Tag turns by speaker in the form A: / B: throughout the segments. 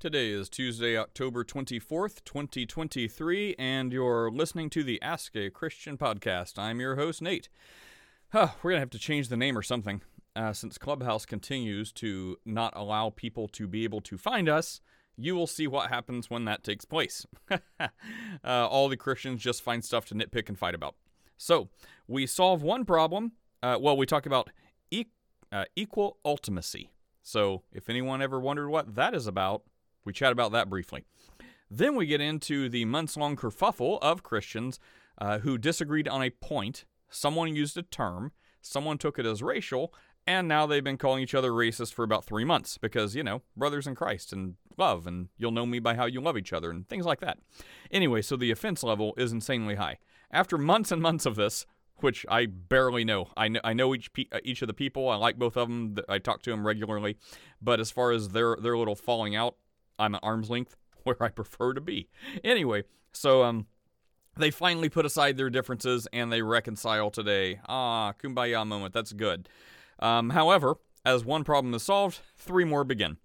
A: Today is Tuesday, October 24th, 2023, and you're listening to the Ask a Christian podcast. I'm your host, Nate. Huh, we're going to have to change the name or something. Uh, since Clubhouse continues to not allow people to be able to find us, you will see what happens when that takes place. uh, all the Christians just find stuff to nitpick and fight about. So, we solve one problem. Uh, well, we talk about e- uh, equal ultimacy. So, if anyone ever wondered what that is about, we chat about that briefly. Then we get into the months long kerfuffle of Christians uh, who disagreed on a point. Someone used a term, someone took it as racial, and now they've been calling each other racist for about three months because, you know, brothers in Christ and love, and you'll know me by how you love each other, and things like that. Anyway, so the offense level is insanely high. After months and months of this, which I barely know. I know, I know each pe- each of the people. I like both of them. I talk to them regularly, but as far as their their little falling out, I'm at arm's length where I prefer to be. Anyway, so um, they finally put aside their differences and they reconcile today. Ah, kumbaya moment. That's good. Um, however, as one problem is solved, three more begin.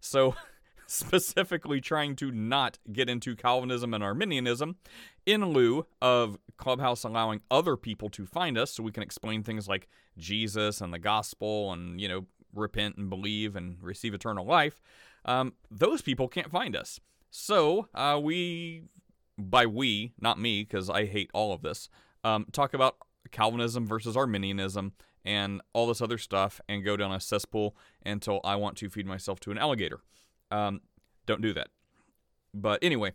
A: So, specifically trying to not get into Calvinism and Arminianism, in lieu of Clubhouse allowing other people to find us so we can explain things like Jesus and the gospel and, you know, repent and believe and receive eternal life um, those people can't find us. So uh, we, by we, not me, because I hate all of this, um, talk about Calvinism versus Arminianism and all this other stuff and go down a cesspool until I want to feed myself to an alligator. Um, don't do that. But anyway,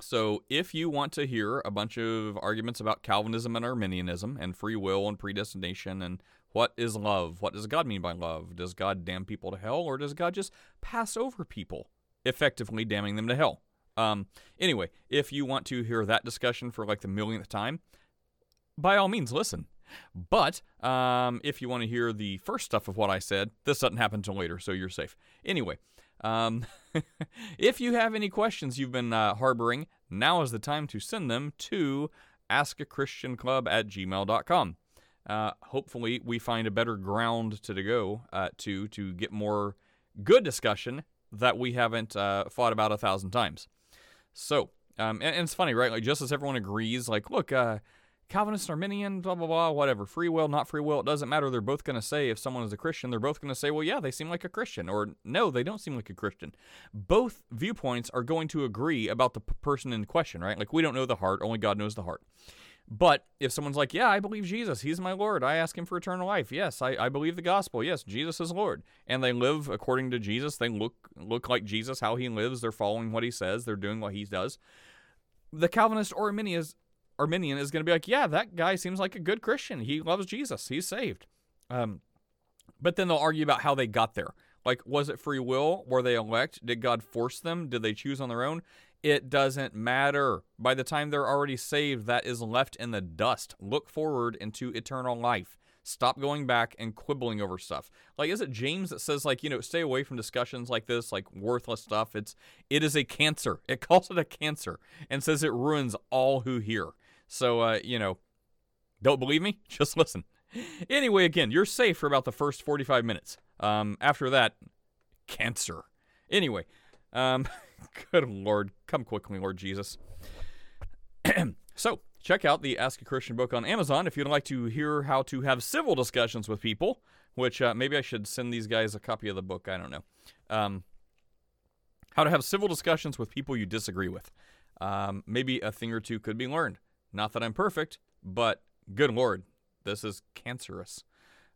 A: so if you want to hear a bunch of arguments about Calvinism and Arminianism and free will and predestination and what is love? What does God mean by love? Does God damn people to hell, or does God just pass over people, effectively damning them to hell? Um, anyway, if you want to hear that discussion for like the millionth time, by all means, listen. But um, if you want to hear the first stuff of what I said, this doesn't happen until later, so you're safe. Anyway, um, if you have any questions you've been uh, harboring, now is the time to send them to askachristianclub at gmail.com uh, hopefully we find a better ground to, to go uh, to to get more good discussion that we haven't uh, fought about a thousand times. So, um, and, and, it's funny, right? Like just as everyone agrees, like, look, uh, Calvinist, Arminian, blah blah blah, whatever, free will, not free will, it doesn't matter. They're both going to say if someone is a Christian, they're both going to say, well, yeah, they seem like a Christian, or no, they don't seem like a Christian. Both viewpoints are going to agree about the p- person in question, right? Like we don't know the heart, only God knows the heart. But if someone's like, yeah, I believe Jesus, he's my Lord, I ask him for eternal life. Yes, I, I believe the gospel. Yes, Jesus is Lord. And they live according to Jesus. They look look like Jesus, how he lives. They're following what he says. They're doing what he does. The Calvinist or Arminian is, Arminian is going to be like, yeah, that guy seems like a good Christian. He loves Jesus. He's saved. Um, but then they'll argue about how they got there. Like, was it free will? Were they elect? Did God force them? Did they choose on their own? It doesn't matter. By the time they're already saved, that is left in the dust. Look forward into eternal life. Stop going back and quibbling over stuff. Like, is it James that says, like, you know, stay away from discussions like this, like worthless stuff? It's it is a cancer. It calls it a cancer and says it ruins all who hear. So, uh, you know, don't believe me? Just listen. Anyway, again, you're safe for about the first 45 minutes. Um, after that, cancer. Anyway, um, Good Lord, come quickly, Lord Jesus. so, check out the Ask a Christian book on Amazon if you'd like to hear how to have civil discussions with people, which uh, maybe I should send these guys a copy of the book. I don't know. Um, how to have civil discussions with people you disagree with. Um, maybe a thing or two could be learned. Not that I'm perfect, but good Lord, this is cancerous.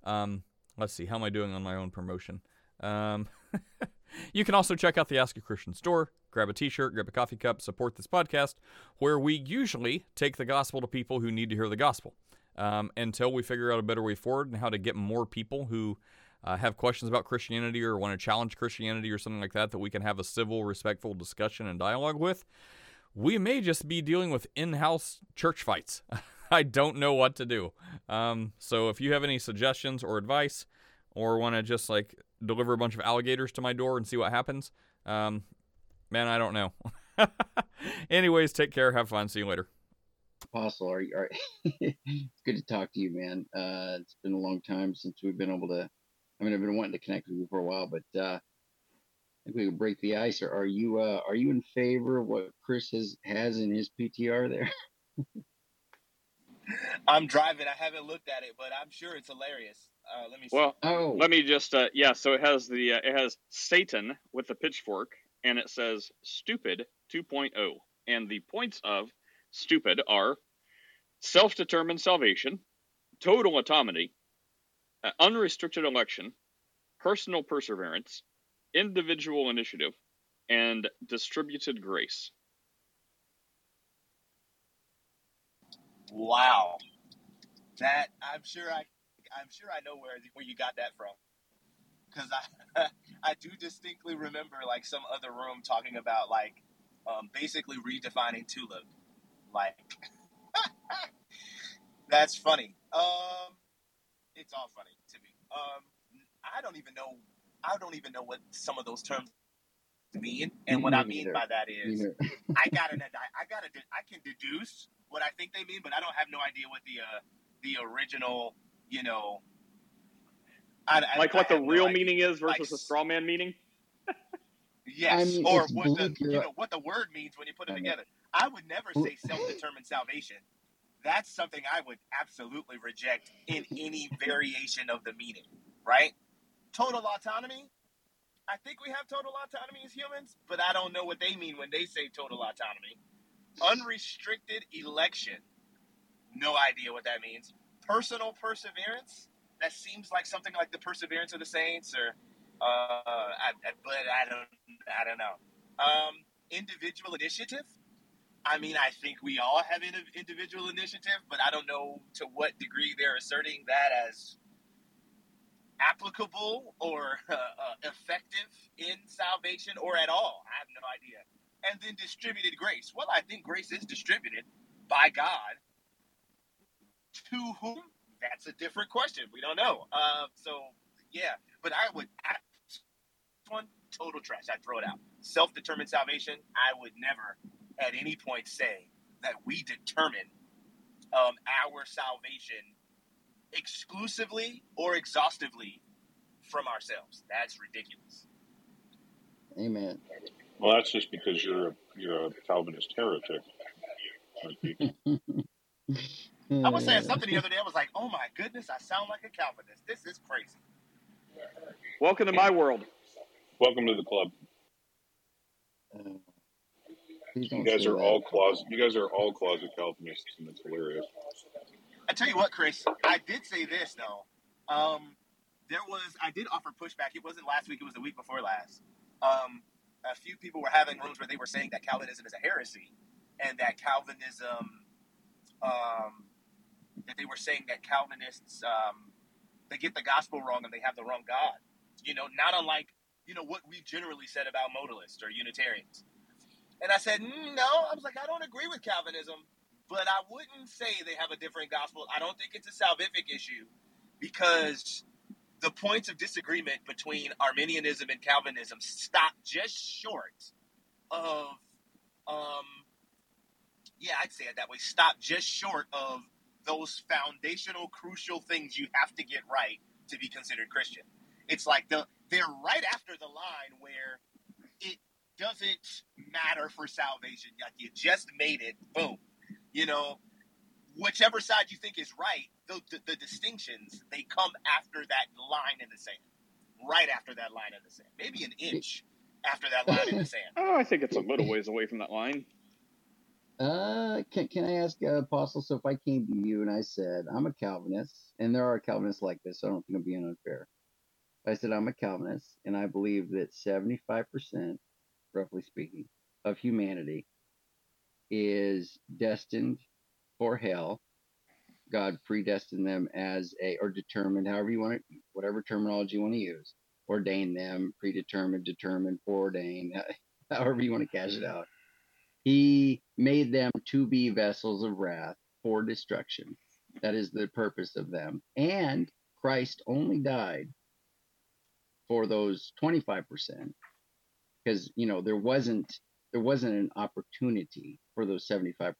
A: Um, let's see, how am I doing on my own promotion? Um, You can also check out the Ask a Christian store, grab a t shirt, grab a coffee cup, support this podcast, where we usually take the gospel to people who need to hear the gospel. Um, until we figure out a better way forward and how to get more people who uh, have questions about Christianity or want to challenge Christianity or something like that, that we can have a civil, respectful discussion and dialogue with, we may just be dealing with in house church fights. I don't know what to do. Um, so if you have any suggestions or advice, or want to just like deliver a bunch of alligators to my door and see what happens, um, man, I don't know. Anyways, take care. Have fun. See you later.
B: Apostle, are, are it's good to talk to you, man. Uh, it's been a long time since we've been able to. I mean, I've been wanting to connect with you for a while, but uh, I think we could break the ice. Or are you uh, are you in favor of what Chris has has in his PTR there?
C: I'm driving. I haven't looked at it, but I'm sure it's hilarious. Uh, let me see.
A: Well,
B: Oh,
A: let me just uh, yeah. So it has the uh, it has Satan with the pitchfork, and it says stupid 2.0, and the points of stupid are self-determined salvation, total autonomy, uh, unrestricted election, personal perseverance, individual initiative, and distributed grace.
C: Wow, that I'm sure I, I'm sure I know where where you got that from, because I, I do distinctly remember like some other room talking about like, um, basically redefining tulip, like, that's funny. Um, it's all funny to me. Um, I don't even know, I don't even know what some of those terms mean, and what
B: Me
C: I mean
B: neither.
C: by that is. I got an I got a I can deduce what I think they mean, but I don't have no idea what the uh, the original you know. I, I-
A: Like
C: I
A: what the
C: have no
A: real
C: idea.
A: meaning is
C: Like
A: versus the
C: s-
A: straw man meaning.
C: Yes,
B: I mean,
C: or what the you know what the word means when you put it
B: I know.
C: together. I would never say self-determined salvation. That's something I would absolutely reject in any variation of the meaning. Right? Total autonomy. I think we have total autonomy as humans, but I don't know what they mean when they say total autonomy. Unrestricted election. No idea what that means. Personal perseverance. That seems like something like the perseverance of the saints, or uh, I, I, but I don't, I don't know. Um, individual initiative. I mean, I think we all have individual initiative, but I don't know to what degree they're asserting that as applicable or uh, uh, effective in salvation or at all. I have no idea. And then distributed grace. Well, I think grace is distributed by God. To whom? That's a different question. We don't know. Uh, so, yeah. But I would, I, one, total trash. I'd throw it out. Self determined salvation, I would never at any point say that we determine um, our salvation exclusively or exhaustively from ourselves. That's ridiculous.
B: Amen.
D: Well, that's just because you're a, you're a Calvinist heretic.
C: I was saying something the other day. I was like, "Oh my goodness, I sound like a Calvinist. This is crazy."
A: Welcome to my world.
D: Welcome to the club. You guys are all closet. You guys are all closet Calvinists, and it's hilarious.
C: I tell you what, Chris, I did say this though. Um, there was I did offer pushback. It wasn't last week; it was the week before last. Um, a few people were having rooms where they were saying that Calvinism is a heresy, and that Calvinism, um, that they were saying that Calvinists um, they get the gospel wrong and they have the wrong God. You know, not unlike you know what we've generally said about modalists or Unitarians. And I said, "Mm, no. I was like, I don't agree with Calvinism, but I wouldn't say they have a different gospel. I don't think it's a salvific issue because the points of disagreement between Arminianism and Calvinism stop just short of, um, yeah, I'd say it that way. Stop just short of those foundational, crucial things you have to get right to be considered Christian. It's like the they're right after the line where it doesn't matter for salvation. Like you just made it, boom. You know, whichever side you think is right, the, the, the distinctions they come after that line in the sand, right after that line in the sand, maybe an inch after that line in the sand.
A: Oh, I think it's a little ways away from that line.
B: Uh, can, can I ask uh, Apostle? So if I came to you and I said I'm a Calvinist, and there are Calvinists like this, so I don't think I'm being unfair. I said I'm a Calvinist, and I believe that 75%, roughly speaking, of humanity is destined for hell. God predestined them as a, or determined, however you want to, whatever terminology you want to use, ordained them, predetermined, determined, foreordained, however you want to cash it out. He made them to be vessels of wrath for destruction. That is the purpose of them. And Christ only died for those 25% because, you know, there wasn't there wasn't an opportunity for those 75%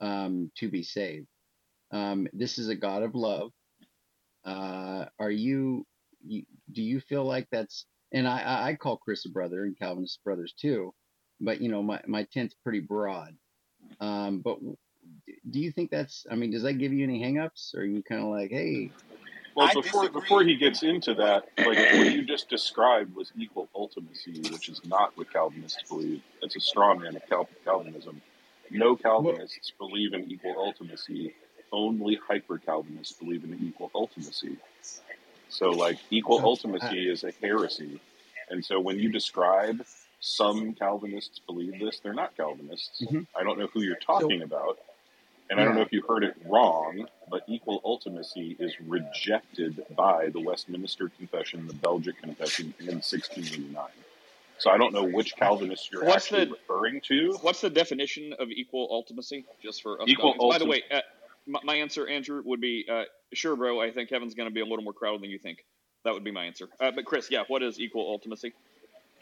B: um, to be saved. Um, this is a God of love. Uh, are you, you, do you feel like that's and I, I call Chris a brother and Calvinist brothers too, but you know my my tent's pretty broad. Um, but do you think that's? I mean, does that give you any hangups? Or are you kind of like, hey,
D: Well,
C: I
D: before
C: disagree.
D: before he gets into that, like what you just described was equal ultimacy, which is not what Calvinists believe. It's a straw man of Cal- Calvinism. No Calvinists believe in equal ultimacy. Only hyper Calvinists believe in equal ultimacy. So, like, equal ultimacy is a heresy. And so, when you describe some Calvinists believe this, they're not Calvinists.
B: Mhm.
D: I don't know who you're
B: so
D: talking about. And I don't know if you heard it wrong, but equal ultimacy is rejected by the Westminster Confession, the Belgic Confession in 1689. So I don't know which Calvinist you're
E: What's
D: actually
E: the
D: referring to.
E: what's the definition of equal ultimacy? Just for us
D: Equal
E: dummies. By the way, uh, my, my answer, Andrew, would be uh, sure, bro. I think heaven's going to be a little more crowded than you think. That would be my answer. Uh, but Chris, yeah, what is equal ultimacy?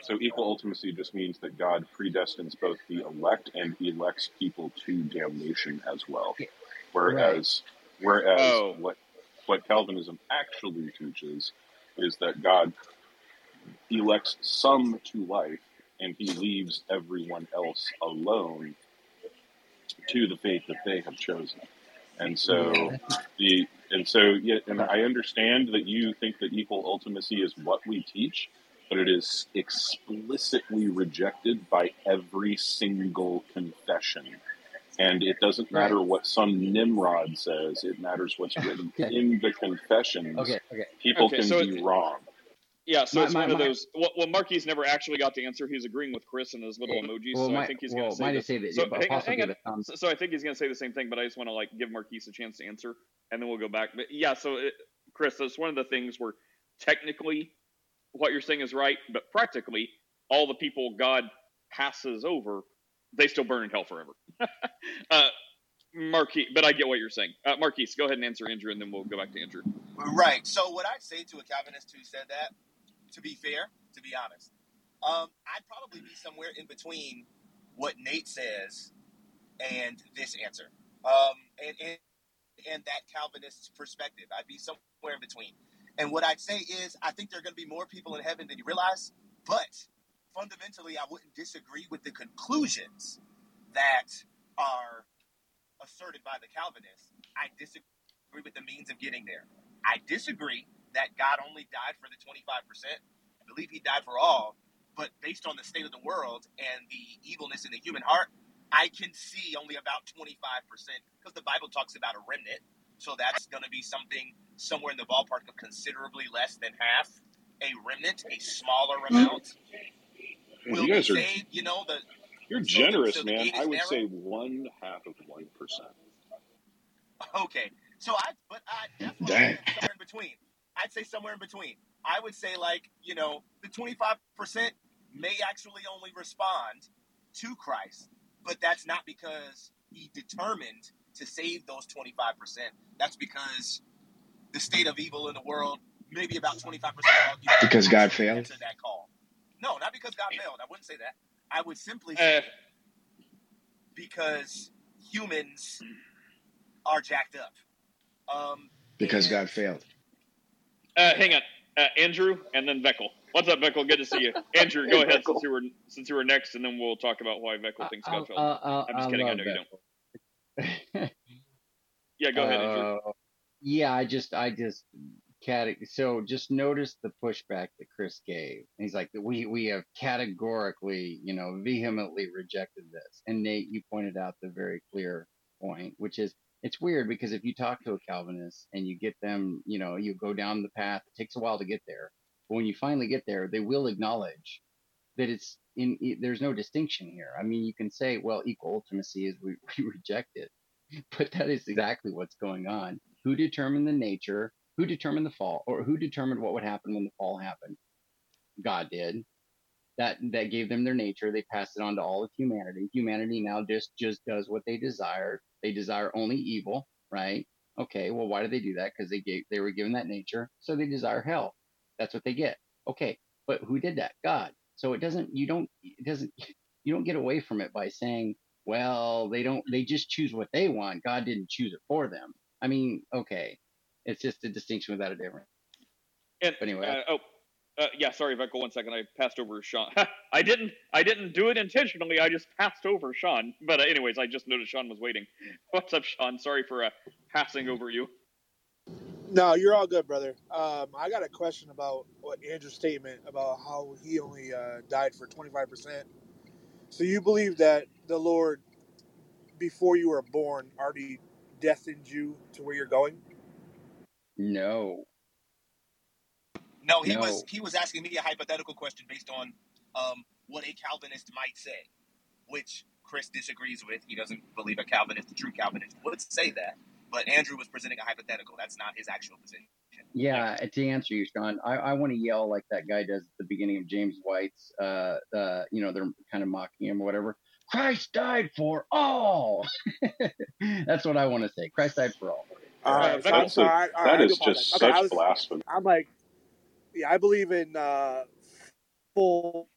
D: So equal ultimacy just means that God predestines both the elect and elects people to damnation as well.
B: right.
D: Whereas whereas
E: Oh,
D: what what Calvinism actually teaches is that God elects some to life and he leaves everyone else alone to the faith that they have chosen. And so the and so yeah, and I understand that you think that equal ultimacy is what we teach, but it is explicitly rejected by every single confession. And it doesn't
B: right.
D: matter what some Nimrod says, it matters what's written
B: Okay,
D: in the confessions.
B: okay, okay.
D: People
E: okay.
D: can
E: So
D: be wrong.
E: yeah, so
B: My
E: it's
B: my
E: one of those. Well, well Marquis never actually got to answer. He's agreeing with Chris and his little emojis.
B: Well,
E: So I think he's going to say this.
B: say that
E: So
B: yeah,
E: hang hang on.
B: a.
E: So, so I think he's going to say the same thing, but I just want to like give Marquis a chance to answer, and then we'll go back. But yeah, so it, Chris, that's one of the things where technically what you're saying is right, but practically all the people God passes over, they still burn in hell forever. uh, Marquis, but I get what you're saying. Uh, Marquis, go ahead and answer Andrew, and then we'll go back to Andrew.
C: Right. So what I'd say to a Calvinist who said that, to be fair, to be honest, um, I'd probably be somewhere in between what Nate says and this answer, um, and, and and that Calvinist's perspective. I'd be somewhere in between. And what I'd say is, I think there are going to be more people in heaven than you realize, but fundamentally, I wouldn't disagree with the conclusions that are asserted by the Calvinists. I disagree with the means of getting there. I disagree that God only died for the 25%. I believe he died for all, but based on the state of the world and the evilness in the human heart, I can see only about 25% because the Bible talks about a remnant. So that's going to be something somewhere in the ballpark of considerably less than half a remnant, a smaller mm-hmm. amount
D: Man,
C: will
D: you
C: be
D: guys are
C: saved. You know, the
D: you're
C: so the,
D: generous,
C: so
D: man. I would
C: narrow.
D: say one half of one percent.
C: Okay. So I, but I, that's why I
F: Dang.
C: somewhere in between. I'd say somewhere in between. I would say like, you know, the 25% may actually only respond to Christ, but that's not because he determined to save those 25%. That's because the state of evil in the world, maybe about 25% of all people
F: Because God failed.
C: answer that call. No, not because God failed. I wouldn't say that. I would simply
E: Uh,
C: because humans are jacked up. Um,
F: Because God failed.
E: uh, hang on, uh, Andrew, and then Veckel. What's up, Veckel? Good to see you. Andrew, go
D: Hey,
E: ahead
D: Michael.
E: since you were since you were next, and then we'll talk about why Veckel thinks
B: I,
E: God failed.
B: I,
E: I'm just
B: I
E: kidding. I
B: love
E: know you don't. Yeah, go ahead,
B: Uh, yeah, I just, I just. So just notice the pushback that Chris gave. He's like, we, we have categorically, you know, vehemently rejected this. And Nate, you pointed out the very clear point, which is, it's weird because if you talk to a Calvinist and you get them, you know, you go down the path, it takes a while to get there. But when you finally get there, they will acknowledge that it's in, i- there's no distinction here. I mean, you can say, well, equal ultimacy is we, we reject it but that is exactly what's going on. Who determined the nature? Who determined the fall? Or who determined what would happen when the fall happened? God did. That that gave them their nature. They passed it on to all of humanity. Humanity now just just does what they desire. They desire only evil, right? Okay, well, why do they do that? Because they gave they were given that nature, so they desire hell. That's what they get. Okay, but who did that? God. So it doesn't. You don't. It doesn't. You don't get away from it by saying, well, they don't, they just choose what they want. God didn't choose it for them. I mean, okay. It's just a distinction without a difference.
E: And
B: But anyway,
E: uh, oh,
A: Uh, yeah, sorry, Veckel. One second, I passed over Sean. I didn't. I didn't do it intentionally. I just passed over Sean. But uh, anyways, I just noticed Sean was waiting. What's up, Sean? Sorry for uh, passing over you.
G: No, you're all good, brother. Um, I got a question about what Andrew's statement about how he only uh, died for 25%. So you believe that the Lord, before you were born, already destined you to where you're going?
B: No.
C: No, he
B: No.
C: was he was asking me a hypothetical question based on um, what a Calvinist might say, which Chris disagrees with. He doesn't believe a Calvinist, a true Calvinist, would say that. But Andrew was presenting a hypothetical. That's not his actual position.
B: Yeah, to answer you, Sean, I, I want to yell like that guy does at the beginning of James White's. Uh, uh, you know, they're kind of mocking him or whatever. Christ died for all. That's what I want to say. Christ died for all.
G: All right, so,
A: That's
G: so
D: a-
G: I, all right,
D: That
G: I
D: is just.
G: Okay, I
D: such
G: was,
D: blasphemy.
G: I'm like, yeah, I believe in uh, full.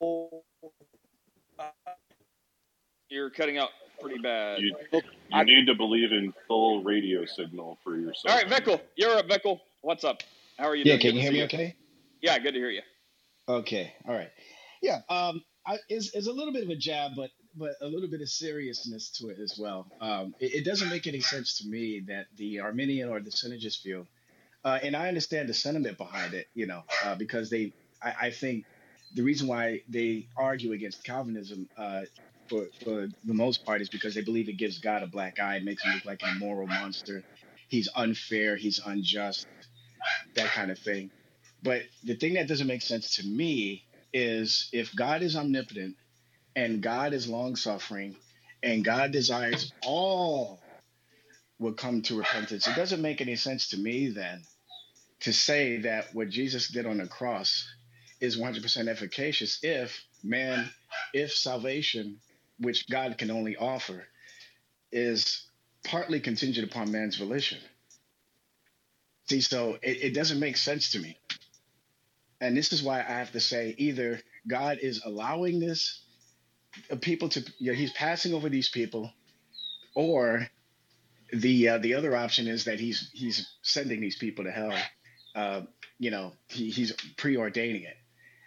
G: Uh,
A: You're cutting out pretty bad.
D: You,
G: I-
D: need to believe in full radio signal for yourself.
A: All right, Veckel. You're up, Veckel. What's up? How are you
F: Yeah,
A: doing?
F: can
A: Good
F: you hear
A: see
F: me okay?
A: Yeah, good to hear you.
F: Okay, all right. Yeah, um, I, it's, it's a little bit of a jab, but but a little bit of seriousness to it as well. Um, it, it doesn't make any sense to me that the Arminian or the Synergist view, uh, and I understand the sentiment behind it, you know, uh, because they, I, I think the reason why they argue against Calvinism uh, for, for the most part is because they believe it gives God a black eye, makes him look like an immoral monster. He's unfair, he's unjust, that kind of thing. But the thing that doesn't make sense to me is if God is omnipotent and God is long suffering and God desires all will come to repentance, it doesn't make any sense to me then to say that what Jesus did on the cross is 100% efficacious if man, if salvation, which God can only offer, is partly contingent upon man's volition. See, so it, it doesn't make sense to me. And this is why I have to say either God is allowing this uh, people to, you know, he's passing over these people, or the uh, the other option is that he's he's sending these people to hell. Uh, you know, he, he's preordaining it,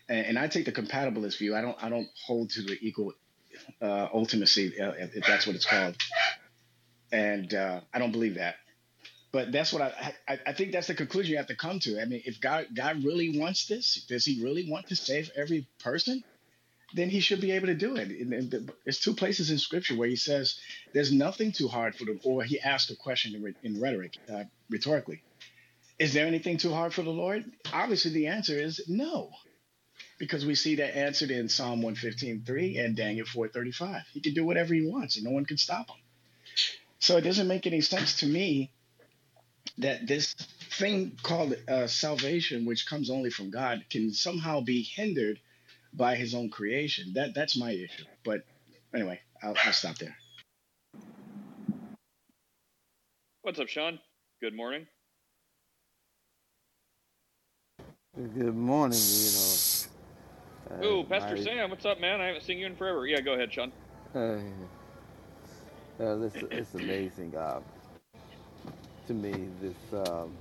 F: and, and I take the compatibilist view. I don't I don't hold to the equal uh, ultimacy, uh, if that's what it's called, and uh, I don't believe that. But that's what I, I I think that's the conclusion you have to come to. I mean, if God God really wants this, does He really want to save every person? Then He should be able to do it. And, and the- there's two places in Scripture where He says there's nothing too hard for them, or He asks a question in, in rhetoric, uh, rhetorically. Is there anything too hard for the Lord? Obviously, the answer is no, because we see that answered in Psalm 115:3 and Daniel 4:35. He can do whatever He wants, and no one can stop Him. So it doesn't make any sense to me that this thing called uh, salvation, which comes only from God, can somehow be hindered by His own creation. That that's my issue. But anyway, I'll, I'll stop there.
A: What's up, Sean? Good morning.
H: Good morning, you know.
A: Ooh,
H: uh,
A: Pastor
H: my-
A: Sam, what's up, man? I haven't seen you in forever. Yeah, go ahead, Sean.
H: Uh, uh, it's, it's amazing. Uh, to me, this. Um,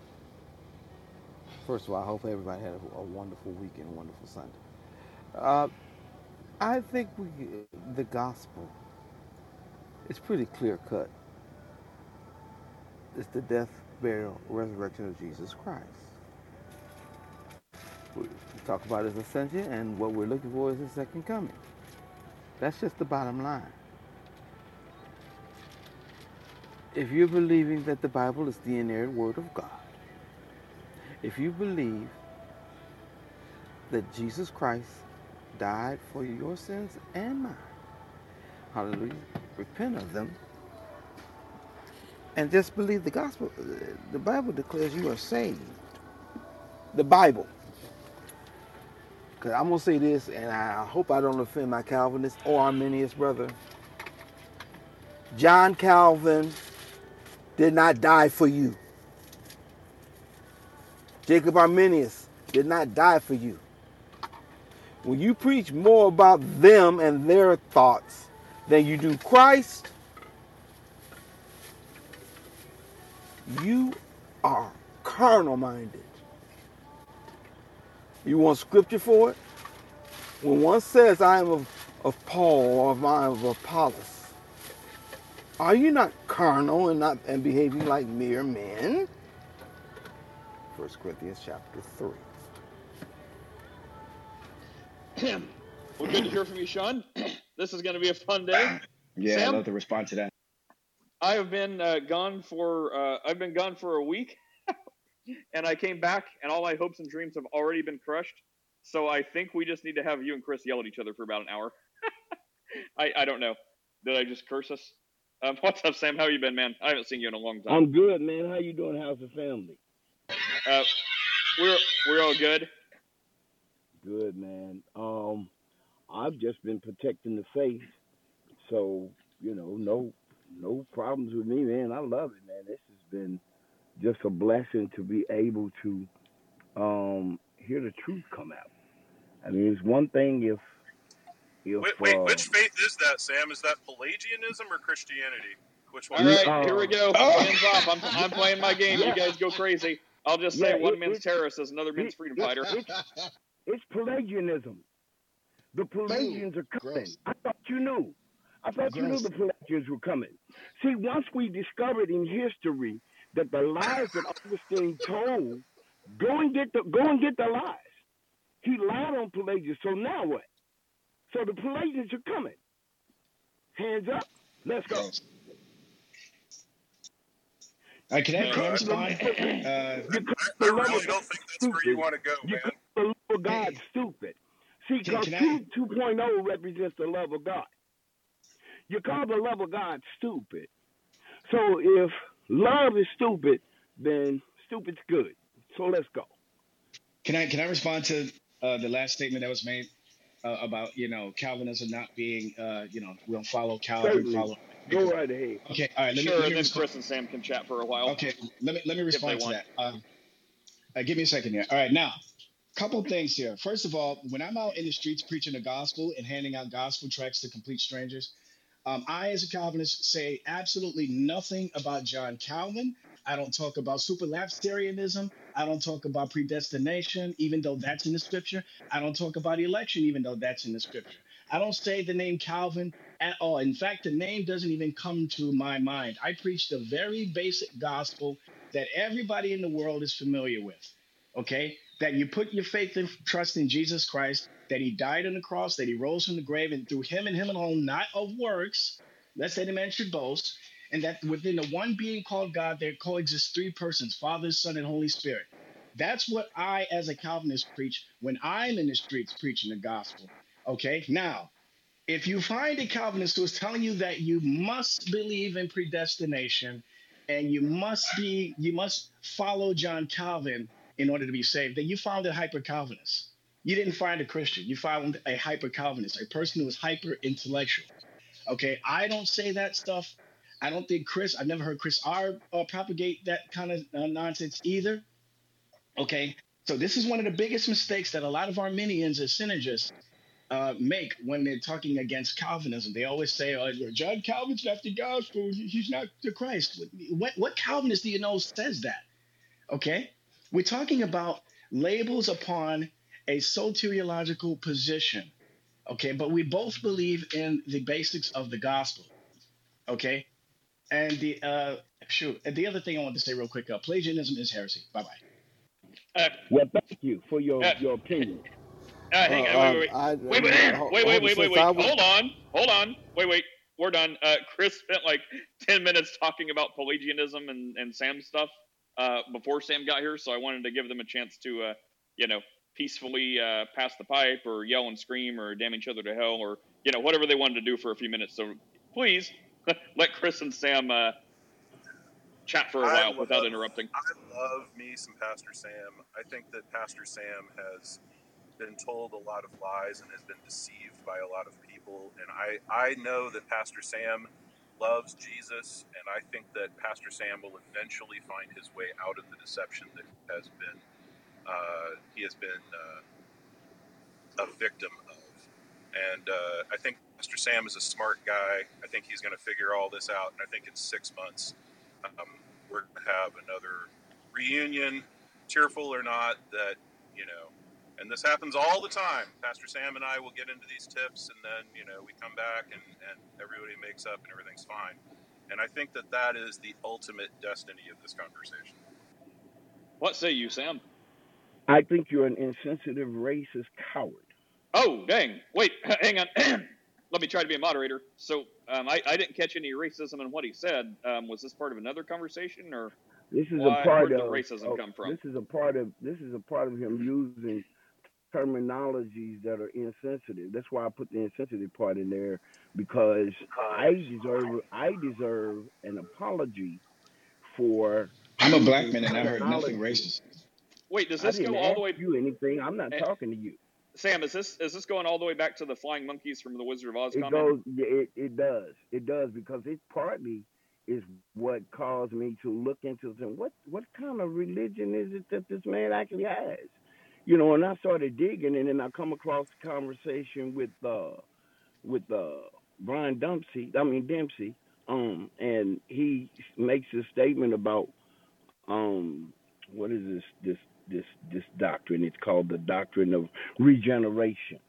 H: first of all, I hope everybody had a, a wonderful weekend, a wonderful Sunday. Uh, I think we, the gospel, is pretty clear cut. It's the death, burial, resurrection of Jesus Christ. Talk about his ascension, and what we're looking for is his second coming. That's just the bottom line. If you're believing that the Bible is the inerrant word of God, if you believe that Jesus Christ died for your sins and mine, hallelujah, repent of them, and just believe the gospel, the Bible declares you are saved. The Bible. Because I'm going to say this, and I hope I don't offend my Calvinist or Arminius brother. John Calvin did not die for you. Jacob Arminius did not die for you. When you preach more about them and their thoughts than you do Christ, you are carnal minded. You want scripture for it? When one says, I am of, of Paul or I am of Apollos, are you not carnal and not and behaving like mere men? First Corinthians chapter 3.
E: well, good to hear from you, Sean. this is going to be a fun day.
F: Yeah,
E: Sam?
F: I'd love to respond to that.
E: I have been uh, gone for uh, I've been gone for a week, and I came back, and all my hopes and dreams have already been crushed. So I think we just need to have you and Chris yell at each other for about an hour. I I don't know. Did I just curse us? Um, what's up, Sam? How you been, man? I haven't seen you in a long time.
I: I'm good, man. How you doing, House of Family?
E: Uh, we're we're all good.
I: Good, man. Um, I've just been protecting the faith, so you know, no, no problems with me, man. I love it, man. This has been just a blessing to be able to um hear the truth come out. I mean, it's one thing if if
J: Wait, wait,
I: uh,
J: which faith is that, Sam? Is that Pelagianism or Christianity? Which one?
E: All right,
J: is
E: right,
J: it?
E: here we go.
F: Oh.
E: Hands off. I'm I'm playing my game. You guys go crazy. I'll just say
I: Yeah,
E: one
I: it-
E: man's terrorist is another man's freedom
I: it-
E: fighter.
I: it's, it's Pelagianism. The Pelagians are coming.
F: gross.
I: I thought you knew. I thought you knew the Pelagians were coming. See, once we discovered in history that the lies that Augustine told, go and get the go and get the lies. He lied on Pelagius. So now what? So the Pelagians are coming. Hands up. Let's go.
F: Gross. Can I, can I respond? Uh,
I: You
J: I,
I: call
J: I
I: the love
J: really
I: of
J: don't think that's where you want to go,
I: You
J: man.
I: call the love of God stupid. See, because
F: can I-
I: 2, 2.0 represents the love of God. You call the love of God stupid. So if love is stupid, then stupid's good. So let's go.
F: Can I can I respond to uh, the last statement that was made uh, about you know Calvinism not being uh, you know we don't follow Calvin
I: Certainly.
F: follow
I: Go right ahead.
F: okay all right let
E: sure,
F: me, let me
E: then
F: respond.
E: Chris and Sam can chat for a while.
F: okay let me let me respond to
E: want.
F: that um, uh, give me a second here all right now couple things here first of all when I'm out in the streets preaching the gospel and handing out gospel tracts to complete strangers um, I as a Calvinist say absolutely nothing about John Calvin I don't talk about superlapsarianism. I don't talk about predestination, even though that's in the scripture. I don't talk about election, even though that's in the scripture. I don't say the name Calvin at all. In fact, the name doesn't even come to my mind. I preach the very basic gospel that everybody in the world is familiar with. Okay? That you put your faith and trust in Jesus Christ, that he died on the cross, that he rose from the grave, and through him and him alone, not of works, lest any man should boast, and that within the one being called God, there coexist three persons Father, Son, and Holy Spirit. That's what I, as a Calvinist, preach when I'm in the streets preaching the gospel. Okay, now, if you find a Calvinist who is telling you that you must believe in predestination and you must be, you must follow John Calvin in order to be saved, then you found a hyper Calvinist. You didn't find a Christian. You found a hyper Calvinist, a person who is hyper intellectual. Okay, I don't say that stuff. I don't think Chris, I've never heard Chris R uh, propagate that kind of uh, nonsense either. Okay, so this is one of the biggest mistakes that a lot of Arminians and synergists uh, make when they're talking against Calvinism. They always say, oh, John Calvin's not the gospel, he's not the Christ. What, what Calvinist do you know says that? Okay, we're talking about labels upon a soteriological position. Okay, but we both believe in the basics of the gospel. Okay, and the uh, shoot, and the other thing I want to say real quick: uh, Pelagianism is heresy. Bye bye.
E: Uh,
I: Well, thank you for your,
E: Uh,
I: your opinion.
E: uh, hang
H: Uh,
E: on, wait,
H: um, I-
E: wait, wait, wait, wait, wait,
H: hold
E: wait,
H: on,
E: wait, wait,
H: since
E: wait.
H: I was-
E: Hold on, hold on, wait, wait. We're done. Uh, Chris spent like ten minutes talking about Pelagianism and and Sam stuff uh, before Sam got here, so I wanted to give them a chance to, uh, you know, peacefully uh, pass the pipe or yell and scream or damn each other to hell or you know whatever they wanted to do for a few minutes. So please let Chris and Sam uh, chat for a while
J: love-
E: without interrupting.
J: I love me some Pastor Sam. I think that Pastor Sam has been told a lot of lies and has been deceived by a lot of people. And I, I know that Pastor Sam loves Jesus, and I think that Pastor Sam will eventually find his way out of the deception that has been uh, he has been uh, a victim of. And uh, I think Pastor Sam is a smart guy. I think he's going to figure all this out. And I think in six months, um, we're going to have another reunion, tearful or not, that, you know, And this happens all the time. Pastor Sam and I will get into these tips, and then you know we come back and, and everybody makes up and everything's fine. And I think that that is the ultimate destiny of this conversation.
E: What say you, Sam?
I: I think you're an insensitive, racist coward.
E: Oh, dang. Wait, hang on. Let me try to be a moderator. So um, I, I didn't catch any racism in what he said. Um, was this part of another conversation, or
I: This is
E: why,
I: a part
E: where did
I: of
E: the racism
I: oh,
E: come from?
I: this is a part of this is a part of him using terminologies that are insensitive. That's why I put the insensitive part in there because I deserve I deserve an apology for
F: I'm a black man and I heard nothing racist.
E: Wait, does
I: I
E: this
I: didn't
E: go all
I: ask
E: the way?
I: you anything. I'm not
E: eh,
I: talking to you.
E: Sam, is this is this going all the way back to the flying monkeys from the Wizard of Oz
I: It
E: comment?
I: goes. yeah, It it does. It does because it partly is what caused me to look into saying what what kind of religion is it that this man actually has. You know, and I started digging, and then I come across the conversation with uh with uh Brian Dempsey. I mean Dempsey. Um, and he makes a statement about um what is this this this this doctrine? It's called the doctrine of regeneration.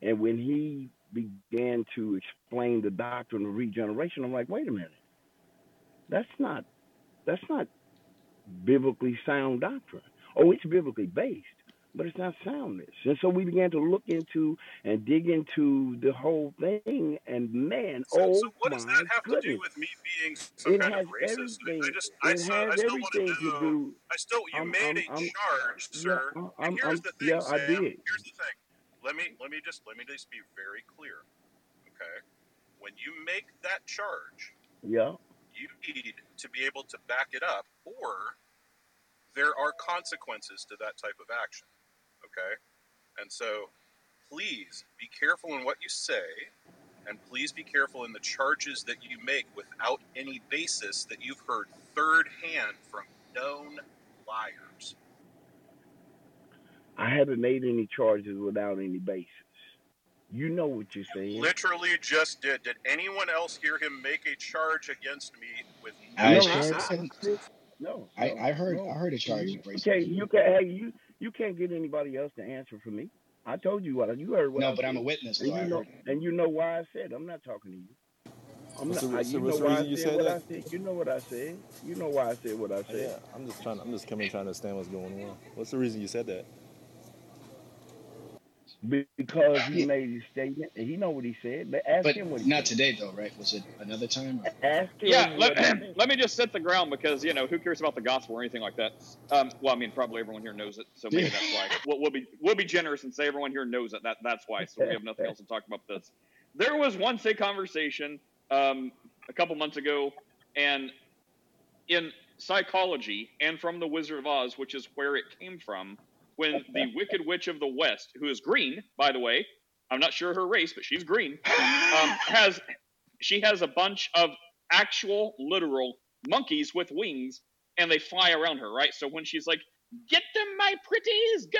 I: And when he began to explain the doctrine of regeneration, I'm like, wait a minute, that's not that's not biblically sound doctrine. Oh, it's biblically based, but it's not soundness. And so we began to look into and dig into the whole thing, and man,
J: So,
I: oh
J: so what does
I: my
J: that have to do
I: goodness,
J: with me being some
I: it
J: kind
I: has
J: of racist? I, I
I: everything.
J: just, I,
I: It
J: still, I
I: has
J: still want to
I: everything to do.
J: I still, you
I: I'm,
J: made
I: I'm,
J: a
I: I'm,
J: charge,
I: yeah,
J: sir.
I: I'm,
J: And here's the thing,
I: yeah, I did.
J: Here's the thing. Let me, let me just, let me just be very clear. Okay, when you make that charge,
I: Yeah.
J: you need to be able to back it up, or there are consequences to that type of action. Okay, and so please be careful in what you say, and please be careful in the charges that you make without any basis that you've heard third hand from known liars.
I: I haven't made any charges without any basis. You know what you're saying.
J: Literally just did. Did anyone else hear him make a charge against me with no
F: I
I: No, I,
J: basis?
I: I,
F: did.
I: No,
F: I, I heard
I: no.
F: I heard a charge
I: You,
F: of
I: you
F: racism.
I: can't, you can't, hey, you, you can't get anybody else to answer for me. I told you what you heard what
F: No,
I: I
F: but I'm a witness,
I: and you know, and you know why I said. I'm not talking to you. I'm
K: What's
I: not.
K: the
I: I, you know
K: what's the
I: why I
K: reason you
I: said
K: said
I: what I
K: that?
I: said. You know what I said. You know why I said what I said.
K: yeah, I'm just trying. I'm just coming trying to understand what's going on. What's the reason you said that?
I: Be- Because he
F: Yeah,
I: made his statement, and he know what he said. But ask
F: but
I: him what he
F: not
I: said.
F: today though, right? Was it another time? Or?
I: Ask
E: Yeah,
I: him
E: let,
I: what he said.
E: let me just set the ground because you know who cares about the gospel or anything like that. Um, well, I mean, probably everyone here knows it, so maybe that's why. We'll, we'll be we'll be generous and say everyone here knows it. That that's why. So we have nothing else to talk about this. There was once a conversation um, a couple months ago, and in psychology and from the Wizard of Oz, which is where it came from, when the Wicked Witch of the West, who is green, by the way, I'm not sure her race, but she's green, um, has she has a bunch of actual literal monkeys with wings and they fly around her right? So when she's like get them my pretties go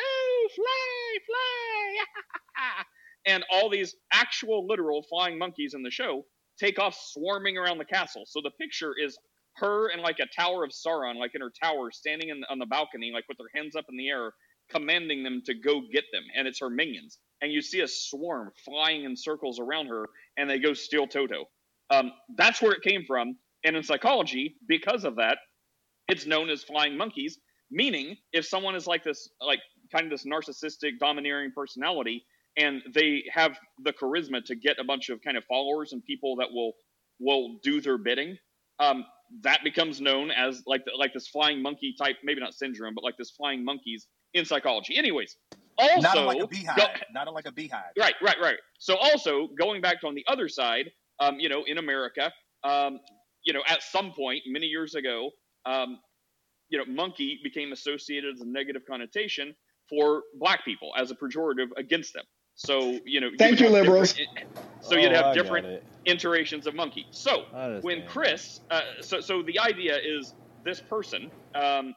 E: fly fly! And all these actual literal flying monkeys in the show take off swarming around the castle. So the picture is her and like a tower of sauron like in her tower standing in, on the balcony like with her hands up in the air commanding them to go get them and it's her minions and you see a swarm flying in circles around her and they go steal toto um, that's where it came from. And in psychology, because of that, it's known as flying monkeys. Meaning, if someone is like this, like kind of this narcissistic, domineering personality, and they have the charisma to get a bunch of kind of followers and people that will will do their bidding, um, that becomes known as like the, like this flying monkey type, maybe not syndrome, but like this flying monkeys in psychology. Anyways, also
C: Not unlike a
E: also go,
C: beehive. Not like a beehive.
E: Right, right, right. So also going back to on the other side, um, you know, in America, um, you know, at some point many years ago, um, you know, monkey became associated as a negative connotation for black people as a pejorative against them. So you know,
F: Thank
E: would
F: you, liberals.
E: different. So you'd
K: Oh,
E: have
K: I
E: different iterations of monkey. So when. Chris, uh, so so the idea is this person, um,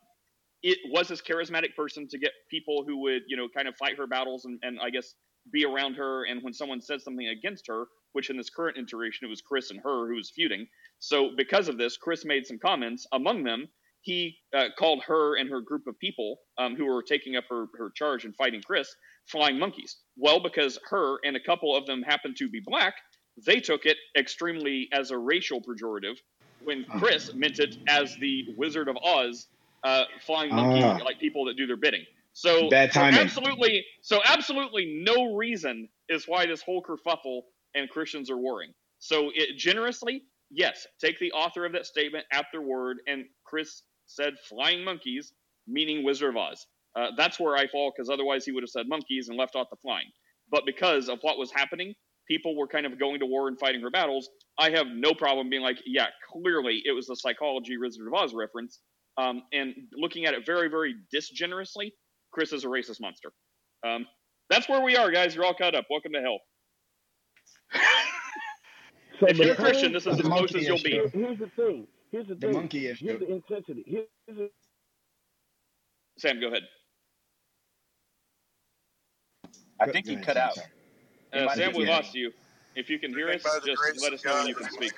E: it was this charismatic person to get people who would you know kind of fight her battles and, and I guess be around her. And when someone said something against her, which in this current iteration it was Chris and her who was feuding. So because of this, Chris made some comments. Among them, he uh, called her and her group of people um, who were taking up her, her charge and fighting Chris flying monkeys. Well, because her and a couple of them happened to be black, they took it extremely as a racial pejorative when Chris meant it as the Wizard of Oz uh, flying monkey,
F: Ah.
E: like people that do their bidding. So
F: Bad
E: for
F: timing.
E: absolutely, so absolutely no reason is why this whole kerfuffle and Christians are warring. So it generously, yes, take the author of that statement at their word, and Chris said flying monkeys, meaning Wizard of Oz. Uh, that's where I fall because otherwise he would have said monkeys and left out the flying. But because of what was happening, people were kind of going to war and fighting her battles. I have no problem being like, yeah, clearly it was a psychology Wizard of Oz reference. Um, and looking at it very, very disgenerously, Chris is a racist monster. Um, that's where we are, guys. You're all caught up. Welcome to hell.
I: So,
E: if you're a Christian, this is as close as you'll be.
I: Here's the thing. Here's the
F: The
I: thing.
F: monkey issue.
I: Here's the intensity. Here's the,
E: Sam, go ahead.
C: I think
F: go
C: he
F: ahead,
C: cut out.
E: Uh, Sam, we lost you. If you can hear us,
J: think by the
E: just let us know when you can speak.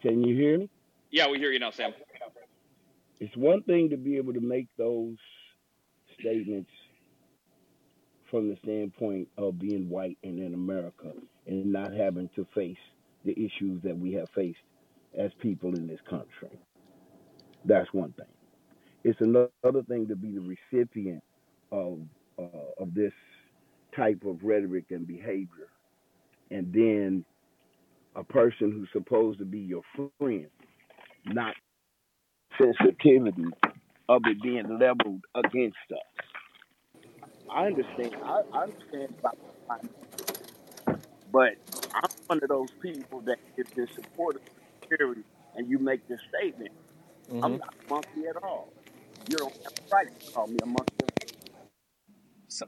I: can you hear me?
E: Yeah, we hear you now, Sam.
I: It's one thing to be able to make those statements from the standpoint of being white and in America and not having to face the issues that we have faced as people in this country. That's one thing. It's another thing to be the recipient of uh, of this type of rhetoric and behavior, and then a person who's supposed to be your friend, not sensitivity of it being leveled against us. I understand. I, I understand about the but I'm one of those people that if you're supportive of security and you make this statement, I'm
L: Mhm.
I: not a monkey at all. You don't have the right to call me a monkey.
C: So,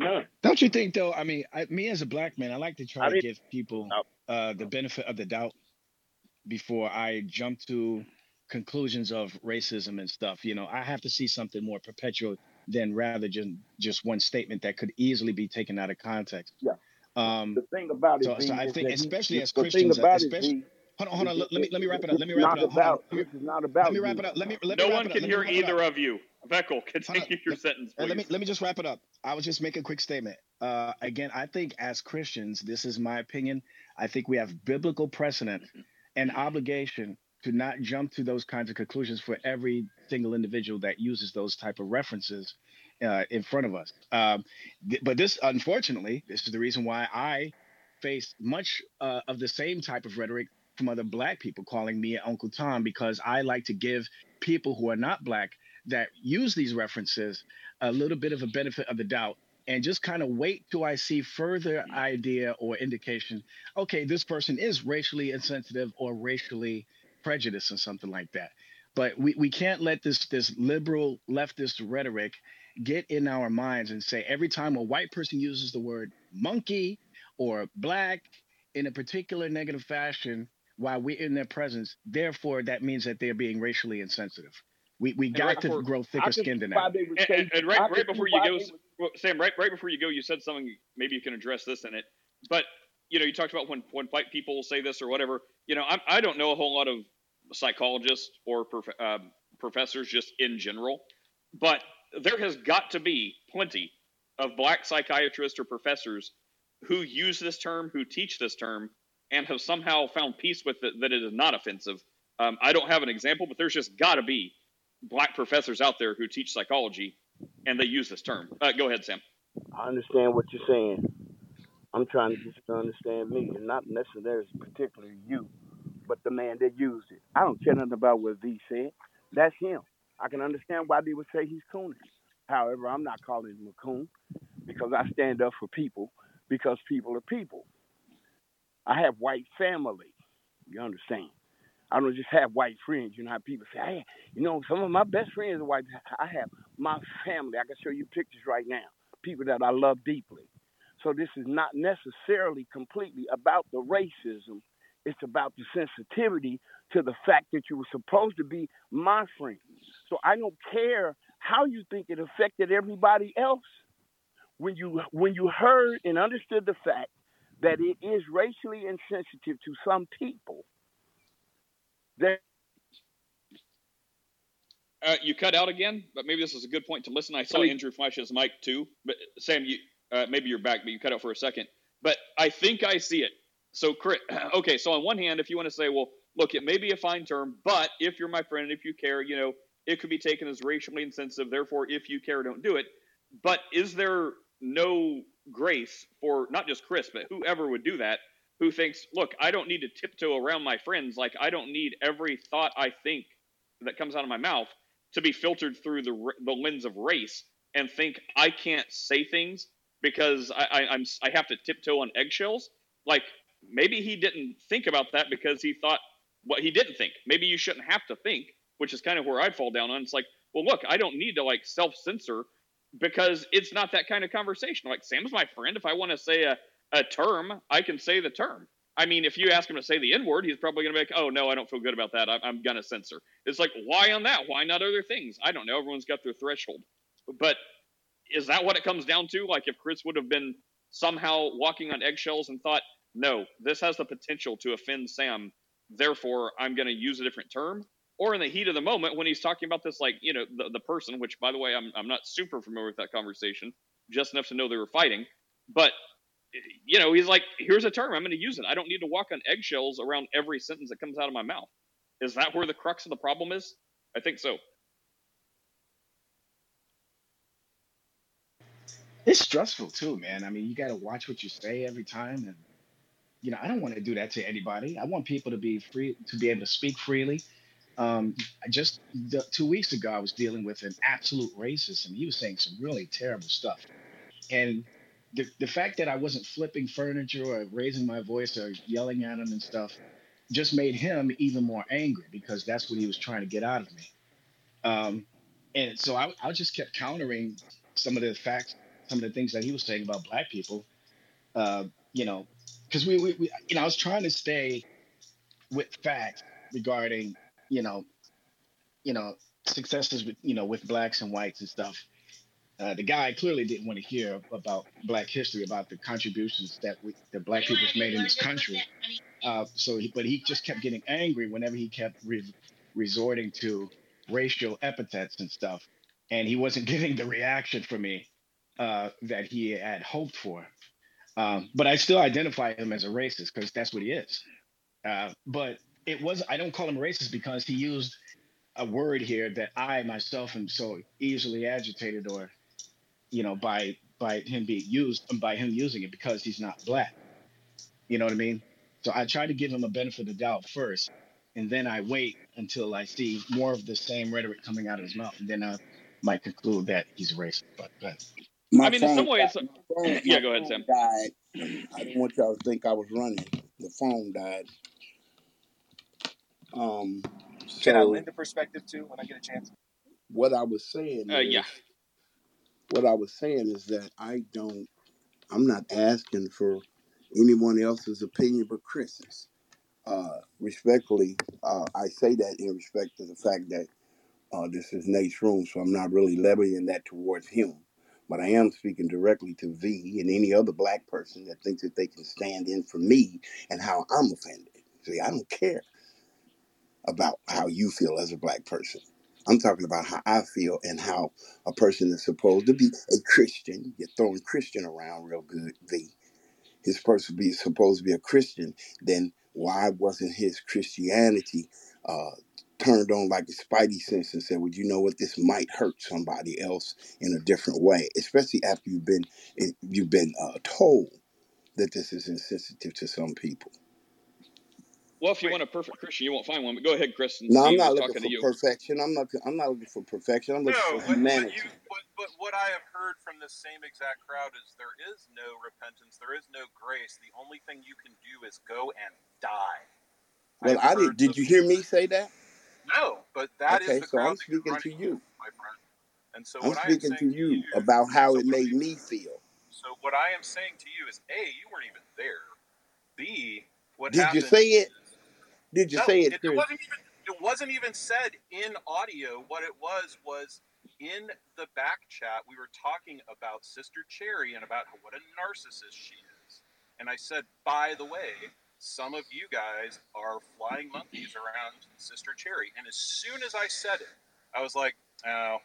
I: None.
F: Don't you think though? I mean, I, me as a black man, I like to
I: I
F: try to give people
I: No.
F: uh, the benefit of the doubt before I jump to conclusions of racism and stuff. You know, I have to see something more perpetual than rather just just one statement that could easily be taken out of context.
I: Yeah.
F: Um,
I: The thing about it,
F: so,
I: V,
F: so I think,
I: that he,
F: especially
I: the,
F: as
I: the thing
F: Christians,
I: it,
F: especially hold on, hold on. Let, let me let me wrap it up. Let me wrap it up. Hold on.
I: about.
F: Let me,
I: This is not
F: let me wrap it up. Let me let
E: No
F: wrap
E: one can hear
F: wrap it up.
E: either of you. Vekel,
F: Hold on.
E: continue your
F: Let,
E: sentence,
F: uh, let me let me just wrap it up. I will just make a quick statement. Uh, again, I think as Christians, this is my opinion. I think we have biblical precedent and obligation to not jump to those kinds of conclusions for every single individual that uses those type of references uh, in front of us. Um, th- but this, unfortunately, this is the reason why I face much uh, of the same type of rhetoric from other black people calling me Uncle Tom because I like to give people who are not black that use these references a little bit of a benefit of the doubt and just kind of wait till I see further idea or indication. Okay, this person is racially insensitive or racially prejudiced or something like that. But we, we can't let this this liberal leftist rhetoric get in our minds and say every time a white person uses the word monkey or black in a particular negative fashion while we're in their presence, therefore that means that they're being racially insensitive. We we
E: And
F: got
E: right
F: to
E: before,
F: grow thicker skin
I: see
F: than that.
E: and, and, and right right before you
I: why
E: go,
I: would.
E: Well, Sam, right right before you go, you said something. Maybe you can address this in it. But you know, you talked about when when white people say this or whatever. You know, I I don't know a whole lot of psychologists or prof, um, professors just in general, but there has got to be plenty of black psychiatrists or professors who use this term, who teach this term, and have somehow found peace with it that it is not offensive. Um, I don't have an example, but there's just got to be black professors out there who teach psychology and they use this term. Uh, go ahead, Sam.
I: I understand what you're saying. I'm trying to get you to understand me, and not necessarily particularly you, but the man that used it. I don't care nothing about what V said. That's him. I can understand why they would say he's coonish. However, I'm not calling him a coon because I stand up for people because people are people. I have white family. You understand? I don't just have white friends. You know how people say, hey, you know, some of my best friends are white. I have my family. I can show you pictures right now. People that I love deeply. So this is not necessarily completely about the racism. It's about the sensitivity to the fact that you were supposed to be my friend. So I don't care how you think it affected everybody else. When you when you heard and understood the fact that it is racially insensitive to some people, There,
E: Uh, you cut out again, but maybe this is a good point to listen. I saw Andrew flash his mic too, but Sam, you uh, maybe you're back, but you cut out for a second. But I think I see it. So, Chris, okay. So on one hand, if you want to say, well, look, it may be a fine term, but if you're my friend, if you care, you know, it could be taken as racially insensitive. Therefore, if you care, don't do it. But is there no grace for not just Chris, but whoever would do that, who thinks, look, I don't need to tiptoe around my friends. Like I don't need every thought I think that comes out of my mouth to be filtered through the the lens of race and think I can't say things because I, I, I'm I have to tiptoe on eggshells. Like maybe he didn't think about that because he thought what he didn't think. Maybe you shouldn't have to think, which is kind of where I fall down on. It's like, well, look, I don't need to like self censor because it's not that kind of conversation. Like Sam's my friend. If I want to say a, a term, I can say the term. I mean, if you ask him to say the N word, he's probably going to be like, oh, no, I don't feel good about that. I, I'm going to censor. It's like, why on that? Why not other things? I don't know. Everyone's got their threshold. But is that what it comes down to? Like, if Chris would have been somehow walking on eggshells and thought, no, this has the potential to offend Sam, therefore I'm going to use a different term? Or in the heat of the moment when he's talking about this, like, you know, the, the person, which, by the way, I'm, I'm not super familiar with that conversation, just enough to know they were fighting. But you know, he's like, here's a term, I'm going to use it. I don't need to walk on eggshells around every sentence that comes out of my mouth. Is that where the crux of the problem is? I think so.
F: It's stressful too, man. I mean, you got to watch what you say every time, and you know, I don't want to do that to anybody. I want people to be free to be able to speak freely. Um, just the, two weeks ago, I was dealing with an absolute racist, and he was saying some really terrible stuff. And the, the fact that I wasn't flipping furniture or raising my voice or yelling at him and stuff just made him even more angry because that's what he was trying to get out of me. Um, and so I, I just kept countering some of the facts, some of the things that he was saying about black people. Uh, you know, because we, we, we, you know, I was trying to stay with facts regarding, you know, you know, successes with, you know, with blacks and whites and stuff. Uh, the guy clearly didn't want to hear about Black history, about the contributions that we, the Black people's made in this country. Uh, so, he, but he just kept getting angry whenever he kept re- resorting to racial epithets and stuff, and he wasn't getting the reaction from me uh, that he had hoped for. Um, but I still identify him as a racist because that's what he is. Uh, but it was I don't call him racist because he used a word here that I myself am so easily agitated or you know, by by him being used and by him using it because he's not black. You know what I mean? So I try to give him a benefit of the doubt first, and then I wait until I see more of the same rhetoric coming out of his mouth, and then I might conclude that he's a racist. But, but
M: My
E: I mean, in
M: phone
E: some ways,
M: died. Phone,
E: yeah, go ahead, Sam.
M: died. I didn't want y'all to think I was running. The phone died. Um,
C: Can I
M: so
C: lend a perspective too when I get a chance?
M: what I was saying
E: Uh, yeah.
M: What I was saying is that I don't. I'm not asking for anyone else's opinion but Chris's. Uh, respectfully, uh, I say that in respect to the fact that uh, this is Nate's room, so I'm not really levying that towards him. But I am speaking directly to V and any other black person that thinks that they can stand in for me and how I'm offended. See, I don't care about how you feel as a black person. I'm talking about how I feel and how a person is supposed to be a Christian. You're throwing Christian around real good, V. Supposed to be supposed to be a Christian. Then why wasn't his Christianity uh, turned on like a spidey sense and said, "Well, you know what? This might hurt somebody else in a different way." Especially after you've been you've been uh, told that this is insensitive to some people.
E: Well, if you want a perfect Christian, you won't find one. But go ahead, Chris,
M: No, I'm not looking for perfection. I'm not. I'm not looking for perfection. I'm looking
J: No,
M: for
J: what, what
M: humanity.
J: you what, but what I have heard from this same exact crowd is there is no repentance, there is no grace. The only thing you can do is go and die.
M: Well,
J: I've
M: I did.
J: heard
M: Did you hear me say that?
J: no, but that is
M: Okay,
J: the
M: so I'm
J: crowd that you're
M: speaking to you.
J: my friend. And so
M: I'm
J: what I am
M: speaking to
J: saying to
M: you
J: you,
M: about how
J: so
M: it made me feel.
J: so what I am saying to you is A, you weren't even there. B, what
M: Did you say it? Did you
J: No,
M: say
J: it,
M: it,
J: it wasn't even it wasn't even said in audio. What it was was in the back chat. We were talking about Sister Cherry and about what a narcissist she is. And I said, by the way, some of you guys are flying monkeys around Sister Cherry. And as soon as I said it, I was like, oh,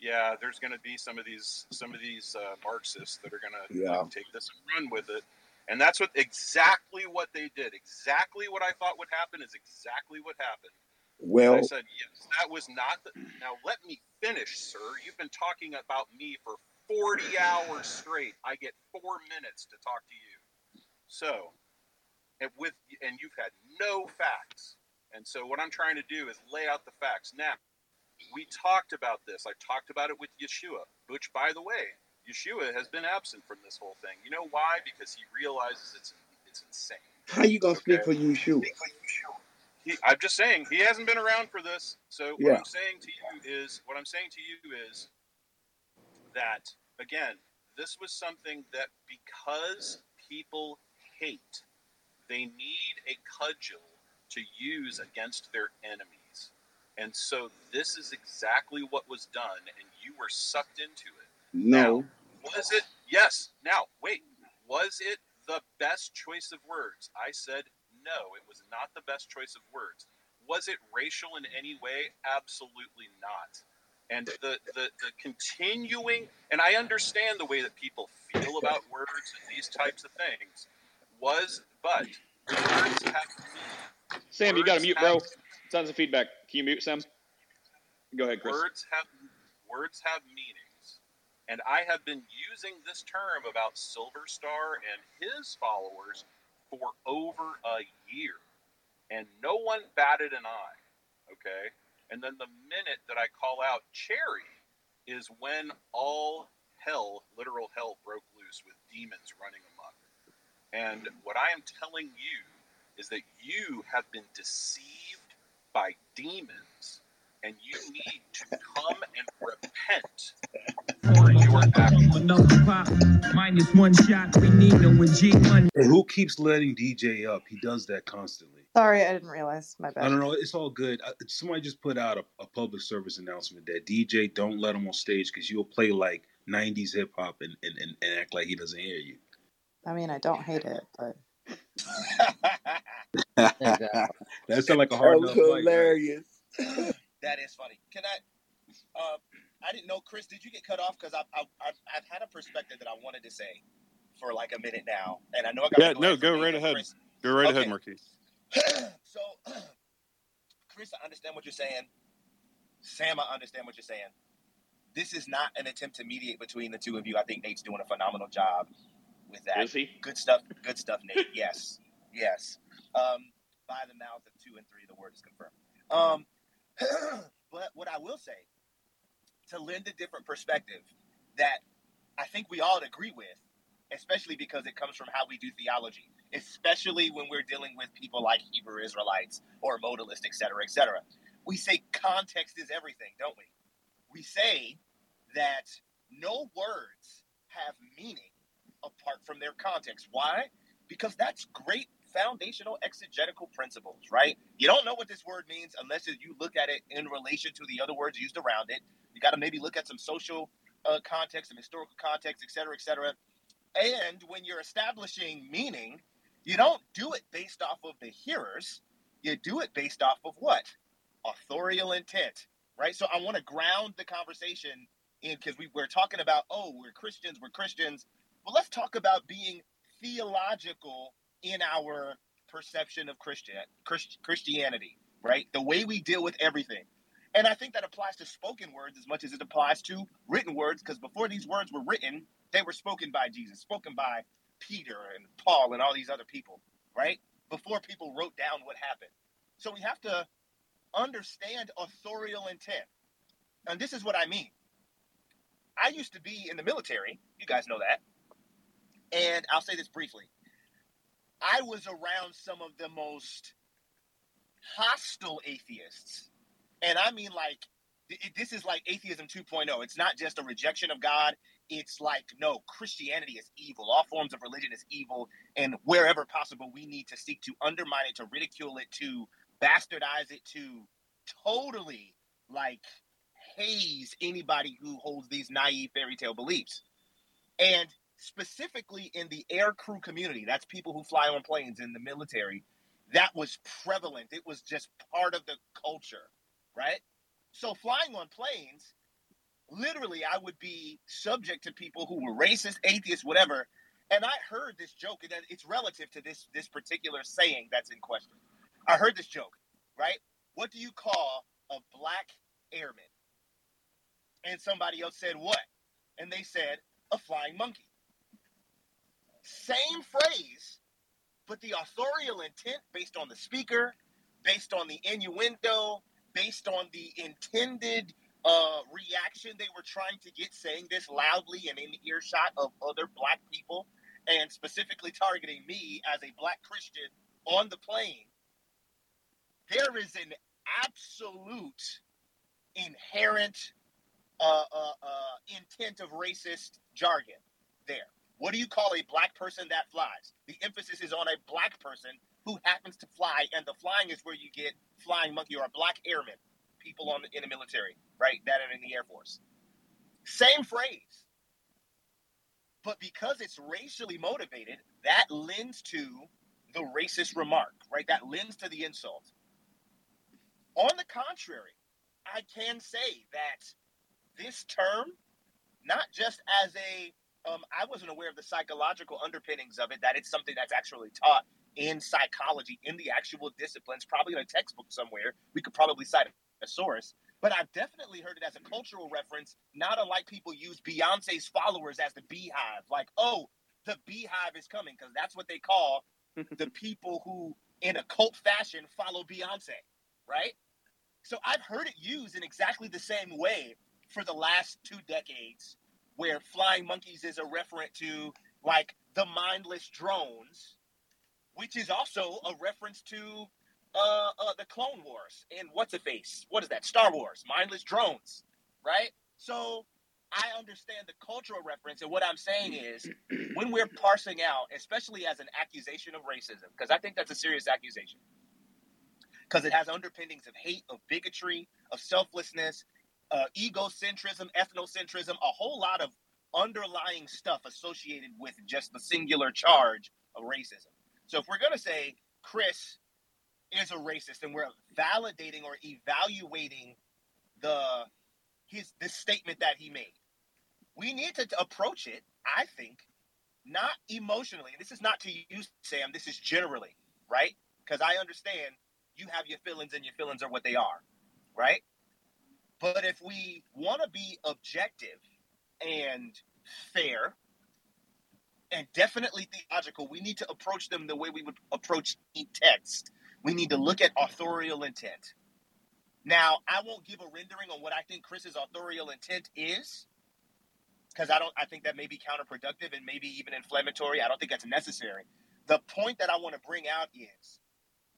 J: yeah, there's going to be some of these some of these uh, Marxists that are going to
M: Yeah.
J: like, take this and run with it. And that's what exactly what they did. Exactly what I thought would happen is exactly what happened. And I said, yes, that was not the. Now let me finish, sir. You've been talking about me for 40 hours straight. I get four minutes to talk to you. So, and with and you've had no facts. And so what I'm trying to do is lay out the facts. Now, we talked about this. I talked about it with Yeshua, which, by the way, Yeshua has been absent from this whole thing. You know why? Because he realizes it's it's insane.
M: how you gonna speak for Yeshua?
J: He, I'm just saying he hasn't been around for this. So what
M: Yeah.
J: I'm saying to you is what I'm saying to you is that again, this was something that because people hate, they need a cudgel to use against their enemies. And so this is exactly what was done, and you were sucked into it.
M: No.
J: Was it? Yes. Now, wait. Was it the best choice of words? I said no, it was not the best choice of words. Was it racial in any way? Absolutely not. And the, the, the continuing, and I understand the way that people feel about words and these types of things, was, but words have
E: Sam, you got to mute, bro. Tons of feedback. Can you mute, Sam? Go ahead, Chris.
J: Words have words have meanings, and I have been using this term about Silver Star and his followers for over a year, and no one batted an eye. Okay, and then the minute that I call out Cherry is when all hell, literal hell, broke loose with demons running amok. And what I am telling you is that you have been deceived by demons and you need to come and repent for your actions.
N: minus One shot. We need no with G money.
O: Who keeps letting DJ up? He does that constantly.
P: Sorry, I didn't realize. My bad.
O: I don't know. It's all good. Uh, Somebody just put out a, a public service announcement that DJ don't let him on stage because you'll play like '90s hip hop and, and, and, and act like he doesn't hear you.
P: I mean, I don't hate it, but
O: that sounds like a
M: That
O: hard
M: was
O: enough
M: hilarious.
C: That is funny. Can I? Uh, I didn't know, Chris. Did you get cut off? Because I've, I've I've I've had a perspective that I wanted to say for like a minute now, and I know I got
J: Yeah, no, go right ahead.
C: Chris-
J: Go right ahead, Marquis.
C: so, Chris, I understand what you're saying. Sam, I understand what you're saying. This is not an attempt to mediate between the two of you. I think Nate's doing a phenomenal job with that.
E: Is he?
C: Good stuff. Good stuff, Nate. Yes. Yes. Um, by the mouth of two and three, the word is confirmed. Um, but what I will say, to lend a different perspective, that I think we all agree with, especially because it comes from how we do theology, especially when we're dealing with people like Hebrew Israelites or modalists, et cetera, et cetera. We say context is everything, don't we? We say that no words have meaning apart from their context. Why? Because that's great foundational exegetical principles, right? You don't know what this word means unless you look at it in relation to the other words used around it. You got to maybe look at some social uh, context, some historical context, et cetera, et cetera. And when you're establishing meaning, you don't do it based off of the hearers. You do it based off of what? Authorial intent, right? So I want to ground the conversation in because we, we're talking about, oh, we're Christians, we're Christians. Well, let's talk about being theological in our perception of Christian Christ, Christianity, right? The way we deal with everything. And I think that applies to spoken words as much as it applies to written words, because before these words were written, they were spoken by Jesus, spoken by Peter and Paul and all these other people, right? Before people wrote down what happened. So we have to understand authorial intent. And this is what I mean. I used to be in the military. You guys know that. And I'll say this briefly. I was around some of the most hostile atheists. And I mean, like, th- this is like atheism 2.0. It's not just a rejection of God. It's like, no, Christianity is evil. All forms of religion is evil. And wherever possible, we need to seek to undermine it, to ridicule it, to bastardize it, to totally like haze anybody who holds these naive fairy tale beliefs. And specifically in the air crew community, that's people who fly on planes in the military, that was prevalent. It was just part of the culture, right? So flying on planes, literally, I would be subject to people who were racist, atheists, whatever. And I heard this joke, and it's relative to this this particular saying that's in question. I heard this joke, right? What do you call a black airman? And somebody else said, What? And they said, A flying monkey. Same phrase, but the authorial intent based on the speaker, based on the innuendo, based on the intended uh, reaction they were trying to get, saying this loudly and in earshot of other black people, and specifically targeting me as a black Christian on the plane. There is an absolute inherent uh, uh, uh, intent of racist jargon there. What do you call a black person that flies? The emphasis is on a black person who happens to fly, and the flying is where you get flying monkey or a black airman, people on the, in the military, right? That are in the Air Force. Same phrase. But because it's racially motivated, that lends to the racist remark, right? That lends to the insult. On the contrary, I can say that this term, not just as a, um, I wasn't aware of the psychological underpinnings of it, that it's something that's actually taught in psychology, in the actual disciplines, probably in a textbook somewhere. We could probably cite a source. But I've definitely heard it as a cultural reference, not unlike people use Beyonce's followers as the beehive. Like, oh, the beehive is coming, because that's what they call the people who, in a cult fashion, follow Beyonce, right? So I've heard it used in exactly the same way for the last two decades, where flying monkeys is a referent to like the mindless drones, which is also a reference to uh, uh the Clone Wars and what's a face? What is that? Star Wars, mindless drones, right? So I understand the cultural reference, and what I'm saying is, when we're parsing out, especially as an accusation of racism, because I think that's a serious accusation, because it has underpinnings of hate, of bigotry, of selflessness, uh, egocentrism, ethnocentrism, a whole lot of underlying stuff associated with just the singular charge of racism. So if we're going to say Chris is a racist and we're validating or evaluating the his this statement that he made, we need to approach it, I think, not emotionally. This is not to you, Sam. This is generally, right? Because I understand you have your feelings and your feelings are what they are, right? But if we want to be objective and fair and definitely theological, we need to approach them the way we would approach text. We need to look at authorial intent. Now, I won't give a rendering on what I think Chris's authorial intent is, because I don't. I think that may be counterproductive and maybe even inflammatory. I don't think that's necessary. The point that I want to bring out is,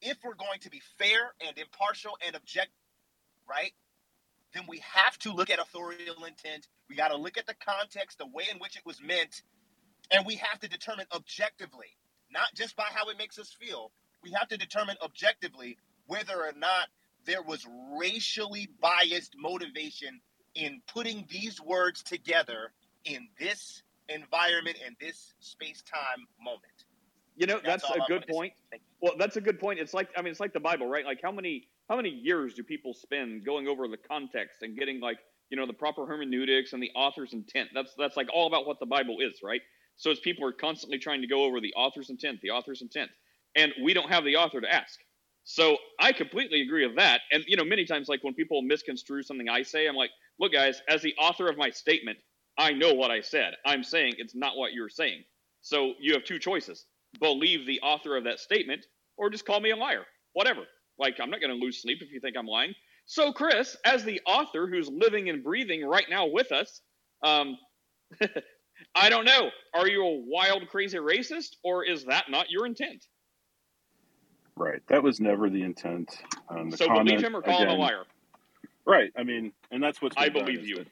C: if we're going to be fair and impartial and objective, right? Then we have to look at authorial intent. We got to look at the context, the way in which it was meant, and we have to determine objectively, not just by how it makes us feel. We have to determine objectively whether or not there was racially biased motivation in putting these words together in this environment and this space-time moment.
E: You know, that's, that's a good point. Well, that's a good point. It's like I mean, it's like the Bible, right? Like how many how many years do people spend going over the context and getting like you know the proper hermeneutics and the author's intent? That's that's like all about what the bible is right? So as people are constantly trying to go over the author's intent the author's intent and we don't have the author to ask. So i completely agree with that. And you know many times like when people misconstrue something i say i'm like look guys as the author of my statement i know what i said. I'm saying it's not what you're saying. So you have two choices believe the author of that statement or just call me a liar whatever like, I'm not going to lose sleep if you think I'm lying. So, Chris, as the author who's living and breathing right now with us, um, I don't know. Are you a wild, crazy racist, or is that not your intent?
D: Right. That was never the intent. Um, the
E: so
D: comment,
E: believe him or call
D: again,
E: him a liar.
D: Right. I mean, and that's what's.
E: I believe you.
D: that-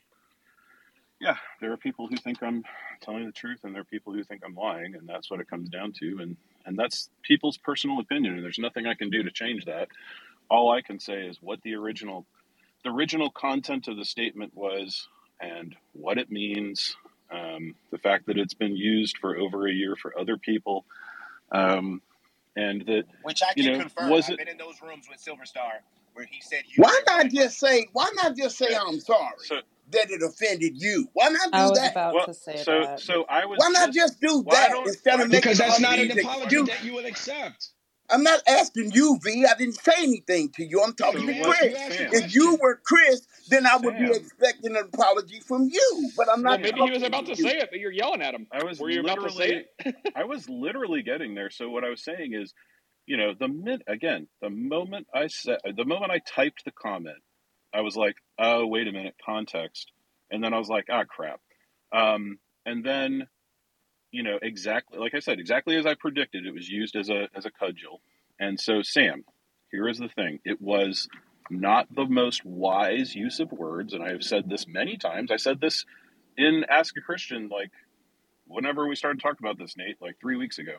D: yeah, there are people who think I'm telling the truth, and there are people who think I'm lying, and that's what it comes down to. And and that's people's personal opinion, and there's nothing I can do to change that. All I can say is what the original, the original content of the statement was, and what it means, Um, the fact that it's been used for over a year for other people, um, and that
C: Which I
D: you
C: can
D: know
C: confirm.
D: was
C: I've
D: it
C: been in those rooms with Silver Star where he said you
M: Why not just say? Why not just say I'm sorry
D: so
M: that it offended you? Why not do
P: I
M: do
P: was
M: that?
P: about
D: well
P: to say
D: so
P: that.
D: so I was
M: Why not
D: just
M: just do that instead of making
F: Because that's not an apology
M: excuses?
F: that you will accept.
M: I'm not asking you, V. I didn't say anything to you. I'm
D: so
M: talking to
F: You
D: what
F: asked, you
M: Chris.
F: asked a
D: Sam
M: If you were Chris, then I would be expecting an apology from you. But I'm not
D: Sam
E: maybe he was about
M: to
E: to
M: you.
E: say it, but you're yelling at him.
D: I was
E: Were you about to say
D: literally
E: it?
D: I was literally getting there. So what I was saying is, you know, the min again, the moment I said the moment I typed the comment, I was like, oh wait a minute, context, and then I was like, ah crap, um, and then you know exactly like I said, exactly as I predicted, it was used as a as a cudgel, and so Sam, here is the thing, it was not the most wise use of words, and I have said this many times. I said this in Ask a Christian like whenever we started talking about this, Nate, like three weeks ago,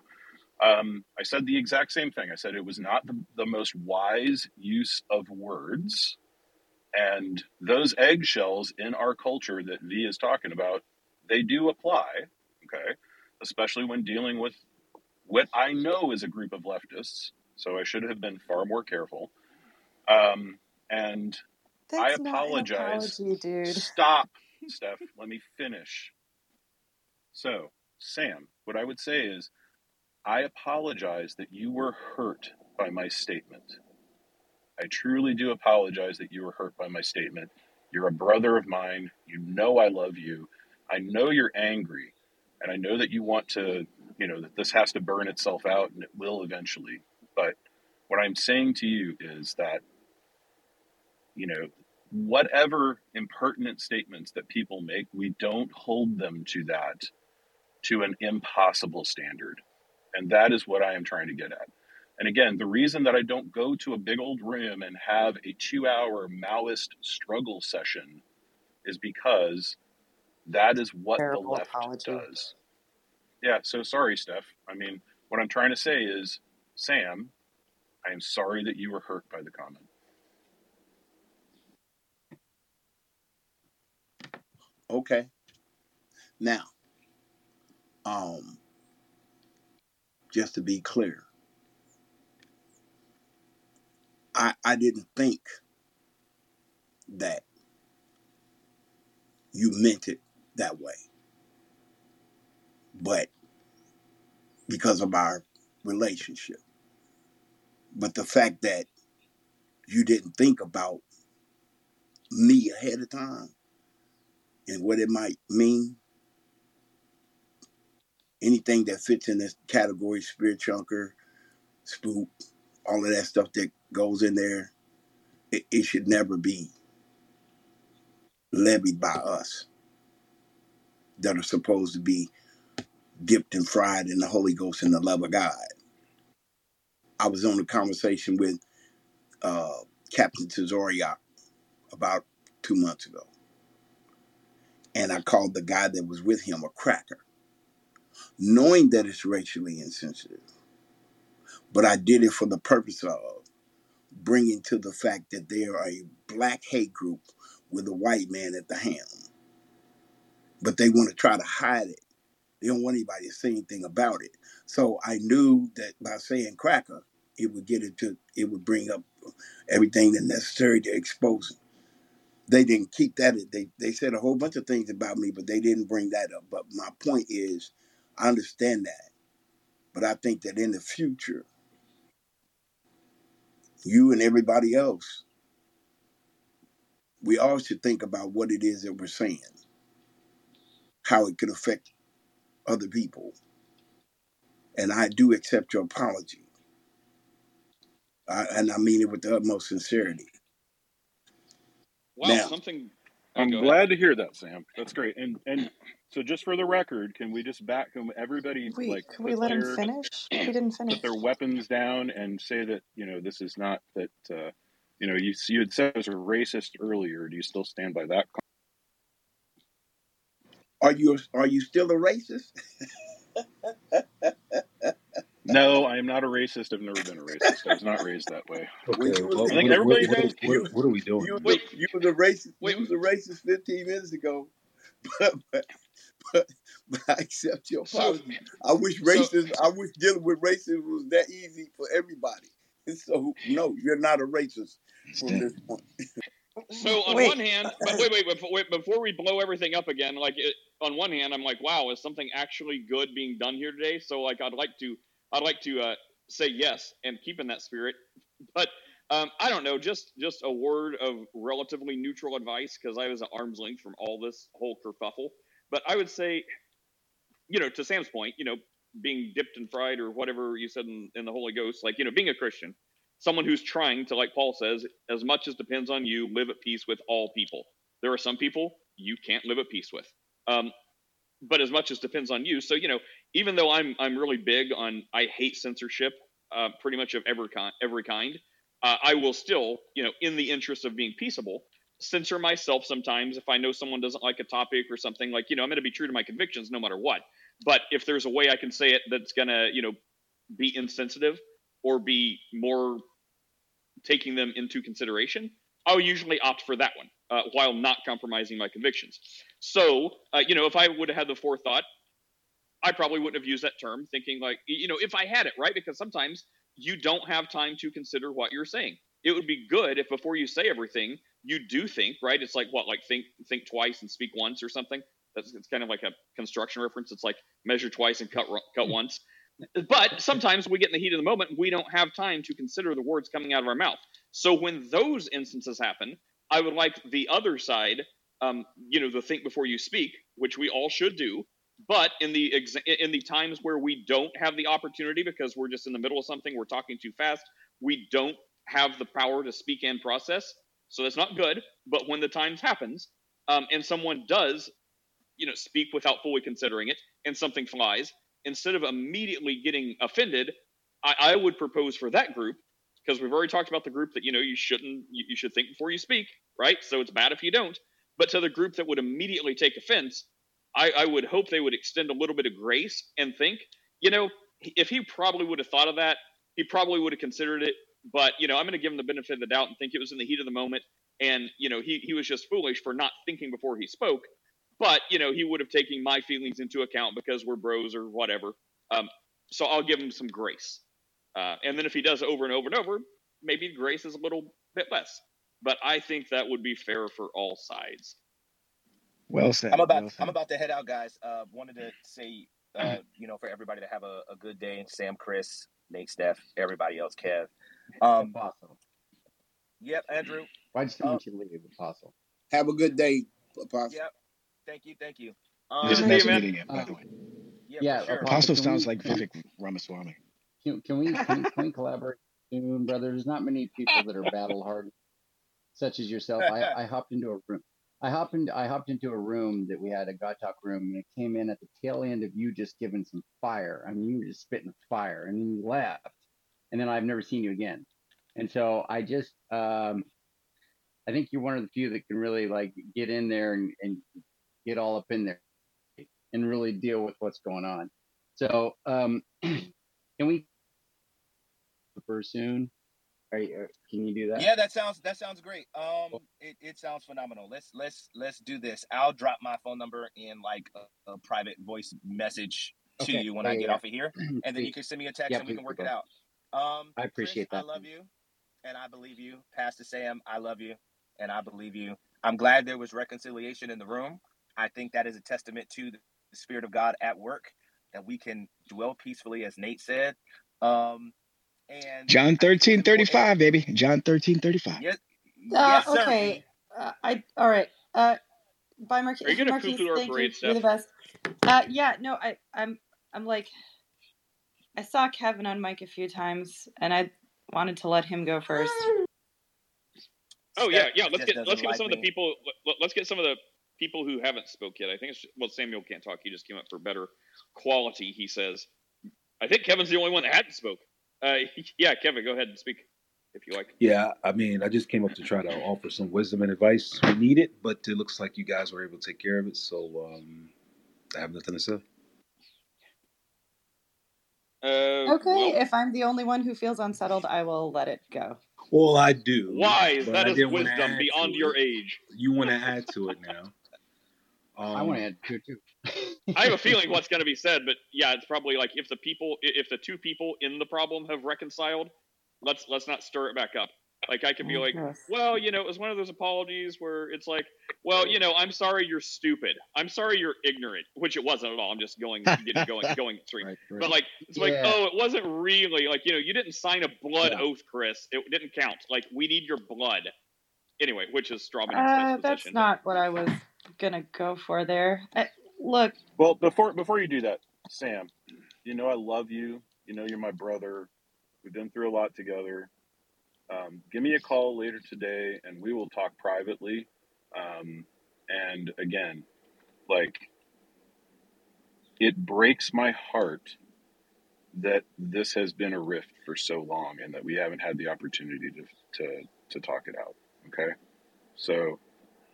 D: um, I said the exact same thing. I said it was not the, the most wise use of words. And those eggshells in our culture that V is talking about, they do apply, okay? Especially when dealing with what I know is a group of leftists. So I should have been far more careful. Um, and I
P: That's an
D: apologize.
P: apology, dude.
D: Stop, Steph. Let me finish. So, Sam, what I would say is, I apologize that you were hurt by my statement. I truly do apologize that you were hurt by my statement. You're a brother of mine. You know I love you. I know you're angry. And I know that you want to, you know, that this has to burn itself out and it will eventually. But what I'm saying to you is that, you know, whatever impertinent statements that people make, we don't hold them to that, to an impossible standard. And that is what I am trying to get at. And again, the reason that I don't go to a big old room and have a two hour Maoist struggle session is because that is what the left
P: apology.
D: does. Yeah, so sorry, Steph. I mean, what I'm trying to say is, Sam, I am sorry that you were hurt by the comment.
M: Okay. Now, um, just to be clear, I I didn't think that you meant it that way, but because of our relationship. But the fact that you didn't think about me ahead of time and what it might mean, anything that fits in this category, spear chucker, spook, all of that stuff that goes in there, it, it should never be levied by us that are supposed to be dipped and fried in the Holy Ghost and the love of God. I was on a conversation with uh, Captain Tazoriak about two months ago, and I called the guy that was with him a cracker, knowing that it's racially insensitive. But I did it for the purpose of bringing to the fact that they are a black hate group with a white man at the helm. But they want to try to hide it. They don't want anybody to say anything about it. So I knew that by saying cracker, it would get it to it would bring up everything that's necessary to expose him. They didn't keep that. They they said a whole bunch of things about me, but they didn't bring that up. But my point is, I understand that, but I think that in the future, you and everybody else, we all should think about what it is that we're saying, how it could affect other people, and I do accept your apology, I, and I mean it with the utmost sincerity.
E: Wow,
M: Now,
E: something.
D: I'm
E: go ahead.
D: glad to hear that, Sam. That's great. And and so just for the record, can we just back can everybody
P: Wait,
D: like
P: could we
D: put
P: let him
D: their
P: finish? He didn't finish.
D: put their weapons down and say that you know this is not that uh, you know you you had said it was a racist earlier. Do you still stand by that?
M: are you are you still a racist?
D: No, I am not a racist. I've never been a racist. I was not raised that way.
O: Okay, well,
D: I think
O: what,
D: everybody
O: what,
D: knows.
O: what, what, what are we doing?
M: you was
E: Wait,
M: a, you was a racist
E: wait.
M: you was a racist 15 minutes ago, but but, but, but I accept your
E: So,
M: apology. I wish
E: so
M: racism. I wish dealing with racism was that easy for everybody. And so, no, you're not a racist from this point.
E: So on
P: Wait.
E: one hand, but wait, wait, before, wait, before we blow everything up again, like it, on one hand, I'm like, wow, is something actually good being done here today? So like, I'd like to, I'd like to uh, say yes and keep in that spirit, but um, I don't know, just just a word of relatively neutral advice because I was at arm's length from all this whole kerfuffle. But I would say, you know, to Sam's point, you know, being dipped and fried or whatever you said in, in the Holy Ghost, like you know, being a Christian, someone who's trying to, like Paul says, as much as depends on you, live at peace with all people. There are some people you can't live at peace with, um, but as much as depends on you. So you know, even though I'm I'm really big on I hate censorship, uh, pretty much of every kind, every kind, uh, I will still, you know, in the interest of being peaceable, censor myself sometimes if I know someone doesn't like a topic or something. Like you know, I'm going to be true to my convictions no matter what. But if there's a way I can say it that's going to, you know, be insensitive or be more taking them into consideration, I'll usually opt for that one uh, while not compromising my convictions. So, uh, you know, if I would have had the forethought, I probably wouldn't have used that term, thinking like, you know, if I had it, right? Because sometimes you don't have time to consider what you're saying. It would be good if before you say everything, you do think, right? It's like what, like think think twice and speak once or something. That's it's kind of like a construction reference. It's like measure twice and cut cut once. But sometimes we get in the heat of the moment, we don't have time to consider the words coming out of our mouth. So when those instances happen, I would like the other side, um, you know, the think before you speak, which we all should do. But in the exa- in the times where we don't have the opportunity because we're just in the middle of something, we're talking too fast, we don't have the power to speak and process. So that's not good. But when the times happens, um, and someone does, you know, speak without fully considering it, and something flies, instead of immediately getting offended, I, I would propose for that group because we've already talked about the group that you know you shouldn't you, you should think before you speak, right? So it's bad if you don't. But to the group that would immediately take offense, I, I would hope they would extend a little bit of grace and think, you know, if he probably would have thought of that, he probably would have considered it. But you know, I'm going to give him the benefit of the doubt and think it was in the heat of the moment, and you know, he he was just foolish for not thinking before he spoke. But you know, he would have taken my feelings into account because we're bros or whatever. Um, so I'll give him some grace. Uh, and then if he does it over and over and over, maybe grace is a little bit less. But I think that would be fair for all sides.
F: Well said.
C: I'm about
F: Well
C: I'm about to head out, guys. Uh, wanted to say, uh, you know, for everybody to have a, a good day. Sam, Chris, Nate, Steph, everybody else, Kev. Um,
B: Apostle.
C: yep, Andrew.
B: Why did
C: Uh,
B: you leave, Apostle?
M: Have a good day, Apostle.
C: Yep. Thank you, thank you.
F: It's
C: Um,
F: nice meeting you, by the
B: Uh,
F: way.
C: yeah,
B: yeah,
C: sure.
B: Apostle,
F: Apostle
B: can
F: sounds
B: we
F: like Vivek Ramaswamy.
B: can, can we can, we- can we collaborate soon, brother? There's not many people that are battle hardened, such as yourself. I, I hopped into a room. I hopped into I hopped into a room that we had a God talk room, and it came in at the tail end of you just giving some fire. I mean, you were just spitting fire, and then you left, and then I've never seen you again. And so I just um, I think you're one of the few that can really like get in there and, and get all up in there and really deal with what's going on. So um, can we for soon? Are you, uh, can you do that?
C: Yeah, that sounds that sounds great. Um, it, it sounds phenomenal. Let's let's let's do this. I'll drop my phone number in like a, a private voice message to
B: Okay.
C: you when
B: Yeah,
C: I get
B: yeah.
C: off of here, and then you can send me a text
B: Yeah,
C: and we can work it out. Um,
B: I
C: Chris,
B: that.
C: I love you, and I believe you. Pastor Sam, I love you, and I believe you. I'm glad there was reconciliation in the room. I think that is a testament to the Spirit of God at work, that we can dwell peacefully, as Nate said. Um, and
F: John
C: I
F: thirteen
C: it's
F: thirty
C: important.
F: five, baby. John thirteen thirty five.
C: Yes,
P: Uh,
C: yes,
P: okay. Uh, I all right. Uh, bye, Marquis.
E: Are you gonna
P: Marquise,
E: poo-poo our
P: thank you.
E: parade,
P: You're the best. Uh, yeah. No, I, I'm, I'm like, I saw Kevin on mic a few times, and I wanted to let him go first.
E: Oh yeah,
C: Steph
E: yeah. Let's
C: just
E: get let's get
C: like
E: some of the people. let- Let's get some of the people who haven't spoke yet. I think it's well Samuel can't talk. He just came up for better quality. He says. I think Kevin's the only one that hadn't spoke. Uh, yeah, Kevin, go ahead and speak if you like.
O: Yeah, I mean, I just came up to try to offer some wisdom and advice. We need it, but it looks like you guys were able to take care of it. So um, I have nothing to say.
E: Uh,
P: Okay,
E: well,
P: if I'm the only one who feels unsettled, I will let it go.
O: Well, I do.
E: wise.
O: but
E: That
O: I
E: is
O: didn't want to
E: wisdom beyond your
O: it.
E: age.
O: You want to add to it now.
B: I want to
F: Um,
B: add to it too.
E: I have a feeling what's going to be said, but yeah, it's probably like if the people, if the two people in the problem have reconciled, let's let's not stir it back up. Like I could be like,
P: Yes.
E: well, you know, it was one of those apologies where it's like, well, you know, I'm sorry you're stupid. I'm sorry you're ignorant, which it wasn't at all. I'm just going, getting going, going extreme.
B: Right, right.
E: But like, it's like, oh, it wasn't really like, you know, you didn't sign a blood
B: Yeah.
E: oath, Chris. It didn't count. Like, we need your blood. Anyway, which is Strawman.
P: Uh, that's
E: position.
P: not what I was gonna go for there. I, look,
D: Well, before before you do that, Sam, you know I love you. You know you're my brother. We've been through a lot together. Um, give me a call later today, and we will talk privately. Um, and again, like it breaks my heart that this has been a rift for so long, and that we haven't had the opportunity to to to talk it out. Okay, so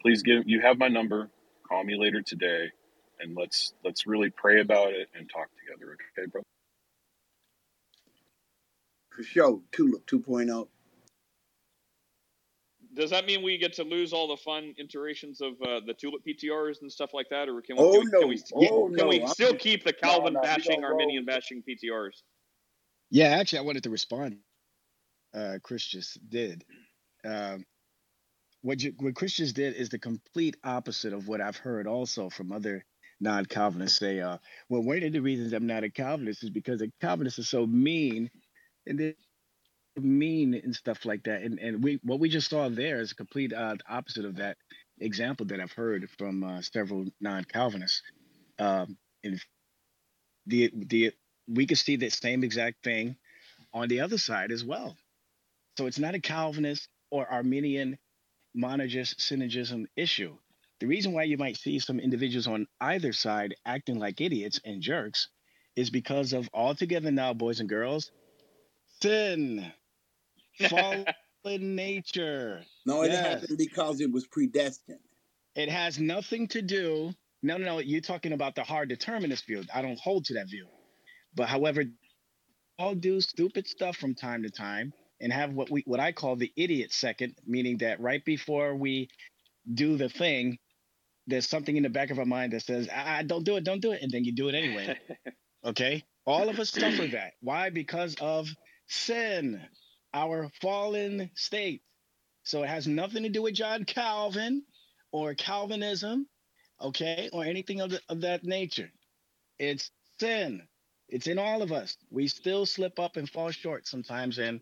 D: please give you have my number. Call me later today and let's let's really pray about it and talk together. Okay, bro.
M: For sure. Tulip oh. 2.0.
E: Does that mean we get to lose all the fun iterations of uh, the tulip PTRs and stuff like that, or can we?
M: Oh,
E: can we,
M: no.
E: Can we,
M: Oh,
E: can
M: no.
E: we
M: I'm
E: still keep the Calvin
M: no, we
E: bashing,
M: gonna
E: Arminian bashing PTRs?
F: yeah, actually, I wanted to respond. Uh, Chris just did. Um, what you, what Chris just did is the complete opposite of what I've heard also from other non-Calvinists say. Uh, well, one of the reasons I'm not a Calvinist is because the Calvinists are so mean, and they're mean and stuff like that. And and we what we just saw there is a complete uh, opposite of that example that I've heard from uh, several non-Calvinists. Um, and the the we could see that same exact thing on the other side as well. So it's not a Calvinist or Arminian monergist synergism issue. The reason why you might see some individuals on either side acting like idiots and jerks is because of all together now, boys and girls, sin, fallen nature.
M: No, it
F: Yes.
M: happened because it was predestined.
F: It has nothing to do. No, no, no. You're talking about the hard determinist view. I don't hold to that view. But however, all do stupid stuff from time to time and have what we what I call the idiot second, meaning that right before we do the thing, there's something in the back of our mind that says, "I don't do it, don't do it," and then you do it anyway. Okay? All of us suffer that. Why? Because of sin, our fallen state. So it has nothing to do with John Calvin or Calvinism, okay, or anything of, the, of that nature. It's sin. It's in all of us. We still slip up and fall short sometimes. And,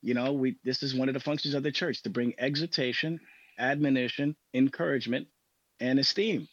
F: you know, we this is one of the functions of the church to bring exhortation, admonition, encouragement, and esteem.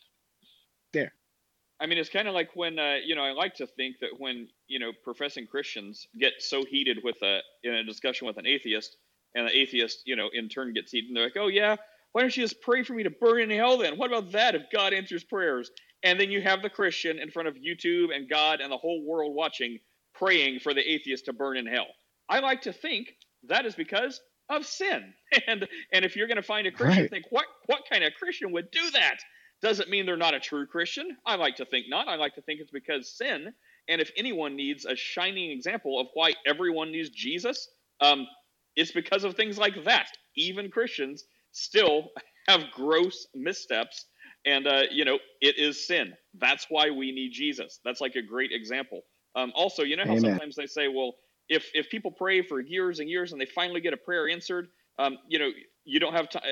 E: I mean, it's kind of like when uh, you know I like to think that when you know professing Christians get so heated with a in a discussion with an atheist, and the atheist you know in turn gets heated, and they're like, "Oh yeah, why don't you just pray for me to burn in hell then? What about that if God answers prayers?" And then you have the Christian in front of YouTube and God and the whole world watching, praying for the atheist to burn in hell. I like to think that is because of sin. And and if you're going to find a Christian,
F: Right.
E: think what what kind of Christian would do that? Doesn't mean they're not a true Christian. I like to think not. I like to think it's because sin. And if anyone needs a shining example of why everyone needs Jesus, um, it's because of things like that. Even Christians still have gross missteps, and uh, you know it is sin. That's why we need Jesus. That's like a great example. Um, also, you know how
F: Amen.
E: sometimes they say, well, if if people pray for years and years and they finally get a prayer answered, um, you know, you don't have time.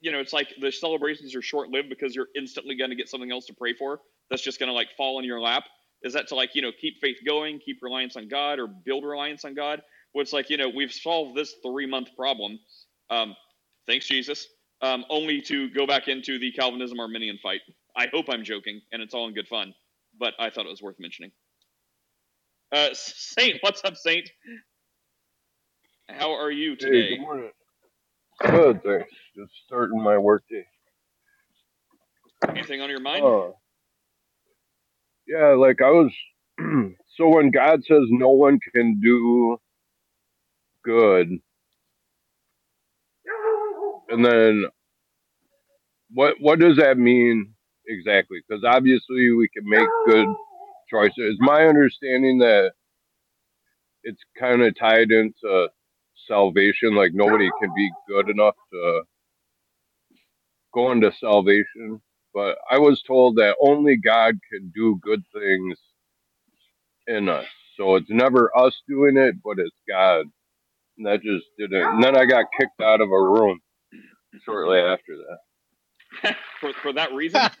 E: You know, it's like the celebrations are short lived because you're instantly going to get something else to pray for. That's just going to like fall in your lap. Is that to like you know keep faith going, keep reliance on God, or build reliance on God? Well, it's like you know we've solved this three month problem. Um, thanks Jesus. Um, only to go back into the Calvinism Arminian fight. I hope I'm joking, and it's all in good fun. But I thought it was worth mentioning. Uh, Saint, what's up, Saint? How are you
Q: Hey,
E: today?
Q: good morning. Good, thanks. Just starting my workday.
E: Anything on your mind?
Q: Oh, yeah, like I was. so when God says no one can do good, and then what what does that mean exactly? Because obviously we can make good choices. It's my understanding that it's kind of tied into salvation. Like nobody can be good enough to go into salvation. but I was told that only God can do good things in us. So it's never us doing it, but it's God. And that just didn't. And then I got kicked out of a room shortly after that.
E: for for that reason.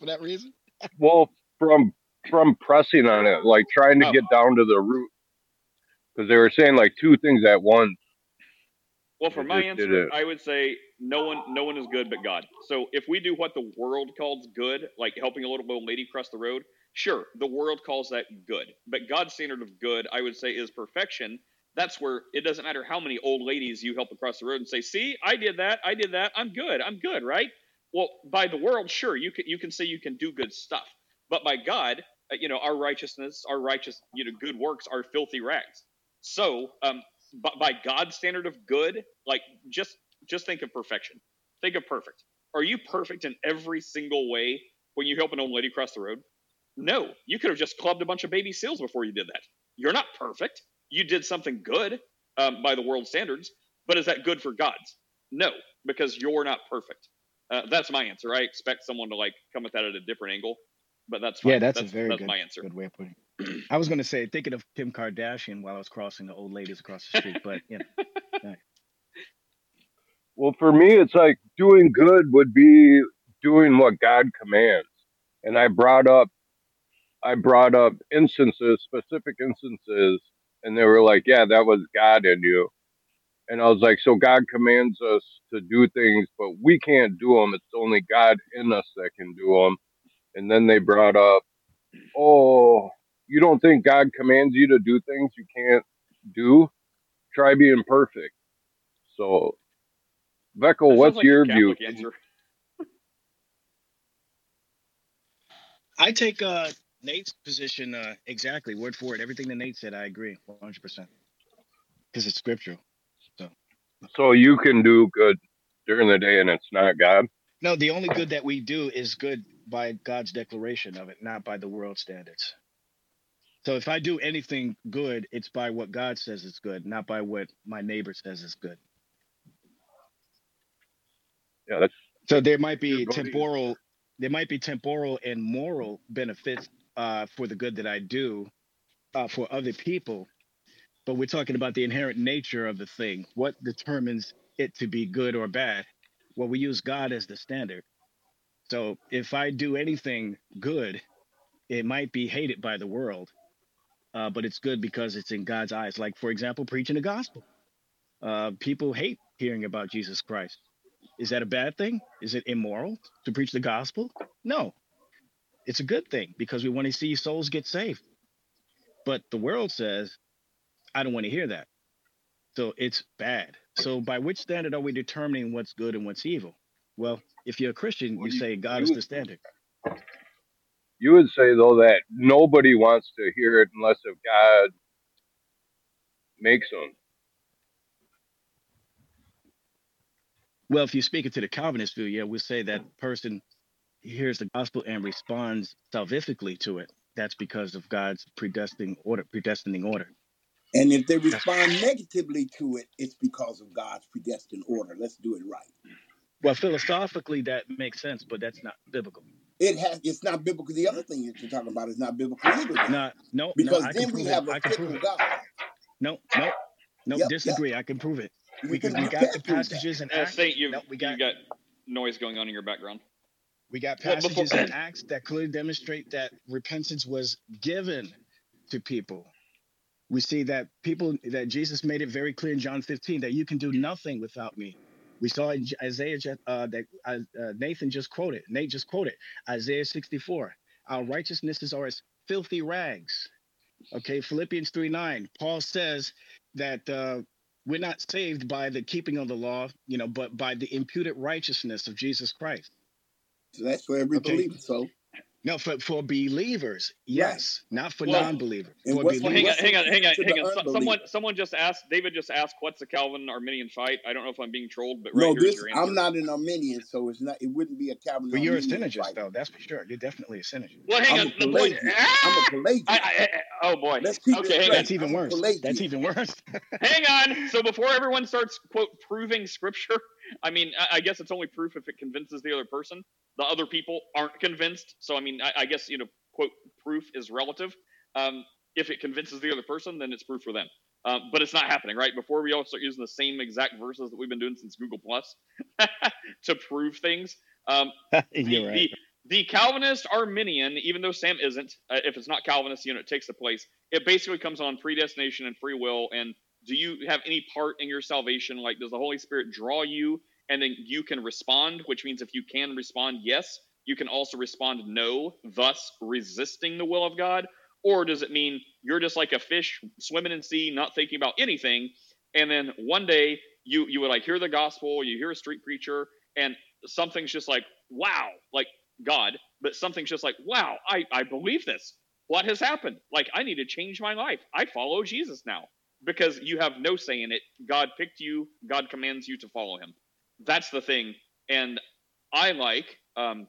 F: For that reason?
Q: Well, from from pressing on it, like trying to
E: Oh.
Q: get down to the root, because they were saying like two things at once.
E: Well, for my answer. I would say no one, no one is good but God. So if we do what the world calls good, like helping a little old lady cross the road, sure, the world calls that good. But God's standard of good, I would say, is perfection. That's where it doesn't matter how many old ladies you help across the road and say, "See, I did that, I did that, I'm good, I'm good," right? Well, by the world, sure, you can you can say you can do good stuff, but by God, uh, you know, our righteousness, our righteous, you know, good works are filthy rags. So, um, by, by God's standard of good, like just just think of perfection. Think of perfect. Are you perfect in every single way when you help an old lady cross the road? No, you could have just clubbed a bunch of baby seals before you did that. You're not perfect. You did something good um, by the world standards, but is that good for God's? No, because you're not perfect. Uh, that's my answer. I expect someone to like come at that at a different angle, but that's fine.
F: Yeah, that's,
E: that's
F: a very
E: that's
F: good,
E: my answer.
F: good way of putting it. I was going to say, thinking of Kim Kardashian while I was crossing the old ladies across the street, but you know,
Q: Well, for me, it's like doing good would be doing what God commands. And I brought up, I brought up instances, specific instances, and they were like, "Yeah, that was God in you." And I was like, "So God commands us to do things, but we can't do them. It's only God in us that can do them." And then they brought up, "Oh, you don't think God commands you to do things you can't do? Try being perfect." So, Veckel, what's
E: like
Q: your view?
E: Answer.
F: I take uh, Nate's position uh, exactly, word for word. Everything that Nate said, I agree 100%. Because it's scriptural. So,
Q: So you can do good during the day and it's not God?
F: no, the only good that we do is good by God's declaration of it, not by the world standards. So if I do anything good, it's by what God says is good, not by what my neighbor says is good.
Q: Yeah, that's
F: So there might be temporal, there might be temporal and moral benefits uh, for the good that I do uh, for other people, but we're talking about the inherent nature of the thing. What determines it to be good or bad? Well, we use God as the standard. So if I do anything good, it might be hated by the world, uh, but it's good because it's in God's eyes. Like, for example, preaching the gospel. Uh, people hate hearing about Jesus Christ. Is that a bad thing? Is it immoral to preach the gospel? No. It's a good thing because we want to see souls get saved. But the world says, I don't want to hear that. So it's bad. So by which standard are we determining what's good and what's evil? Well, if you're a Christian, you say God is the standard.
Q: you would say though that nobody wants to hear it unless if God makes them.
F: Well, if you speak it to the Calvinist view, yeah, we'll say that person hears the gospel and responds salvifically to it. That's because of God's predestining order, predestining order.
M: And if they respond negatively to it, it's because of God's predestined order. Let's do it right.
F: Well, philosophically, that makes sense, but that's not biblical.
M: It has. It's not biblical. The other thing that you're talking about is not biblical either.
F: Not, no,
M: because
F: no,
M: then we
F: prove it.
M: have a
F: I can prove
M: fickle
F: it.
M: God.
F: No, no, no,
M: Yep, yep.
F: disagree. I can prove it.
M: You
F: Because
M: can-
F: we got the
M: prove that.
F: passages in
E: Uh,
F: Acts.
E: Saint, you
F: No, we
E: you
F: got
E: got noise going on in your background.
F: we got passages in Acts that clearly demonstrate that repentance was given to people. We see that people that Jesus made it very clear in John 15 that you can do nothing without me. We saw in Isaiah uh, that uh, uh, Nathan just quoted. Nate just quoted Isaiah 64. Our righteousnesses are as filthy rags. Okay, Philippians 3 9. Paul says that uh, we're not saved by the keeping of the law, you know, but by the imputed righteousness of Jesus Christ.
M: So that's for every
F: Okay.
M: believer. So
F: No, for, for believers, yes, not for
E: Well-
F: non-believers. For
M: what's-
E: Well, hang on,
F: believers,
E: hang on, hang on, hang on. So- someone, someone just asked. David just asked, "What's the Calvin Arminian fight?" I don't know if I'm being trolled, but
M: no,
E: right here's
M: this
E: your.
M: I'm not an Arminian, so it's not. It wouldn't be a Calvin.
F: but you're a
M: Arminian
F: synergist,
M: fight.
F: though. That's for sure. You're definitely a synergist.
E: Well, hang
M: I'm
E: on.
M: a
E: point.
M: Pelagian. I'm a Pelagian.
E: I, I, I, oh boy.
M: Let's keep
E: okay, hang
M: straight.
E: on.
F: That's even worse.
M: Pelagian.
F: That's even worse.
E: Hang on. So before everyone starts quote proving scripture, I mean, I, I guess it's only proof if it convinces the other person. The other people aren't convinced, so I mean, I, I guess you know, quote, proof is relative. Um, if it convinces the other person, then it's proof for them. Um, but it's not happening, right? Before we all start using the same exact verses that we've been doing since Google Plus to prove things. Um, the,
F: You're right.
E: the, the Calvinist Arminian, even though Sam isn't, uh, if it's not Calvinist, you know, it takes the place. It basically comes on predestination and free will. And do you have any part in your salvation? Like, does the Holy Spirit draw you and then you can respond? Which means if you can respond yes, you can also respond no, thus resisting the will of God. Or does it mean you're just like a fish swimming in sea, not thinking about anything, and then one day you you would like hear the gospel, you hear a street preacher, and something's just like wow, like God, but something's just like wow, I I believe this. What has happened? Like I need to change my life. I follow Jesus now because you have no say in it. God picked you. God commands you to follow Him. That's the thing, and I like um,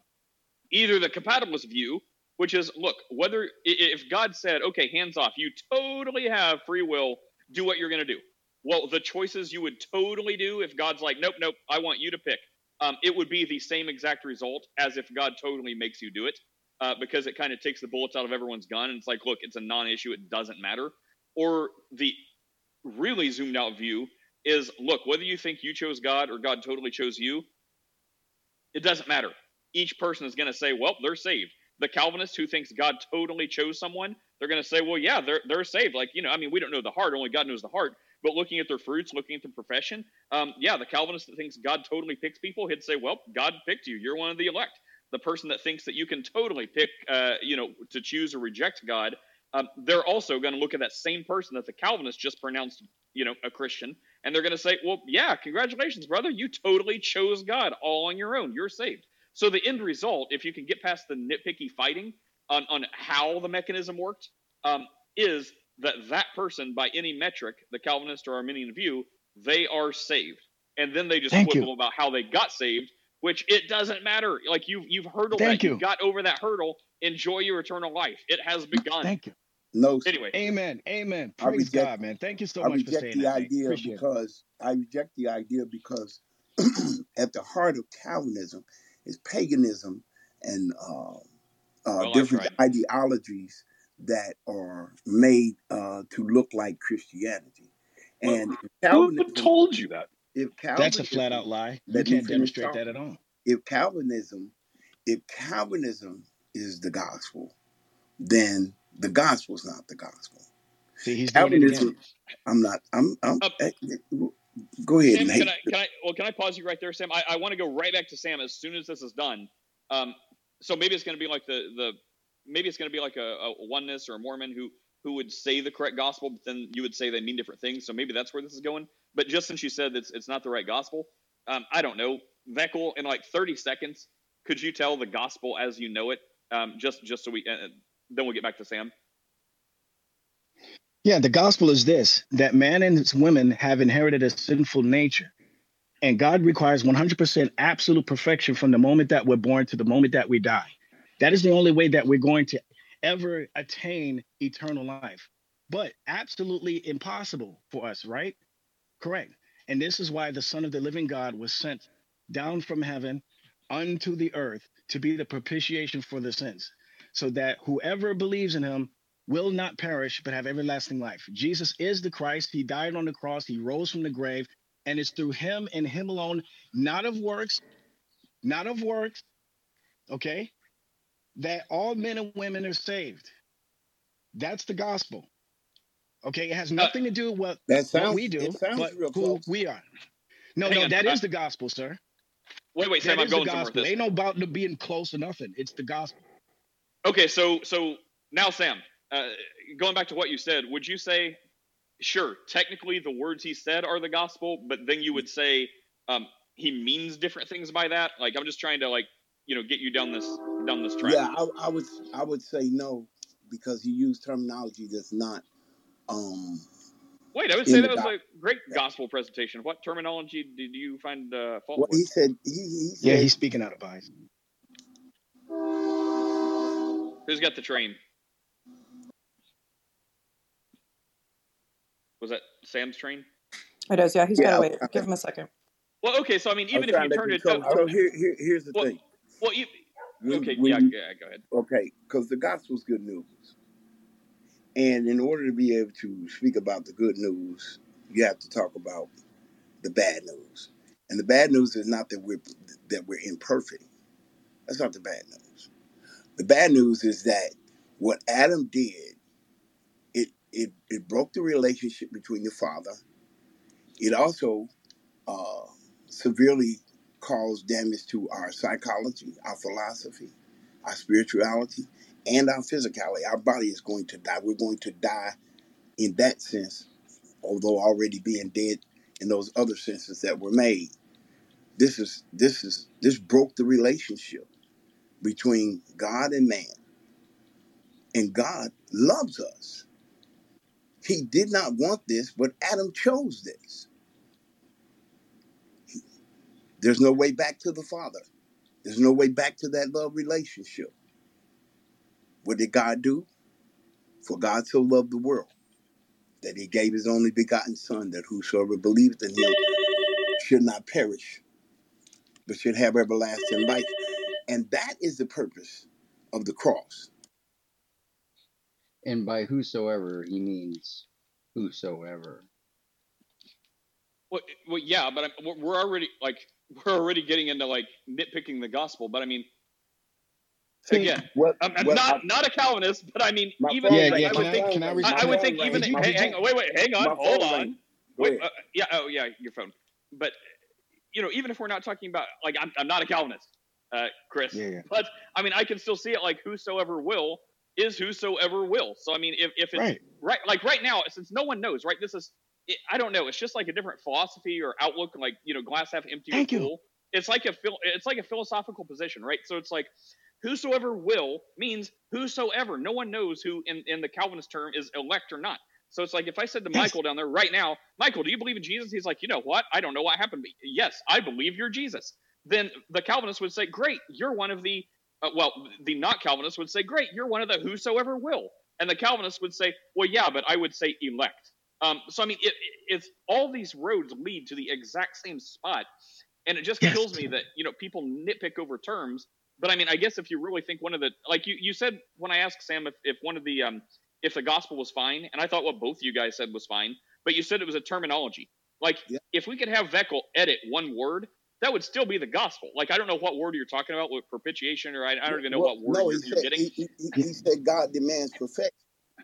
E: either the compatibilist view which is look whether if god said okay hands off you totally have free will do what you're going to do well the choices you would totally do if god's like nope nope i want you to pick um, it would be the same exact result as if god totally makes you do it uh, because it kind of takes the bullets out of everyone's gun and it's like look it's a non-issue it doesn't matter or the really zoomed out view is look whether you think you chose god or god totally chose you it doesn't matter each person is going to say well they're saved the Calvinist who thinks God totally chose someone, they're going to say, well, yeah, they're they're saved. Like you know, I mean, we don't know the heart; only God knows the heart. But looking at their fruits, looking at their profession, um, yeah, the Calvinist that thinks God totally picks people, he'd say, well, God picked you; you're one of the elect. The person that thinks that you can totally pick, uh, you know, to choose or reject God, um, they're also going to look at that same person that the Calvinist just pronounced, you know, a Christian, and they're going to say, well, yeah, congratulations, brother, you totally chose God all on your own. You're saved. So the end result, if you can get past the nitpicky fighting on, on how the mechanism worked, um, is that that person, by any metric, the Calvinist or Arminian view, they are saved. And then they just
F: Thank
E: quibble
F: you.
E: about how they got saved, which it doesn't matter. Like you've you've hurdled
F: Thank
E: that,
F: you.
E: you got over that hurdle. Enjoy your eternal life. It has begun.
F: Thank you.
M: No,
E: Anyway,
F: Amen. Amen.
M: I
F: Praise
M: reject.
F: God, man. Thank you so
M: I
F: much for
M: reject
F: saying
M: the
F: that, mate.
M: idea
F: Appreciate it.
M: because I reject the idea because at the heart of Calvinism is paganism and uh, uh,
E: well,
M: different
E: tried.
M: ideologies that are made uh, to look like Christianity. And if
D: Who
M: Calvinism,
D: told you that?
M: if Calvinism
F: That's a flat out lie. You can't
M: finish
F: demonstrate that at all.
M: If Calvinism, if Calvinism is the gospel, then the gospel is not the gospel.
F: See, he's doing it
M: Calvinism. I'm not. I'm. I'm.
E: Uh,
M: eh, Go ahead,
E: Sam, can I can I well can I pause you right there, Sam? I, I want to go right back to Sam as soon as this is done. Um, so maybe it's going to be like the the maybe it's going to be like a, a oneness or a Mormon who who would say the correct gospel, but then you would say they mean different things. So maybe that's where this is going. But just since you said it's it's not the right gospel, um, I don't know. Veckel, in like 30 seconds, could you tell the gospel as you know it? Um, just just so we uh, then we'll get back to Sam.
F: Yeah, the gospel is this that man and his women have inherited a sinful nature. And God requires 100% absolute perfection from the moment that we're born to the moment that we die. That is the only way that we're going to ever attain eternal life. But absolutely impossible for us, right? Correct. And this is why the Son of the living God was sent down from heaven unto the earth to be the propitiation for the sins, so that whoever believes in him will not perish but have everlasting life. Jesus is the Christ. He died on the cross, he rose from the grave, and it's through him and him alone, not of works, not of works, okay, that all men and women are saved. That's the gospel. Okay, it has
E: Uh,
F: nothing to do with
M: That
F: what
M: sounds.
F: we do, but who we are. No,
E: hang
F: no,
E: on.
F: that
E: Uh,
F: the gospel, sir.
E: Wait, wait, Sam, I'm
F: is the
E: going somewhere with this.
F: Ain't no about to being close or nothing. It's the gospel.
E: Okay, so so now Sam, uh, going back to what you said, would you say, sure, technically the words he said are the gospel, but then you would say um, he means different things by that? Like I'm just trying to like you know get you down this down this track.
M: Yeah, I, I would. I would say no because he used terminology that's not. Um.
E: Wait, I would say that was
M: gospel.
E: a great gospel presentation. What terminology did you find uh, fault
M: Well,
E: with?
M: he said. He, he
F: Yeah, he's speaking out of bias.
E: Who's got the train? Was that Sam's train?
P: It is, yeah. He's
M: Yeah.
P: got to wait.
M: I-
P: Give him a second.
E: Well, okay, so I mean,
M: I'm
E: even if you
M: turn
E: it,
M: you. So, so here, here, here's the
E: well,
M: thing.
E: well, you,
M: When,
E: okay,
M: when
E: yeah,
M: you,
E: yeah, go ahead.
M: okay, because the gospel's good news, and in order to be able to speak about the good news, you have to talk about the bad news. And the bad news is not that we're that we're imperfect. That's not the bad news. The bad news is that what Adam did, it it it broke the relationship between the father. It also uh, severely caused damage to our psychology, our philosophy, our spirituality, and our physicality. Our body is going to die. We're going to die in that sense, although already being dead in those other senses that were made. This is this is this broke the relationship between God and man. And God loves us. He did not want this, but Adam chose this. There's no way back to the Father. There's no way back to that love relationship. What did God do? For God so loved the world that he gave his only begotten Son, that whosoever believeth in him should not perish, but should have everlasting life. And that is the purpose of the cross.
B: And by whosoever, he means whosoever.
E: Well, well, yeah, but I'm, we're- we're already like we're already getting into like nitpicking the gospel. But I mean,
M: See,
E: again,
M: what,
E: I'm, I'm
M: what
E: not
M: I,
E: not a Calvinist, but I mean, even
F: Yeah,
E: like,
F: yeah.
E: I would
F: I
E: think
F: can I
M: rang,
E: I, would think even
M: rang,
F: you
E: hey, hang on, wait, wait, hang on, hold
M: phone rang.
E: on, wait, uh, yeah, oh yeah, your phone. But you know, even if we're not talking about like I'm I'm not a Calvinist, uh, Chris,
F: Yeah, yeah.
E: but I mean I can still see it like whosoever will is whosoever will. So I mean, if if it's
F: Right.
E: right, like right now, since no one knows, right? This is it, I don't know. It's just like a different philosophy or outlook, like you know, glass half empty or
F: Thank you.
E: full. It's like a phil, it's like a philosophical position, right? So it's like whosoever will means whosoever. No one knows who in in the Calvinist term is elect or not. So it's like if I said to. Michael down there right now, Michael, do you believe in Jesus? He's like, you know what? I don't know what happened. But yes, I believe you're Jesus. Then the Calvinist would say, great, you're one of the uh, well, the not Calvinist would say, great, you're one of the whosoever will. And the Calvinist would say, well, yeah, but I would say elect. Um, so, I mean, it, it, it's all these roads lead to the exact same spot. And it just
F: Yes.
E: kills me that, you know, people nitpick over terms. But I mean, I guess if you really think one of the, like you, you said when I asked Sam if, if one of the, um, if the gospel was fine, and I thought what both you guys said was fine, but you said it was a terminology. Like,
M: Yeah.
E: if we could have Veckel edit one word, that would still be the gospel. Like I don't know what word you're talking about with propitiation, or I, I don't even know
M: Well,
E: what word
M: no,
E: you're,
M: said
E: getting.
M: he, he, he said God demands perfection.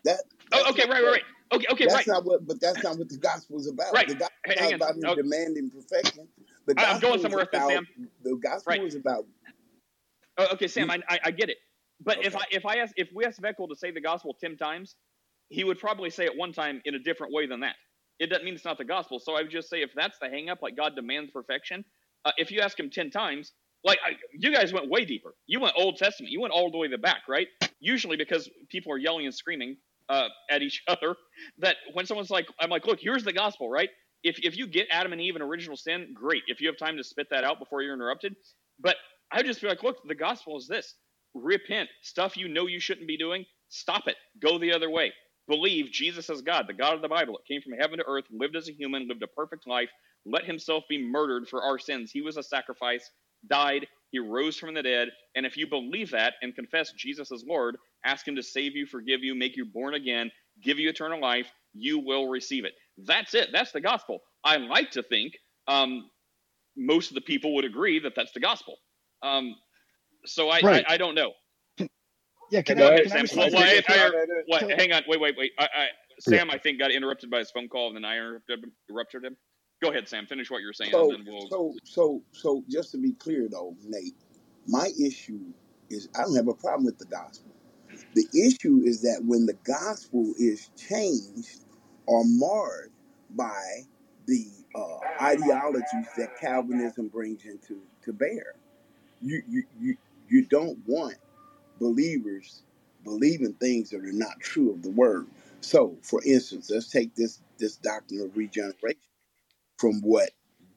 M: That
E: Oh, okay, right, right, right. Okay, okay,
M: that's
E: right,
M: not what but that's not what the gospel is about.
E: right.
M: The gospel is about him
E: Oh,
M: demanding perfection. The
E: I- I'm going
M: gospel
E: somewhere with this, Sam.
M: the gospel
E: Right.
M: is about
E: okay, Sam, I, I, I get it. But if. I if I ask if we ask Veckel to say the gospel ten times, he would probably say it one time in a different way than that. It doesn't mean it's not the gospel. So I would just say if that's the hang up, like God demands perfection, uh, if you ask him ten times, like I, you guys went way deeper. You went Old Testament. You went all the way to the back, right? Usually because people are yelling and screaming uh, at each other. That when someone's like, I'm like, look, here's the gospel, right? If if you get Adam and Eve in original sin, great. If you have time to spit that out before you're interrupted, but I just be like, look, the gospel is this: repent, stuff you know you shouldn't be doing, stop it, go the other way. Believe Jesus is God, the God of the Bible. It came from heaven to earth, lived as a human, lived a perfect life, let himself be murdered for our sins. He was a sacrifice, died, he rose from the dead. And if you believe that and confess Jesus as Lord, ask him to save you, forgive you, make you born again, give you eternal life, you will receive it. That's it. That's the gospel. I like to think um, most of the people would agree that that's the gospel. Um, so I,
F: Right.
E: I, I don't know.
F: Yeah. Can
E: Go
F: I can I
E: Sam. Well,
F: respond
E: well. I, I, what, hang on. Wait, wait, wait. I, I,
F: yeah.
E: Sam, I think, got interrupted by his phone call, and then I interrupted, interrupted him. Go ahead, Sam. Finish what you're saying, and
M: So
E: then we'll.
M: so so so just to be clear though, Nate, my issue is I don't have a problem with the gospel. The issue is that when the gospel is changed or marred by the uh, ideologies that Calvinism brings into to bear, you you you you don't want believers believing things that are not true of the word. So, for instance, let's take this this doctrine of regeneration from what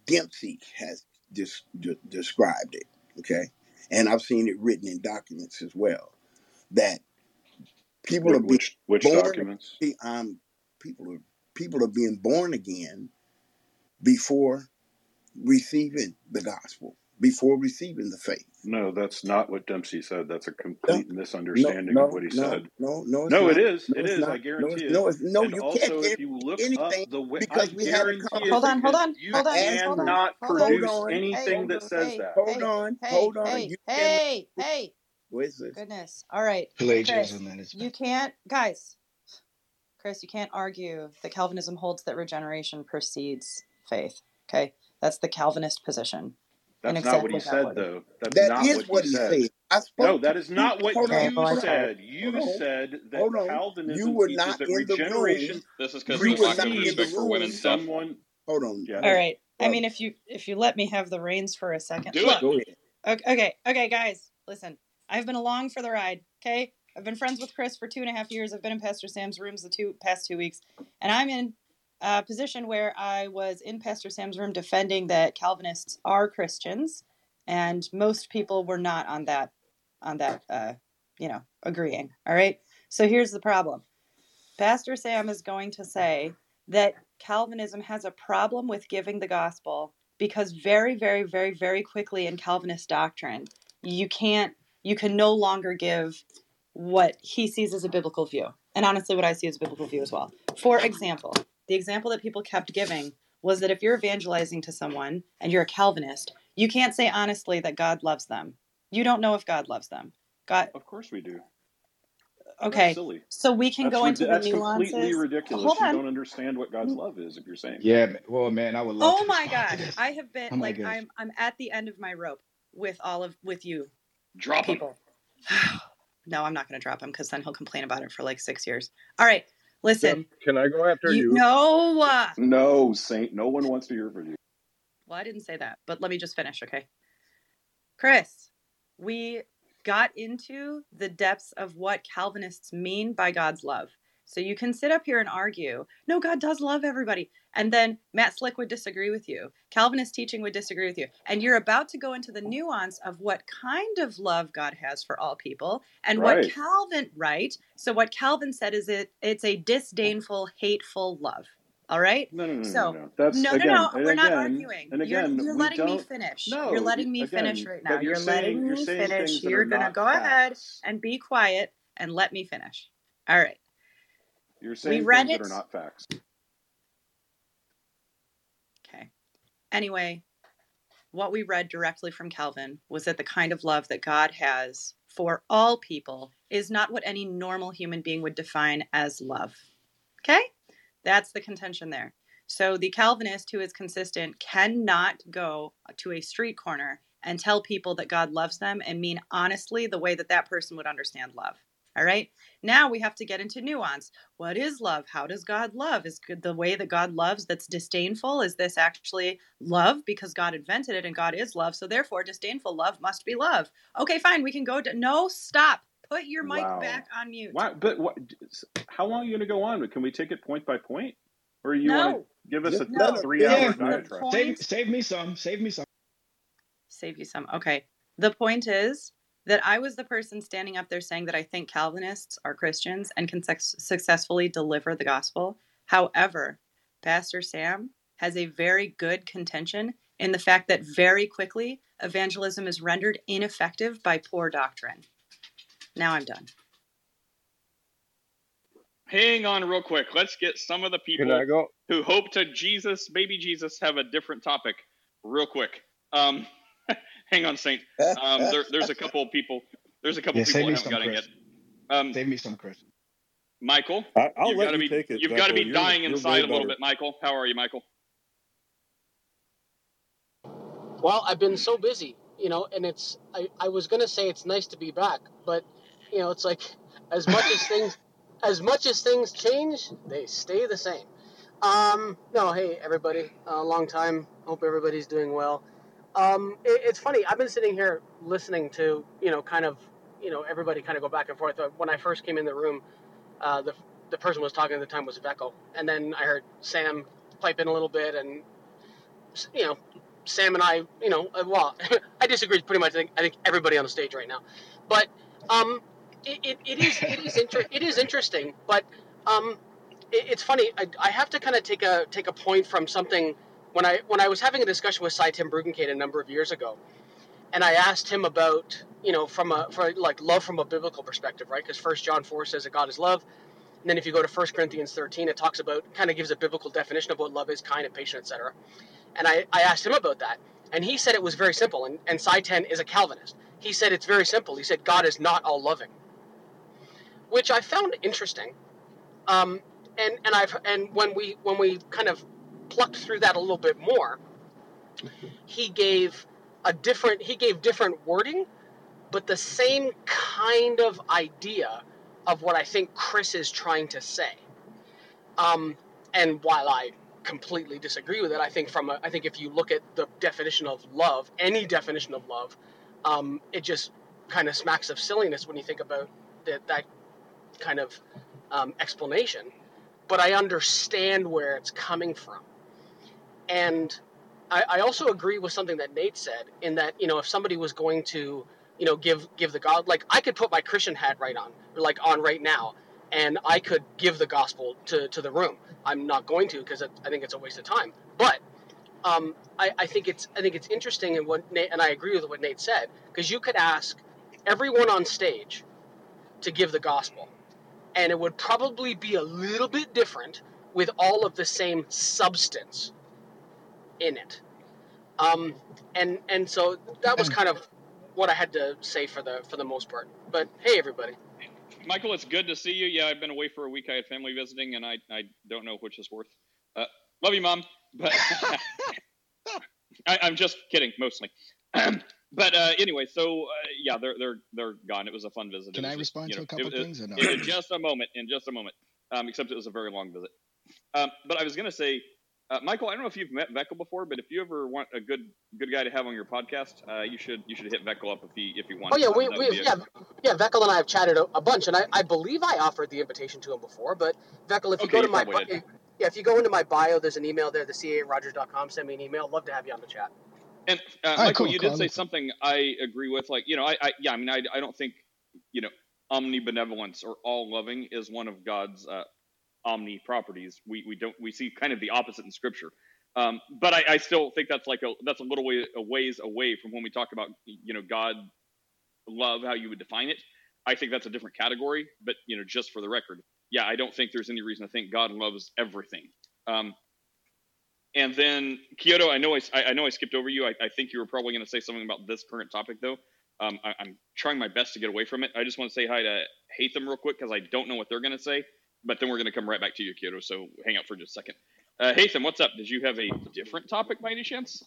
M: Dempsey has dis- de- described it. Okay, and I've seen it written in documents as well that people are being
D: which, which
M: born.
D: documents?
M: Um, people are people are being born again before receiving the gospel, before receiving the faith.
D: No, that's not what Dempsey said. That's a complete
M: no,
D: misunderstanding
M: no,
D: of what he
M: no,
D: said.
M: no, no, it's
D: No, it
M: not.
D: is.
M: No,
D: It
M: it's
D: is. I
M: not. No,
D: guarantee
M: it's
D: it.
M: no, it's no.
D: And
M: You
D: also,
M: can't
D: if
M: get
D: you look
M: anything
D: up the way, I
M: because we had a
D: guarantee it
M: conversation.
P: Hold on, hold
D: because
P: on,
D: you
P: hold on,
M: I asked
P: hold on,
D: cannot
P: hold on.
M: Hold
D: produce
M: on.
P: Hey,
D: anything that says
P: hey,
D: that.
M: Hold
P: hey,
M: on.
P: hey,
M: Hold on.
P: hey,
M: You cannot.
P: hey, hey.
M: What is this?
P: Goodness. All right. Chris,
F: Pelagianism at its
P: you
F: best.
P: can't, guys, Chris, you can't argue that Calvinism holds that regeneration precedes faith. Okay? That's the Calvinist position. And
D: That's not what he said,
P: wording.
D: though. That's
M: That
D: not
M: is
D: what
M: what
D: he
M: he
D: said.
M: said. I spoke
D: No, that is not what
M: Hold
P: Okay,
M: on.
D: you
P: well, I
M: Hold on.
D: said. You
M: on.
D: said that
M: Hold on. You
D: Calvinism
M: were not
D: that
M: in the room.
D: regeneration
E: This is because
M: You
E: there's
M: were
E: lack
M: not in the
E: respect for women
D: someone.
M: Hold on.
D: Yeah.
P: All
M: Brother.
P: I mean, if you if you let me have the reins for a second,
E: Do
P: look.
E: it.
M: Go ahead.
P: Okay, okay, okay, guys, listen. I've been along for the ride. Okay, I've been friends with Chris for two and a half years. I've been in Pastor Sam's rooms the two past two weeks, and I'm in a position where I was in Pastor Sam's room defending that Calvinists are Christians, and most people were not on that on that uh, you know agreeing. All right. So here's the problem. Pastor Sam is going to say that Calvinism has a problem with giving the gospel because very, very, very, very quickly in Calvinist doctrine, you can't, you can no longer give what he sees as a biblical view. And honestly, what I see as a biblical view as well. For example, the example that people kept giving was that if you're evangelizing to someone and you're a Calvinist, you can't say honestly that God loves them. You don't know if God loves them. God,
D: Of course we do.
P: okay.
D: That's silly.
P: So we can
D: That's
P: go
D: rid-
P: into the
D: that's completely ridiculous.
P: Hold
D: You don't understand what God's love is if you're saying.
F: Yeah, well, man, I would love
P: Oh
F: to
P: my
F: god. to this.
P: I have been
F: Oh
P: like
F: gosh.
P: I'm I'm at the end of my rope with all of with you
E: Drop him.
P: people. no, I'm not going to drop him because then he'll complain about it for like six years. All right, listen.
Q: Can I go after
P: You
Q: you?
P: no. Uh,
D: No, Saint. No one wants to hear from you.
P: well, I didn't say that, but let me just finish, okay? Chris, we got into the depths of what Calvinists mean by God's love. So you can sit up here and argue, no, God does love everybody. And then Matt Slick would disagree with you. Calvinist teaching would disagree with you. And you're about to go into the nuance of what kind of love God has for all people and what Calvin, right? So what Calvin said is it it's a disdainful, hateful love. All right?
D: No, no, no, no,
P: So
D: no. That's
P: no,
D: again,
P: no, no. We're not
D: again,
P: arguing.
D: and
P: you're
D: again,
P: you're
D: we
P: letting me finish.
D: No,
P: you're letting me
D: again,
P: finish right now.
D: you're
P: You're
D: saying
P: letting
D: you're
P: me
D: saying
P: finish. You're gonna
D: not
P: go ahead
D: facts.
P: and be quiet and let me finish. All right.
D: You're
P: We
D: saying
P: read
D: things
P: it.
D: that are not facts.
P: Okay. Anyway, what we read directly from Calvin was that the kind of love that God has for all people is not what any normal human being would define as love. Okay? That's the contention there. So the Calvinist who is consistent cannot go to a street corner and tell people that God loves them and mean honestly the way that that person would understand love. All right? Now we have to get into nuance. What is love? How does God love? Is the way that God loves that's disdainful? Is this actually love because God invented it and God is love? So therefore, disdainful love must be love. Okay, fine. We can go to no stop. Put your mic
D: Wow.
P: back on mute.
D: Why? But what? How long are you going to go on? Can we take it point by point, or you want to give us a
P: No.
D: three-hour
F: Yeah,
D: diatribe?
F: save save me some. Save me some.
P: save you some. Okay. The point is that I was the person standing up there saying that I think Calvinists are Christians and can suc successfully deliver the gospel. However, Pastor Sam has a very good contention in the fact that very quickly evangelism is rendered ineffective by poor doctrine. Now I'm done.
E: Hang on real quick. Let's get some of the people who hope to Jesus, baby Jesus, have a different topic real quick. Um, hang on, Saint. Um, there, there's a couple of people. There's a couple
F: Yeah,
E: people I haven't
F: some,
E: got in
F: Chris.
E: yet. Um,
F: Save me some, Chris.
E: Michael,
L: I, I'll
E: you've
L: let you
E: be
L: take it.
E: you've got to be
L: Jacko. You're-
E: dying
L: you're
E: inside a little
L: better.
E: bit, Michael. How are you, Michael?
R: Well, I've been so busy, you know, and it's I, I was gonna say it's nice to be back, but you know, it's like as much as things as much as things change, they stay the same. Um, no, hey everybody, a uh, long time. Hope everybody's doing well. Um, it, it's funny. I've been sitting here listening to you know, kind of you know, everybody kind of go back and forth. Uh, When I first came in the room, uh, the the person was talking at the time was Veckel, and then I heard Sam pipe in a little bit, and you know, Sam and I, you know, uh, well, I disagree pretty much. I think, I think everybody on the stage right now, but um, it, it, it is it is inter- it is interesting, but um, it, it's funny. I, I have to kind of take a take a point from something when I when I was having a discussion with Sye Ten Bruggencate a number of years ago, and I asked him about you know from a for like love from a biblical perspective, right? Because First John four says that God is love, and then if you go to 1 Corinthians 13, it talks about kind of gives a biblical definition of what love is, kind and patient, etc. And I, I asked him about that, and he said it was very simple. And and Sye Ten is a Calvinist. He said it's very simple. He said God is not all loving, which I found interesting. Um, and and I've and when we when we kind of plucked through that a little bit more, he gave a different he gave different wording, but the same kind of idea of what I think Chris is trying to say. Um, and while I completely disagree with it, I think from a, I think if you look at the definition of love, any definition of love, um, it just kind of smacks of silliness when you think about that that kind of um, explanation. But I understand where it's coming from, and I, I also agree with something that Nate said in that you know if somebody was going to you know give give the God like I could put my Christian hat right on like on right now and I could give the gospel to, to the room. I'm not going to because I think it's a waste of time. But um, I, I think it's I think it's interesting and what Nate, and I agree with what Nate said because you could ask everyone on stage to give the gospel, and it would probably be a little bit different with all of the same substance in it. Um, and and so that was kind of what I had to say for the for the most part. But hey, everybody.
E: Michael, it's good to see you. Yeah, I've been away for a week. I had family visiting, and I, I don't know which is worth. Uh, love you, mom. But I, I'm just kidding, mostly. but uh, anyway, so uh, yeah, they're they're they're gone. It was a fun visit.
F: Can
E: was
F: I
E: just,
F: respond
E: you
F: to
E: know,
F: a couple
E: it, it-
F: things or no?
E: In just a moment. In just a moment. Um, except it was a very long visit. Um, but I was gonna say, uh, Michael, I don't know if you've met Veckel before, but if you ever want a good good guy to have on your podcast, uh, you should you should hit Veckel up if he if he wants.
R: Oh yeah, we, we
E: be a-
R: yeah yeah Veckel and I have chatted a, a bunch, and I, I believe I offered the invitation to him before. But Veckel, if you
E: Okay,
R: go to
E: you
R: my
E: probably
R: bi- yeah, if you go into my bio, there's an email there, the ca@rogers.com. Send me an email. Love to have you on the chat.
E: And uh,
F: right,
E: Michael,
F: cool,
E: you
F: cool,
E: did
F: I
E: say something I agree with. Like, you know, I, I yeah, I mean, I, I don't think, you know, omnibenevolence or all loving is one of God's uh, omni properties. We we don't we see kind of the opposite in Scripture. Um, but I, I still think that's like a that's a little way a ways away from when we talk about you know God love how you would define it. I think that's a different category. But you know, just for the record, yeah, I don't think there's any reason to think God loves everything. Um, and then Kyoto, I know I, I know I skipped over you. I, I think you were probably going to say something about this current topic, though. Um, I, I'm trying my best to get away from it. I just want to say hi to Hatham real quick because I don't know what they're going to say. But then we're going to come right back to you, Kyoto. So hang out for just a second. Uh, Hatham, what's up? Did you have a different topic by any chance?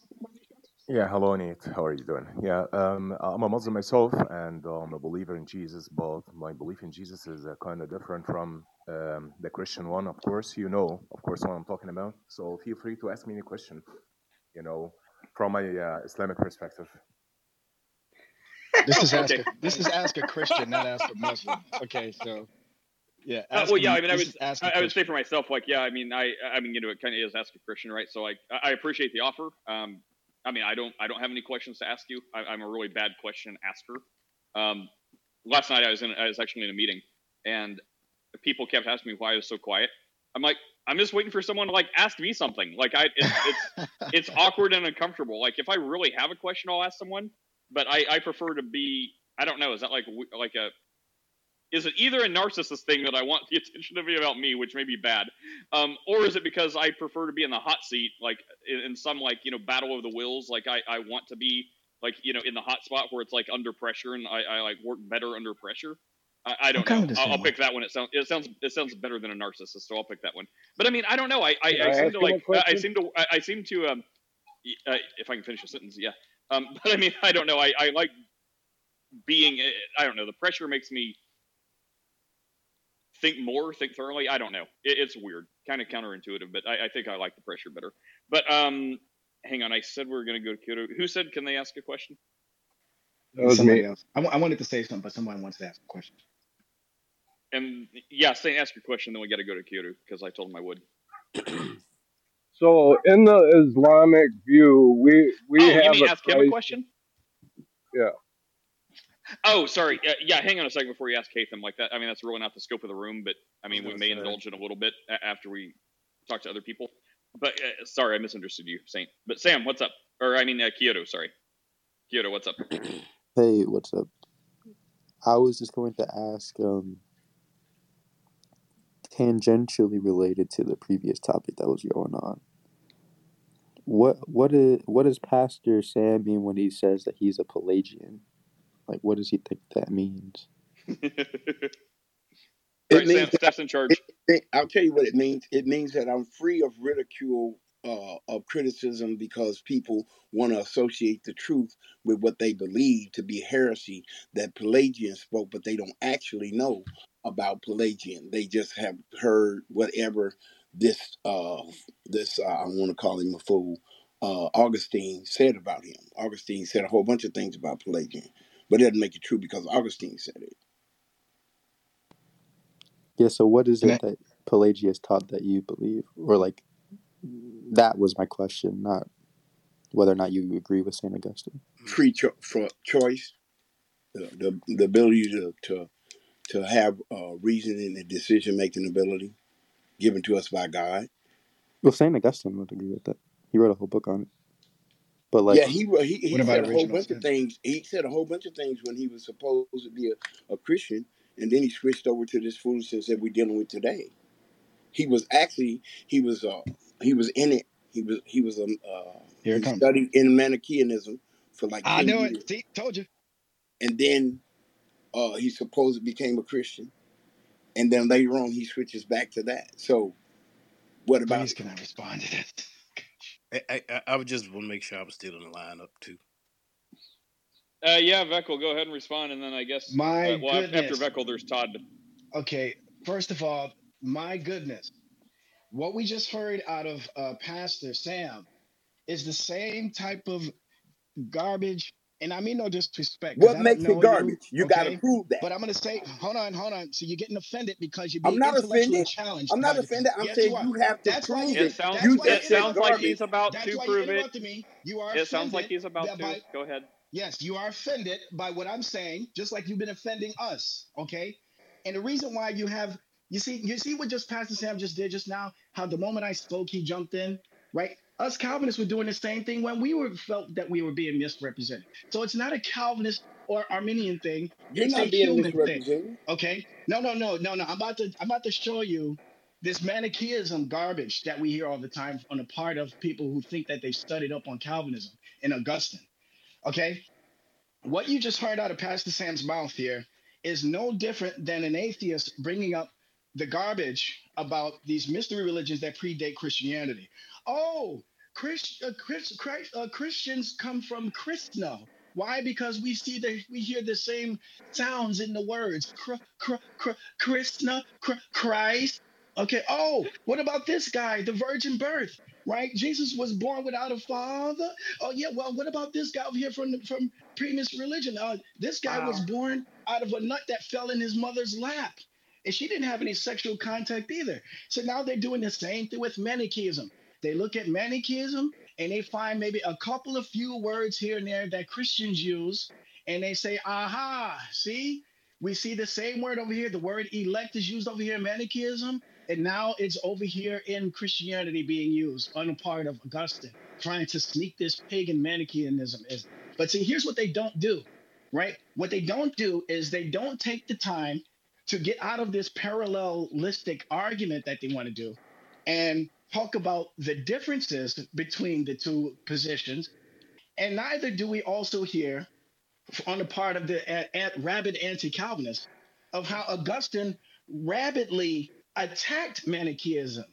K: Yeah, hello, Nate. How are you doing? Yeah, um, I'm a Muslim myself, and I'm a believer in Jesus. But my belief in Jesus is uh, kind of different from um, the Christian one. Of course, you know, of course, what I'm talking about. So feel free to ask me any question. You know, from my uh, Islamic perspective.
F: This is ask a, this is ask a Christian, not ask a Muslim. Okay, so yeah.
E: Uh, well, yeah. I mean, I
F: this
E: would,
F: is ask a
E: I, I would say for myself, like, yeah. I mean, I, I mean, you know, it kind of is ask a Christian, right? So, like, I, I appreciate the offer. Um, I mean, I don't, I don't have any questions to ask you. I, I'm a really bad question asker. Um, last night I was in, I was actually in a meeting, and people kept asking me why I was so quiet. I'm like, I'm just waiting for someone to like ask me something. Like, I, it's, it's, it's awkward and uncomfortable. Like, if I really have a question, I'll ask someone. But I, I prefer to be. I don't know. Is that like, like a is it either a narcissist thing that I want the attention to be about me, which may be bad, um, or is it because I prefer to be in the hot seat, like in, in some like you know battle of the wills, like I, I want to be like you know in the hot spot where it's like under pressure and I, I like work better under pressure. I, I don't
F: kinda
E: know. I'll, I'll pick that one. It sounds it sounds it sounds better than a narcissist, so I'll pick that one. But I mean, I don't know. I I, I
I: I
E: seem to like I, I seem to I, I seem to um uh, if I can finish a sentence, yeah. Um, but I mean, I don't know. I, I like being. I don't know. The pressure makes me think more, think thoroughly. I don't know. It, it's weird, kind of counterintuitive, but I, I think I like the pressure better. But um, hang on. I said we are going to go to Kyoto. Who said? Can they ask a question?
Q: That was
F: Somebody
Q: me.
F: else. I, wanted to say something, but someone wants to ask a question.
E: And yeah, say ask your question. Then we got to go to Kyoto because I told him I would.
Q: So in the Islamic view, we we
E: oh, you
Q: have
E: mean
Q: a
E: ask him a question?
Q: Yeah.
E: Oh, sorry. Uh, yeah, hang on a second before you ask Hatham like that. I mean, that's really not the scope of the room, but I mean, we may
L: say.
E: indulge in a little bit after we talk to other people. But uh, sorry, I misunderstood you, Saint. But Sam, what's up? Or I mean, uh, Kyoto. Sorry, Kyoto. What's up?
S: Hey, what's up? I was just going to ask, um, tangentially related to the previous topic that was going on. What what is what does Pastor Sam mean when he says that he's a Pelagian? Like, what does he think that means?
E: Right,
M: means
E: Sam,
M: that
E: Steph's in charge.
M: it- I'll tell you what it means. It means that I'm free of ridicule, uh, of criticism, because people want to associate the truth with what they believe to be heresy that Pelagian spoke, but they don't actually know about Pelagian. They just have heard whatever this uh, this uh, I want to call him a fool. Uh, Augustine said about him. Augustine said a whole bunch of things about Pelagian, but it doesn't make it true because Augustine said it.
S: Yeah, so what is
F: And
S: it that Pelagius taught that you believe? Or, like, that was my question, not whether or not you agree with St. Augustine.
M: free cho- for choice, the, the the ability to to to have uh, reasoning and decision making ability given to us by God.
S: Well, St. Augustine would agree with that. He wrote a whole book on it. But, like,
M: yeah, he he, he said a whole
F: original
M: bunch of things. He said a whole bunch of things when he was supposed to be a, a Christian, and then he switched over to this foolishness that we're dealing with today. He was actually he was uh he was in it. He was he was um uh
F: Here
M: he
F: it comes.
M: studied in Manichaeism for like
F: I
M: know
F: knew
M: years,
F: it. See, told you.
M: and then uh he supposedly became a Christian. and then later on he switches back to that. So what about
F: Please, can I respond to that?
T: I, I, I- I would just want to make sure I was still in the lineup too.
E: Uh, yeah, Veckel, go ahead and respond, and then I guess
F: My
E: uh, well af- after
F: goodness.
E: Veckel, there's Todd.
F: Okay, first of all, my goodness, what we just heard out of uh, Pastor Sam is the same type of garbage, and I mean no disrespect. 'cause
M: what makes
F: know
M: it garbage?
F: You,
M: You got to prove that.
F: But I'm gonna say, hold on, hold on. So you're getting offended because you're being
M: I'm
F: not
M: offended.
F: challenged.
M: I'm not offended. I'm
F: yes,
M: saying
F: you
M: you have to
F: That's
M: prove.
E: It
M: it.
E: sounds
M: You
E: it
F: you
M: just said
E: sounds like he's about
F: That's
E: to
F: why you
E: prove it.
F: interrupted me. You are
E: It sounds like he's about to.
F: by
E: Go ahead.
F: Yes, you are offended by what I'm saying, just like you've been offending us. Okay, and the reason why you have, you see, you see what just Pastor Sam just did just now. How the moment I spoke, he jumped in, right? Us Calvinists were doing the same thing when we were felt that we were being misrepresented. So it's not a Calvinist or Arminian thing;
M: You're
F: it's a
M: being
F: human thing. Okay? No, no, no, no, no. I'm about to, I'm about to show you this Manichaeism garbage that we hear all the time on the part of people who think that they've studied up on Calvinism and Augustine. Okay? What you just heard out of Pastor Sam's mouth here is no different than an atheist bringing up the garbage about these mystery religions that predate Christianity. Oh, Christ, uh, Chris, Christ, uh, Christians come from Christna. Why? Because we see the we hear the same sounds in the words. Cr, cr, cr, Christna, cr, Christ. Okay. Oh, what about this guy, the virgin birth? Right? Jesus was born without a father. Oh yeah. Well, what about this guy over here from the, from previous religion? Uh, this guy was born out of a nut that fell in his mother's lap, and she didn't have any sexual contact either. So now they're doing the same thing with Manichaeism. They look at Manichaeism and they find maybe a couple of few words here and there that Christians use, and they say, "Aha! See, we see the same word over here. The word elect is used over here in Manichaeism, and now it's over here in Christianity being used on the part of Augustine, trying to sneak this pagan Manichaeanism is. But see, here's what they don't do, right? What they don't do is they don't take the time to get out of this parallelistic argument that they want to do and talk about the differences between the two positions. And neither do we also hear on the part of the a- a- rabid anti-Calvinists of how Augustine rabidly attacked Manichaeism.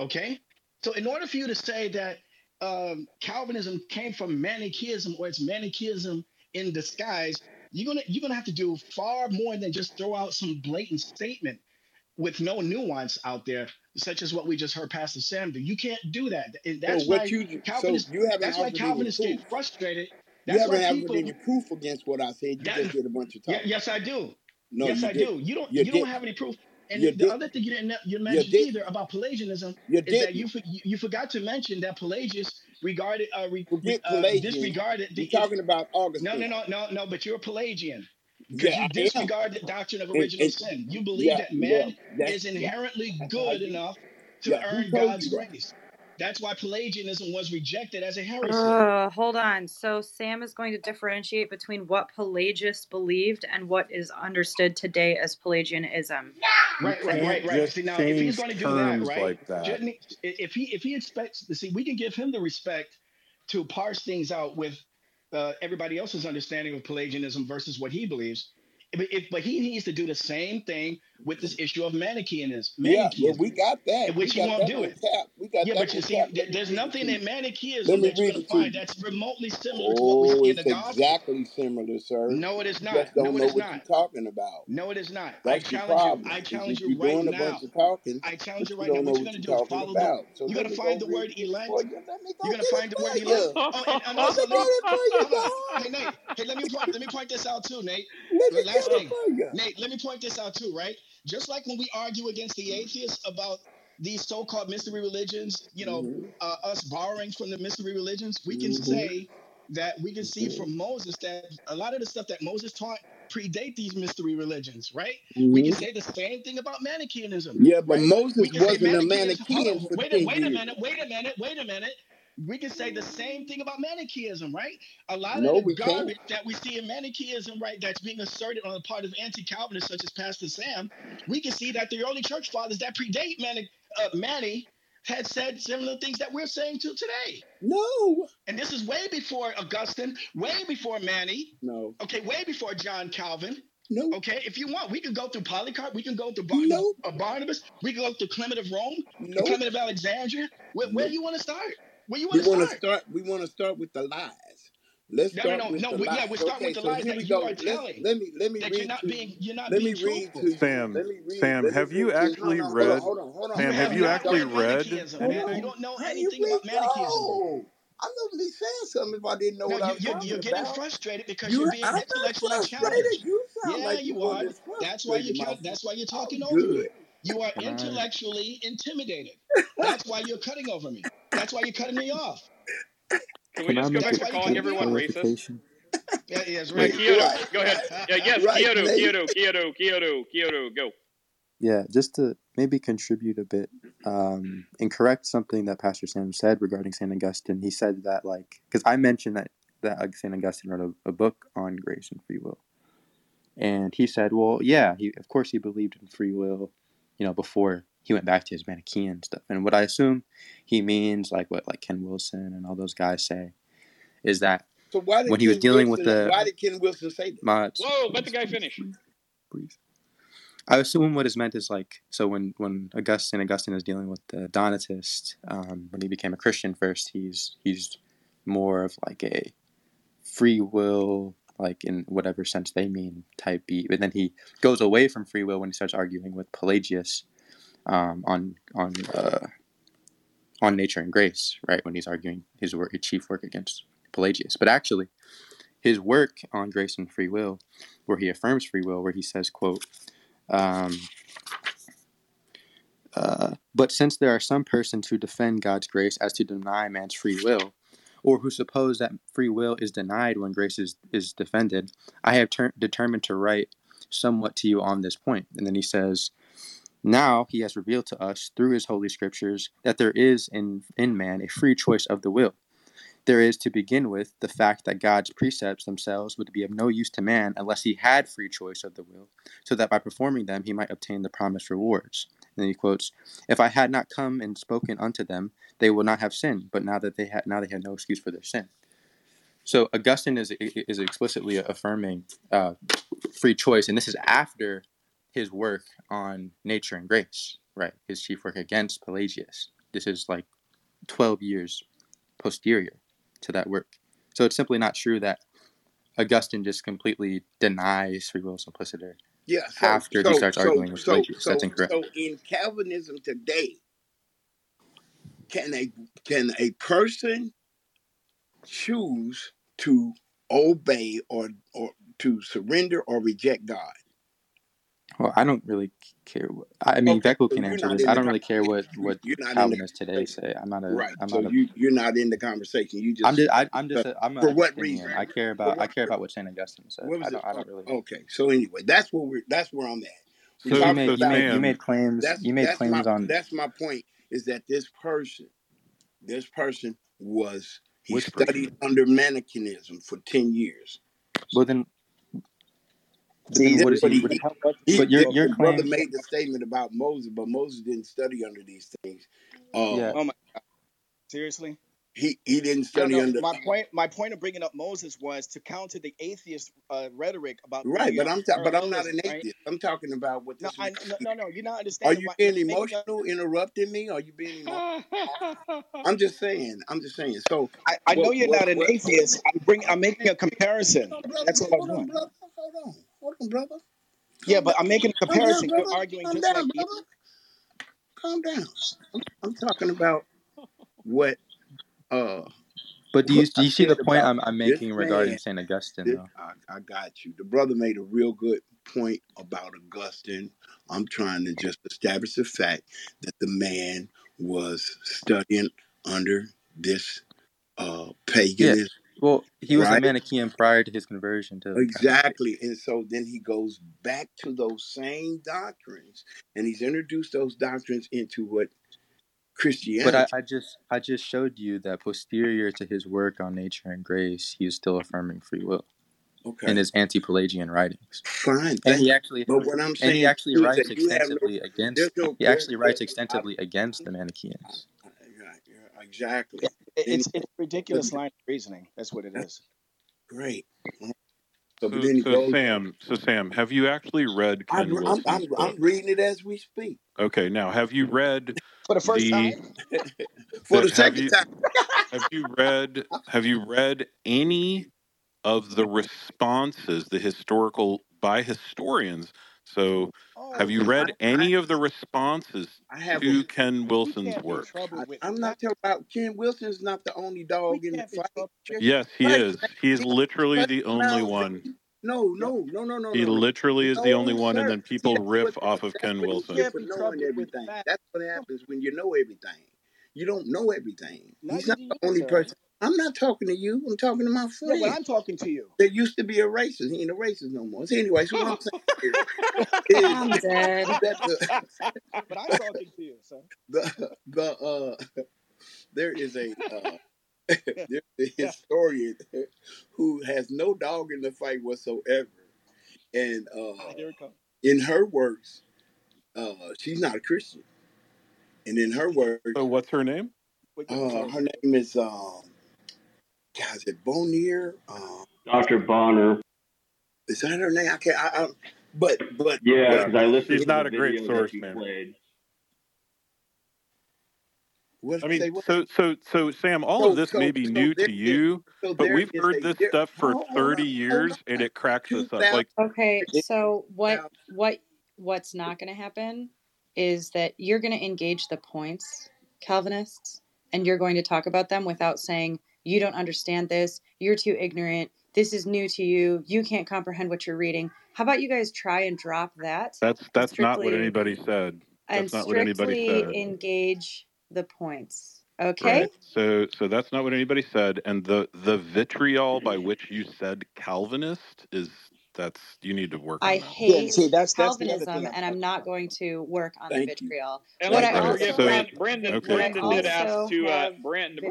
F: Okay, so in order for you to say that um, Calvinism came from Manichaeism or it's Manichaeism in disguise, you're gonna you're gonna have to do far more than just throw out some blatant statement with no nuance out there, such as what we just heard Pastor Sam do. You can't do that. And that's
M: so what
F: why
M: you so
F: Calvinists.
M: you
F: That's why Calvinists
M: proof.
F: get frustrated.
M: You
F: That's
M: haven't
F: why people.
M: any proof against what I said. You
F: That,
M: just did a bunch of talking.
F: yes, I do.
M: No,
F: yes,
M: you
F: I
M: didn't.
F: do. You don't.
M: You
F: You don't have any proof. And
M: You
F: the
M: did.
F: other thing you didn't you
M: You
F: mentioned
M: did.
F: either about Pelagianism
M: You
F: is that you you you forgot to mention that Pelagius regarded uh, re, uh disregarded
M: You're talking about
F: no no no no no but you're a Pelagian because
M: Yeah,
F: you disregard the doctrine of original
M: and
F: sin. You believe
M: yeah,
F: that man
M: that's
F: is inherently
M: I, I
F: good enough to
M: Yeah,
F: earn God's
M: you that?
F: grace. That's why Pelagianism was rejected as a heresy.
P: Uh, hold on. So Sam is going to differentiate between what Pelagius believed and what is understood today as Pelagianism.
F: Right, right, right, right. See now, if he's going to do that, right?
U: like that.
F: If he if he expects to see, we can give him the respect to parse things out with uh, everybody else's understanding of Pelagianism versus what he believes. But, if, but he needs to do the same thing with this issue of Manichaeism.
M: Yeah, well,
F: Manichaeism,
M: we got that.
F: in which
M: we
F: he won't do it.
M: We got
F: Yeah, but you see,
M: tap.
F: th-
M: Let me
F: there's nothing
M: to
F: in
M: you.
F: Manichaeism that you're going to
M: to
F: find
M: you.
F: that's remotely similar to what we
M: Oh,
F: see in
M: it's
F: the gospel.
M: exactly similar, sir.
F: No, it is not. No, it
M: know
F: is
M: what
F: not.
M: you're talking about.
F: No, it is not. I
M: That's the
F: challenge you.
M: problem.
F: I challenge you right
M: doing a
F: now.
M: bunch of talking,
F: I challenge you
M: you
F: right now. What you're gonna do is follow the.
M: So
F: You're gonna find the word elect.
M: you. Oh, let me go
F: You're gonna find
M: it
F: the word elect.
M: you.
F: Oh, and, also
M: me
F: let me.
M: get it for you,
F: Hold on.
M: dog.
F: Hey Nate. Hey, let me point. Let me point this out too, Nate.
M: Let me
F: The last
M: get it
F: thing. Nate. Let me point this out too. Right. Just like when we argue against the atheists about these so-called mystery religions, you know,
M: hmm
F: uh, us borrowing from the mystery religions, we can
M: hmm
F: say that we can see from Moses that a lot of the stuff that Moses taught predate these mystery religions, right? We can
M: hmm
F: say the same thing about Manichaeism,
M: Yeah, but
F: right?
M: Moses wasn't a
F: Manichaeism.
M: Manichaean
F: wait wait a minute, wait a minute, wait a minute. We can say the same thing about Manichaeism, right? A lot of the
M: we can't.
F: garbage that we see in Manichaeism, right, that's being asserted on the part of anti-Calvinists such as Pastor Sam, we can see that the early church fathers that predate Mani, uh, Mani had said similar things that we're saying to today.
M: No,
F: And this is way before Augustine, way before Mani,
M: no,
F: okay, way before John Calvin.
M: no,
F: Okay, if you want, we can go through Polycarp, we can go through Bar- no,
M: no,
F: uh, Barnabas, we can go through Clement of Rome,
M: no,
F: Clement of Alexandria. Where, where
M: no.
F: you want to start? Where you
M: We
F: want to start?
M: start. We want to start with the lies. Let's
F: No, no,
M: start
F: no,
M: with
F: no.
M: the
F: We, yeah,
M: lies.
F: we're starting
M: Okay,
F: with the
M: so
F: lies that you
M: go.
F: are
M: Let's
F: telling.
M: let me let me
F: That you're not
M: to
F: being you're not
M: Let me
F: being
M: read to.
U: Sam,
M: Let me read.
U: Sam,
M: Let
U: have you
M: read. No,
U: actually
M: no,
U: read?
M: hold on, hold on,
U: Sam, have you actually
F: read
U: read
F: Manichaeism,
M: Hold
F: man. You don't know anything about
M: read?
F: Manichaeism.
M: I'm not really saying something if I didn't know
F: No,
M: what I was
F: you're,
M: talking
F: you're getting
M: about.
F: frustrated because
M: You,
F: you're
M: I'm
F: being intellectually challenged.
M: You sound
F: Yeah,
M: like the
F: you are.
M: that's
F: That's why you
M: frustrated, my.
F: That's why you're talking
M: I'm
F: over me. You are intellectually intimidated. That's why you're cutting over me. That's why you're cutting me off.
E: Can we
S: Can I
E: just go
S: make
E: back
S: a
E: to calling everyone racist?
S: clarification?
F: Yeah, yes,
E: Yeah,
F: right.
E: Kyoto,
M: Right,
E: go ahead. Yeah, yes,
M: right,
E: Kyoto,
M: Nate.
E: Kyoto, Kyoto, Kyoto, Kyoto, go.
S: Yeah, just to maybe contribute a bit um, and correct something that Pastor Sam said regarding St. Augustine. He said that, like, because I mentioned that, that St. Augustine wrote a, a book on grace and free will. And he said, well, yeah, he, of course he believed in free will, you know, before he went back to his Manichaean stuff. And what I assume he means, like what like Ken Wilson and all those guys say, is that
M: So why did
S: when he was
M: Ken
S: dealing with the
M: Why did Ken Wilson say that?
S: mods,
E: Whoa, let the guy finish.
S: please. I assume what is meant is like so when when Augustine Augustine is dealing with the Donatist, um, when he became a Christian first, he's he's more of like a free will, like in whatever sense they mean, type B. But then he goes away from free will when he starts arguing with Pelagius um, on on uh, on nature and grace, right? When he's arguing his work, his chief work against Pelagius, but actually his work on grace and free will, where he affirms free will, where he says, "quote." Um, uh, but since there are some persons who defend God's grace as to deny man's free will, or who suppose that free will is denied when grace is, is defended, I have ter- determined to write somewhat to you on this point. And then he says, Now he has revealed to us through his holy scriptures that there is in, in man a free choice of the will. There is, to begin with, the fact that God's precepts themselves would be of no use to man unless he had free choice of the will, so that by performing them he might obtain the promised rewards. And then he quotes, "If I had not come and spoken unto them, they would not have sinned. But now that they had, now they have no excuse for their sin." So Augustine is is explicitly affirming uh, free choice, and this is after his work on nature and grace, right? His chief work against Pelagius. This is like twelve years posterior to that work. So it's simply not true that Augustine just completely denies free will simpliciter.
M: Yeah. So
S: after
M: so
S: he starts
M: so
S: arguing with Pelagius. That's incorrect.
M: so in Calvinism today, can a can a person choose to obey or or to surrender or reject God?
S: Well, I don't really care. What, I mean,
M: Okay,
S: Beckel
M: so
S: can answer this. I don't really care what what
M: You're not in the
S: Calvinists today say. I'm not a.
M: Right.
S: I'm
M: So
S: not a.
M: you you're not in the conversation. You just
S: I'm
M: just.
S: I, I'm
M: uh,
S: just. A, I'm
M: for what reason?
S: Augustinian. I care about. I care about what Saint Augustine said.
M: What
S: I don't. I don't really.
M: okay. So anyway, that's where we're that's where I'm at.
S: So you made. You made. You made claims.
M: that's
S: You made
M: that's my
S: claims on.
M: that's my point is that this person this person was he
V: Which
M: studied under Manichaeism for ten years.
S: Well then,
M: See,
S: what is he?
M: he,
S: What,
M: he,
S: he
M: he
S: but your your
M: the brother
S: claim,
M: made the statement about Moses, but Moses didn't study under these things. Uh,
S: yeah.
F: Oh my God! Seriously?
M: he he didn't study
F: no.
M: under
F: My point, my point of bringing up Moses was to counter the atheist uh, rhetoric about
M: right, but I'm ta- but I'm not
F: parallelism,
M: an
F: right?
M: atheist. I'm talking about what
F: No,
M: this
F: I no no no. You're not understanding.
M: Are you
F: My,
M: being
F: you're
M: emotional, interrupting me? Are you being? I'm just saying. I'm just saying. So
F: I, I know you're
M: what
F: not an
M: what?
F: atheist. I'm bring. I'm making a comparison.
M: Hold on, brother.
F: That's all I
M: Hold on,
F: want.
M: brother. Hold on. Hold on, brother.
F: Yeah, but. I'm making a
M: Calm down,
F: comparison. You're arguing
M: Calm
F: just
M: down,
F: like the
M: brother. Calm down. I'm, I'm talking about what uh
S: But do you do you see the point I'm I'm
M: this
S: making regarding. Saint Augustine
M: This
S: though?
M: I, I got you. The brother made a real good point about Augustine. I'm trying to just establish the fact that the man was studying under this uh
S: Yeah. Well, he was a
M: right?
S: Manichaean prior to his conversion to the Catholic faith.
M: Exactly. And so then he goes back to those same doctrines and he's introduced those doctrines into what Christianity.
S: But I, I just I just showed you that posterior to his work on nature and grace, he is still affirming free will
M: Okay.
S: in his anti-Pelagian writings.
M: Fine.
S: And he actually
M: But what I'm saying
S: he actually writes
M: have no
S: extensively against
M: no
S: he actually writes
M: I,
S: extensively against the Manichaeans.
M: exactly.
F: It,
M: Then
F: it's
M: he
F: it's ridiculous line of reasoning. That's what it is.
M: great. So
J: So,
M: then
J: so
M: goes
J: Sam, so Sam, have you actually read
M: I'm
J: Ken
M: I'm I'm,
J: book?
M: I'm reading it as we speak.
J: Okay, now have you read
F: For the first
J: the
F: time?
M: For
J: the
M: the
J: have
M: second
J: you
M: time.
J: have you read have you read any of the responses, the historical by historians? So have
F: Oh,
J: you read
M: I
J: any of the responses
M: I have a
J: to Ken Wilson's
F: can't be in
J: work?
M: I, I'm not talking about Ken Wilson's not the only dog in the
F: can't be in
M: fight.
J: Yes, he
M: right.
J: is.
M: Let
J: He is literally the only one.
M: No, no, no, no, no,
J: He
M: no, no.
J: literally is the only
M: No,
J: one, and then people
M: that's
J: riff off of Ken
M: what you
J: Wilson.
M: get for knowing
F: troubled with
M: everything.
F: that.
M: That's what happens when you know everything. You don't know everything. He's not the only person. I'm not talking to you. I'm talking to my
F: Yeah, but
M: friend.
F: I'm talking to you.
M: There used to be a racist. He ain't a racist no more. So anyway, so what I'm saying here is
P: I'm dead.
M: that the
F: but I'm talking to you, sir.
M: the the uh there is a uh there's a historian who has no dog in the fight whatsoever. And uh
F: Here it comes.
M: in her works, uh she's not a Christian. And in her works,
J: So what's her name?
M: Uh her name is um God, is it Bonnier? Um
W: Dr. Bonner.
M: is that her name? I can't I, I but but
W: Yeah,
M: but
W: because I listened
J: She's
W: to the
J: not a great source,
W: you
J: man.
W: played.
M: what
J: I mean, so so so Sam, all
M: so
J: of this
M: so
J: may be
M: so
J: new
M: there
J: to you,
M: so
J: but we've heard this
M: there
J: stuff for
M: hold, hold
J: 30
M: on, hold
J: years, and it cracks us up. Like,
P: Okay, so what what what's not going to happen is that you're going to engage the points, Calvinists, and you're going to talk about them without saying you don't understand this, you're too ignorant, this is new to you, you can't comprehend what you're reading. How about you guys try and drop that
J: that's
P: and
J: that's not what anybody said.
P: and
J: That's not what anybody
P: strictly
J: said.
P: engage the points. Okay?
J: Right. So so that's not what anybody said. And the the vitriol by which you said Calvinist is that's you need to work
P: I
J: on that.
F: Yeah,
P: hate
F: see, that's that's
P: Calvinism
F: thing
P: and I'm not going to work on the
M: thank you.
P: vitriol.
E: And
P: What
E: let's
P: I
E: not forget,
P: also
J: So
E: Brand, Brandon.
J: okay.
P: what
E: Brandon did ask to uh,
P: have
E: Brandon.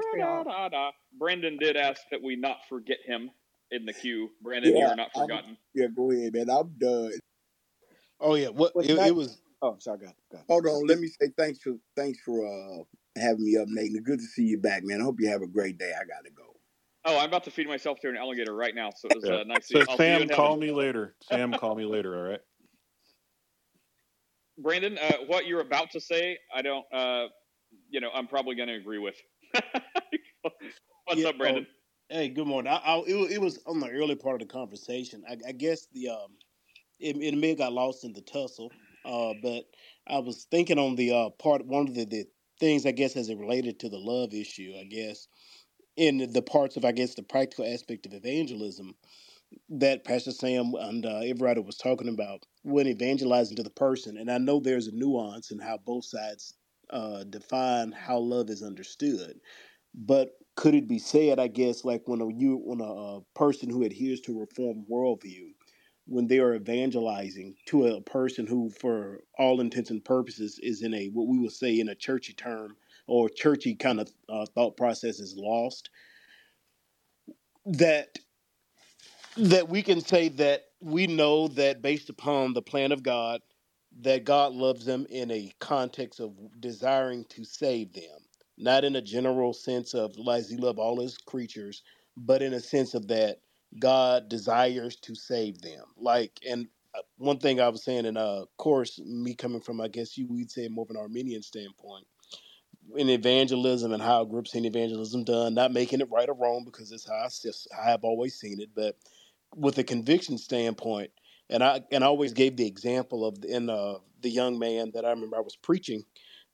E: Brandon did ask that we not forget him in the queue. Brandon, you're not
M: I'm
E: forgotten.
M: yeah, go ahead, man. I'm done.
F: Oh yeah, what it, it was. Oh, sorry, go ahead.
M: Hold on, let me say thanks for thanks for uh having me up, Nate. Good to see you back, man. I hope you have a great day. I gotta go.
E: Oh, I'm about to feed myself to an alligator right now, so it was
J: Yeah.
E: uh, nice. To
J: So.
E: I'll see
J: Sam, call me later. Sam, call me later. All right.
E: Brandon, uh, what you're about to say, I don't. Uh, you know, I'm probably going to agree with. What's
T: Yeah.
E: up, Brandon?
T: Oh, hey, good morning. I, I, it, it was on the early part of the conversation. I, I guess the um, it, it may have got lost in the tussle. Uh, but I was thinking on the uh part one of the, the things I guess as it related to the love issue. I guess in the parts of I guess the practical aspect of evangelism that Pastor Sam and uh, everybody was talking about when evangelizing to the person. And I know there's a nuance in how both sides uh, define how love is understood. But could it be said, I guess, like when a you when a, uh person who adheres to a reformed worldview, when they are evangelizing to a person who, for all intents and purposes, is in a what we would say in a churchy term, or churchy kind of uh, thought process is lost. That that we can say that we know that based upon the plan of God, that God loves them in a context of desiring to save them, not in a general sense of like he love all his creatures, but in a sense of that God desires to save them. Like, and uh, one thing I was saying, in a course, me coming from, I guess you would say more of an Arminian standpoint in evangelism and how groups seen evangelism done, not making it right or wrong because it's how I, how I have always seen it, but with a conviction standpoint, and I and I always gave the example of in uh, the young man that I remember I was preaching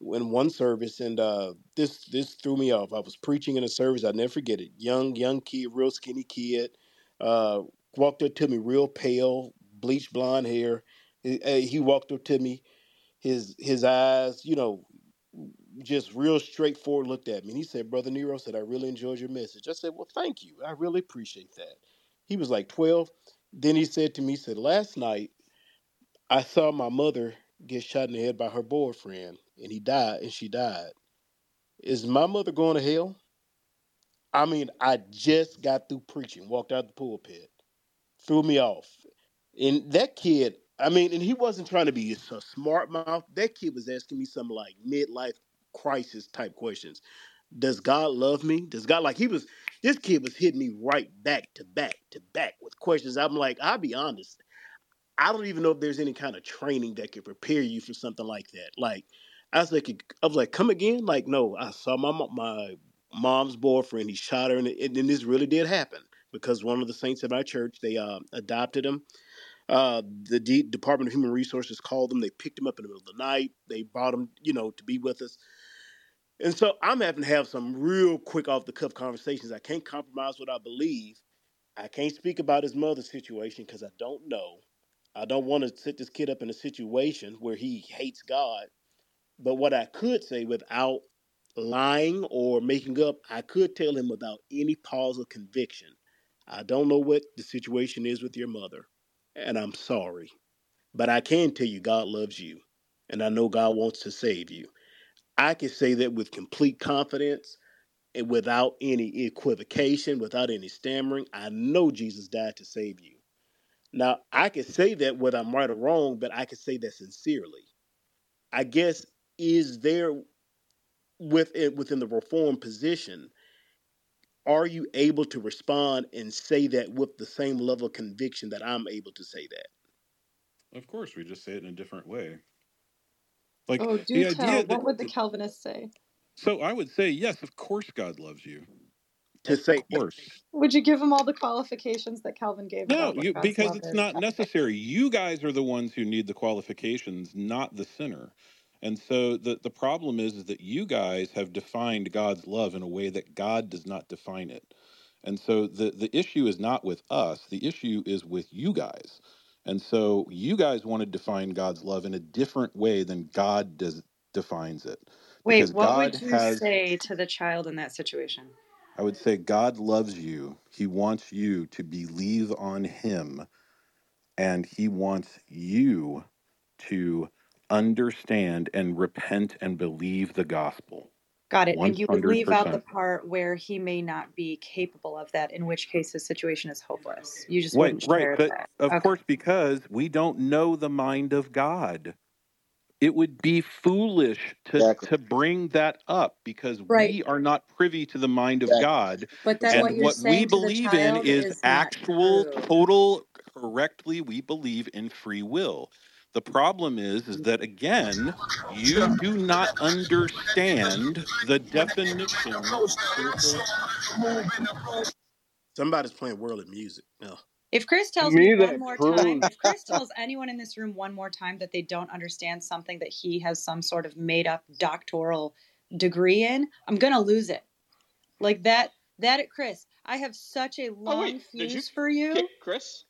T: in one service, and uh, this this threw me off. I was preaching in a service, I never forget it. Young young kid, real skinny kid, uh, walked up to me, real pale, bleached blonde hair. He, uh, he walked up to me, his his eyes, you know, just real straightforward looked at me. And he said, Brother Nero said, I really enjoyed your message. I said, Well, thank you. I really appreciate that. He was like 12. Then he said to me, he said, Last night I saw my mother get shot in the head by her boyfriend and he died and she died. Is my mother going to hell? I mean, I just got through preaching, walked out the pulpit, threw me off. And that kid, I mean, and he wasn't trying to be a smart mouth. That kid was asking me some like midlife crisis type questions. Does God love me? Does God like he was this kid was hitting me right back to back to back with questions. I'm like, I'll be honest. I don't even know if there's any kind of training that could prepare you for something like that. Like, I was like, I was like, come again? Like, no, I saw my my mom's boyfriend. He shot her, and, this really did happen because one of the saints of our church they uh, adopted him. Uh, the D- Department of Human Resources called them. They picked him up in the middle of the night. They brought him, you know, to be with us. And so I'm having to have some real quick off the cuff conversations. I can't compromise what I believe. I can't speak about his mother's situation because I don't know. I don't want to set this kid up in a situation where he hates God. But what I could say without lying or making up, I could tell him without any pause of conviction. I don't know what the situation is with your mother, and I'm sorry. But I can tell you God loves you, and I know God wants to save you. I can say that with complete confidence and without any equivocation, without any stammering. I know Jesus died to save you. Now, I can say that whether I'm right or wrong, but I can say that sincerely. I guess is there within within the reform position, are you able to respond and say that with the same level of conviction that I'm able to say that?
J: Of course, we just say it in a different way. Like
P: Oh,
J: the
P: do
J: idea
P: tell.
J: that
P: What would the Calvinists say?
J: so I would say yes, of course God loves you.
T: To
J: Of
T: say
J: course.
P: Would you give them all the qualifications that Calvin gave
J: No, you, because it's
P: is?
J: not necessary. You guys are the ones who need the qualifications, not the sinner. And so the, the problem is, is that you guys have defined God's love in a way that God does not define it. And so the, the issue is not with us, the issue is with you guys. And so you guys want to define God's love in a different way than God does defines it.
P: Wait,
J: Because
P: what
J: God
P: would you
J: has
P: say to the child in that situation?
J: I would say God loves you. He wants you to believe on Him, and He wants you to understand and repent and believe the gospel.
P: Got it. And you would leave out the part where he may not be capable of that, in which case his situation is hopeless. You just
J: Wait,
P: wouldn't
J: right,
P: share
J: but
P: that.
J: of
P: Okay.
J: course, because we don't know the mind of God. It would be foolish to,
M: Exactly.
J: to bring that up because
P: Right.
J: we are not privy to the mind of
M: Exactly.
J: God.
P: But then
J: And
P: what
J: what we
P: saying to the
J: believe in is
P: is
J: actual,
P: true.
J: total, correctly, we believe in free will. The problem is, is that again, you do not understand the definition.
T: Somebody's playing worldly music. No.
P: If Chris tells me
Q: me,
P: one
Q: that
P: more time, if Chris tells anyone in this room one more time that they don't understand something that he has some sort of made up doctoral degree in, I'm gonna lose it. Like that that Chris, I have such a
E: Oh
P: long
E: wait, did you
P: fuse for you.
E: Chris?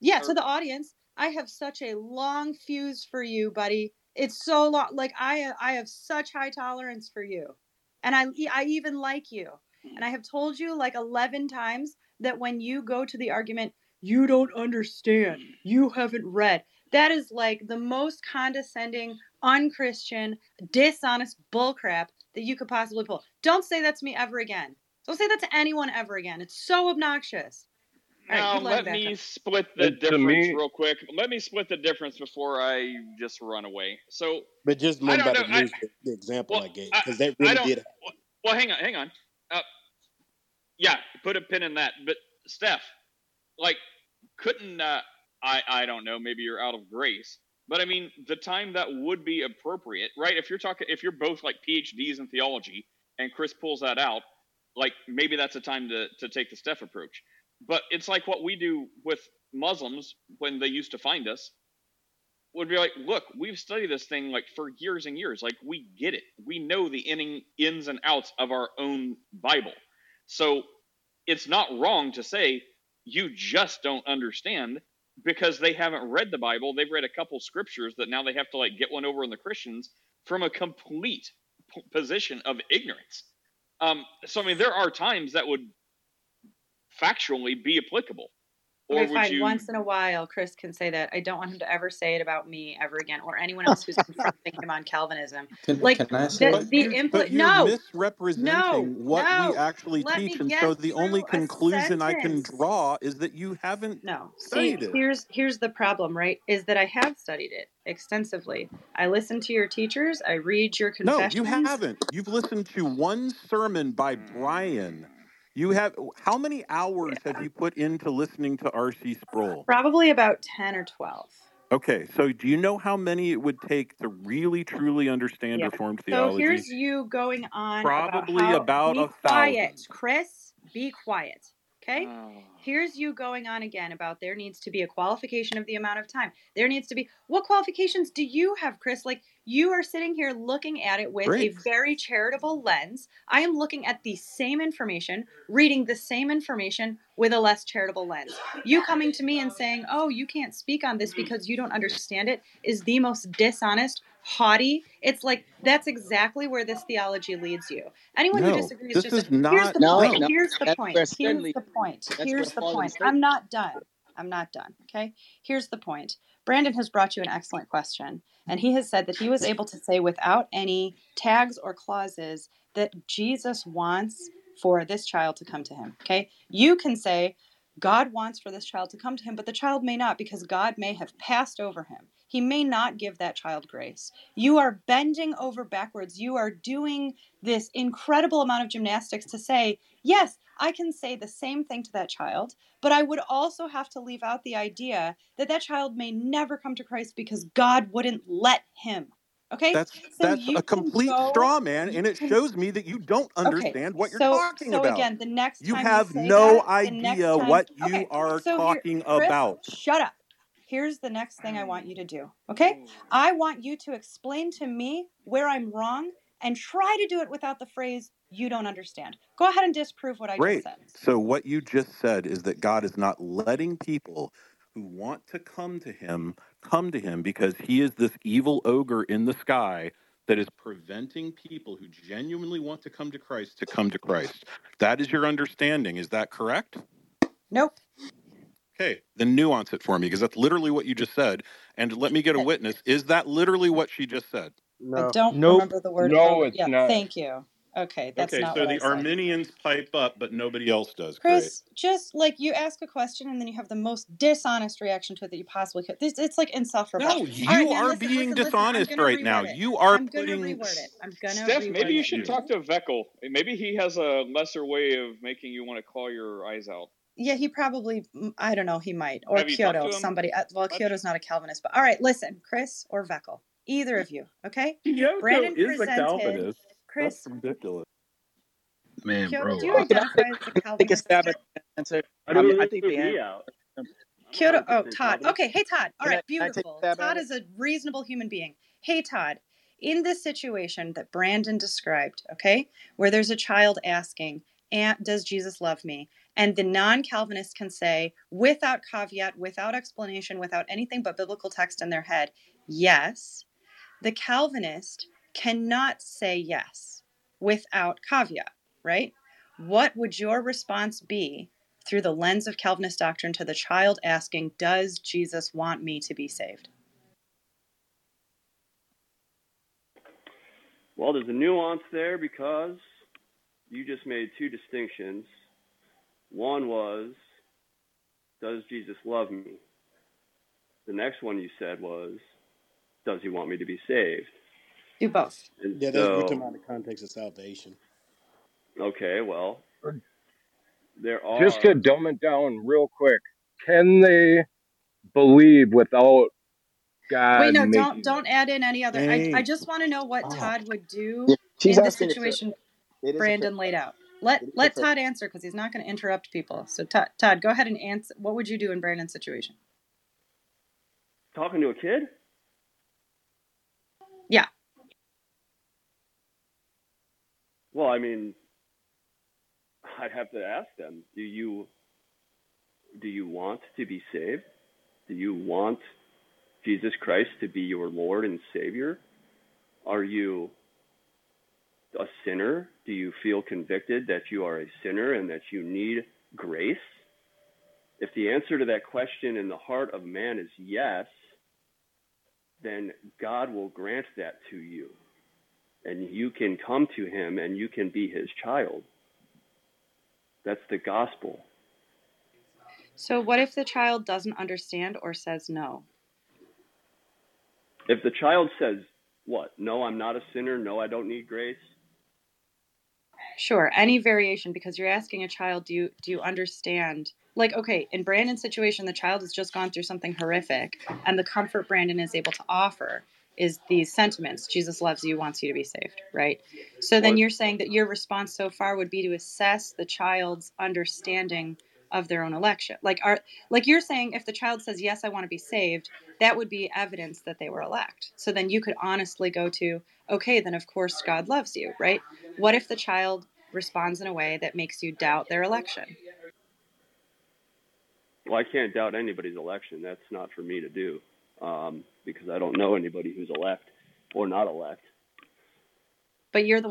P: Yeah,
E: Or
P: to the audience, I have such a long fuse for you, buddy. It's so long. Like I, uh, I have such high tolerance for you, and I, I even like you. And I have told you like eleven times that when you go to the argument, you don't understand, you haven't read. That is like the most condescending, unchristian, dishonest bullcrap that you could possibly pull. Don't say that to me ever again. Don't say that to anyone ever again. It's so obnoxious. All right,
E: Now
P: you let him
E: let
P: back
E: me
P: up.
E: split the
Q: And to
E: difference
Q: me,
E: real quick. Let me split the difference before I just run away. So
T: But just
E: I
T: remember
E: don't
T: about
E: know.
T: the
E: I
T: the, the example
E: well,
T: I gave, because that
E: I
T: really
E: don't.
T: did.
E: Well, hang on, hang on. Uh, yeah, put a pin in that. But Steph, like, couldn't uh, I? I don't know. Maybe you're out of grace. But I mean, the time that would be appropriate, right? If you're talking, if you're both like PhDs in theology, and Chris pulls that out, like maybe that's a time to to take the Steph approach. But it's like what we do with Muslims when they used to find us would be like, look, we've studied this thing like for years and years. Like we get it. We know the inning, ins and outs of our own Bible. So it's not wrong to say you just don't understand because they haven't read the Bible. They've read a couple scriptures that now they have to like get one over on the Christians from a complete p- position of ignorance. Um, so I mean, there are times that would factually be applicable, or
P: Okay,
E: would you?
P: Once in a while, Chris can say that. I don't want him to ever say it about me ever again, or anyone else who's confronting him on Calvinism.
S: Can,
P: Like
S: can I say
P: the
J: But
P: the impl-
J: but you're
P: No, no,
J: misrepresenting what we actually
P: Let
J: teach, and so the only
P: through a
J: conclusion I can draw is that you haven't
P: No. See,
J: it.
P: here's here's the problem, right? Is that I have studied it extensively. I listen to your teachers. I read your
J: No, you haven't. You've listened to one sermon by hmm. Brian. You have how many hours have you put into listening to R.C. Sproul?
P: Probably about ten or twelve.
J: Okay, so do you know how many it would take to really truly understand
P: Yeah.
J: Reformed theology?
P: So here's you going on about
J: Probably
P: how.
J: about
P: Be
J: a
P: quiet,
J: thousand.
P: Chris. Be quiet. Okay.
E: Oh.
P: Here's you going on again about there needs to be a qualification of the amount of time. There needs to be what qualifications do you have, Chris? Like you are sitting here looking at it with a very charitable lens. I am looking at the same information, reading the same information with a less charitable lens. You coming to me and saying, "Oh, you can't speak on this because you don't understand it," is the most dishonest, haughty. It's like that's exactly where this theology leads you. Anyone who disagrees
J: this
P: just
J: is
P: here's
J: not.
P: the
F: No,
P: point.
J: No,
F: no,
P: Here's the point. Here's the point. Here's
F: the
P: point. I'm not done. I'm not done. Okay. Here's the point. Brandon has brought you an excellent question, and he has said that he was able to say without any tags or clauses that Jesus wants for this child to come to him. Okay. You can say, God wants for this child to come to him, but the child may not because God may have passed over him. He may not give that child grace. You are bending over backwards. You are doing this incredible amount of gymnastics to say, yes, I can say the same thing to that child, but I would also have to leave out the idea that that child may never come to Christ because God wouldn't let him. Okay?
J: that's
P: So
J: that's a complete
P: go,
J: straw man, and it shows me that you don't
P: Okay,
J: understand what you're
P: so
J: talking
P: so
J: about.
P: again, the next
J: You
P: time you
J: have
P: say
J: no
P: that,
J: idea
P: time,
J: what you
P: okay.
J: are
P: So
J: talking
P: Chris,
J: about.
P: shut up. Here's the next thing I want you to do. Okay, I want you to explain to me where I'm wrong and try to do it without the phrase "you don't understand." Go ahead and disprove what I just
J: Great.
P: said.
J: So what you just said is that God is not letting people who want to come to him come to him because he is this evil ogre in the sky that is preventing people who genuinely want to come to Christ to come to Christ. That is your understanding. Is that correct?
P: Nope.
J: Okay, then nuance it for me because that's literally what you just said. And let me get a witness. Is that literally what she just said?
Q: No.
P: I don't
Q: nope,
P: remember the word.
Q: no, it's
P: yeah,
Q: not.
P: thank you. Okay, that's
J: Okay,
P: not
J: so
P: what I
J: the
P: said.
J: Arminians pipe up, but nobody else does. Great.
P: Chris, just like you ask a question and then you have the most dishonest reaction to it that you possibly could. This, it's like insufferable.
J: No,
P: All right,
J: you
P: man,
J: are
P: listen,
J: being
P: listen, listen.
J: Dishonest
P: gonna
J: right now.
P: it.
J: You are
P: I'm gonna reword it. I'm gonna
E: Steph,
P: reword
E: maybe you
P: it.
E: should
J: You.
E: talk to Veckel. Maybe he has a lesser way of making you want to claw your eyes out.
P: Yeah, he probably. mm, I don't know. He might or
E: Have
P: Kyoto. Somebody. uh, Well,
E: much?
P: Kyoto's not a Calvinist, but all right. Listen, Chris or Veckel, either of you. Okay.
J: Kyoto
P: Brandon
J: is a
P: presented.
J: Calvinist. That's
P: Chris,
J: ridiculous.
O: Man,
P: Kyoto,
O: bro.
P: do you
O: I-
P: identify as a Calvinist?
F: Take a stab at the answer.
W: I
F: I mean,
W: don't
F: I think the
W: me
F: answer.
P: Kyoto. Oh,
W: say
P: Todd. Okay. Hey, Todd. All
F: Can I,
P: right.
F: can I take a
P: Beautiful. Todd is a reasonable human being. Hey, Todd. In this situation that Brandon described, okay, where there's a child asking, "Aunt, does Jesus love me?" and the non-Calvinist can say, without caveat, without explanation, without anything but biblical text in their head, yes. The Calvinist cannot say yes without caveat, right? What would your response be through the lens of Calvinist doctrine to the child asking, Does Jesus want me to be saved?
W: Well, there's a nuance there because you just made two distinctions. One was, does Jesus love me? The next one you said was, does he want me to be saved?
P: Do both.
W: And
T: Yeah, that's we're
W: so,
T: talking about the context of salvation.
W: okay, well, there are.
Q: All just to dumb it down real quick, can they believe without God
P: Wait, no, don't don't add in any other. I I just want to know what
T: Oh.
P: Todd would do
U: Yeah, she's
P: in the
U: asking if a,
P: situation
U: a
P: Brandon laid out. Let
U: it is a
P: let Todd answer because he's not going to interrupt people. So Todd, Todd, go ahead and answer. What would you do in Brandon's situation?
W: Talking to a kid? Well, I mean, I'd have to ask them, do you do you want to be saved? Do you want Jesus Christ to be your Lord and Savior? Are you a sinner? Do you feel convicted that you are a sinner and that you need grace? If the answer to that question in the heart of man is yes, then God will grant that to you. And you can come to him and you can be his child. That's the gospel.
P: So what if the child doesn't understand or says no?
W: If the child says, What? No, I'm not a sinner. No, I don't need grace.
P: Sure, any variation because you're asking a child, do you do you understand? Like, okay, in Brandon's situation, the child has just gone through something horrific, and the comfort Brandon is able to offer is these sentiments: Jesus loves you, wants you to be saved, right? So then you're saying that your response so far would be to assess the child's understanding of their own election. Like, are like you're saying, if the child says yes, I want to be saved, that would be evidence that they were elect. So then you could honestly go to, okay, then of course God loves you, right? What if the child responds in a way that makes you doubt their election?
W: Well, I can't doubt anybody's election. That's not for me to do um, because I don't know anybody who's elect or not elect.
P: But you're the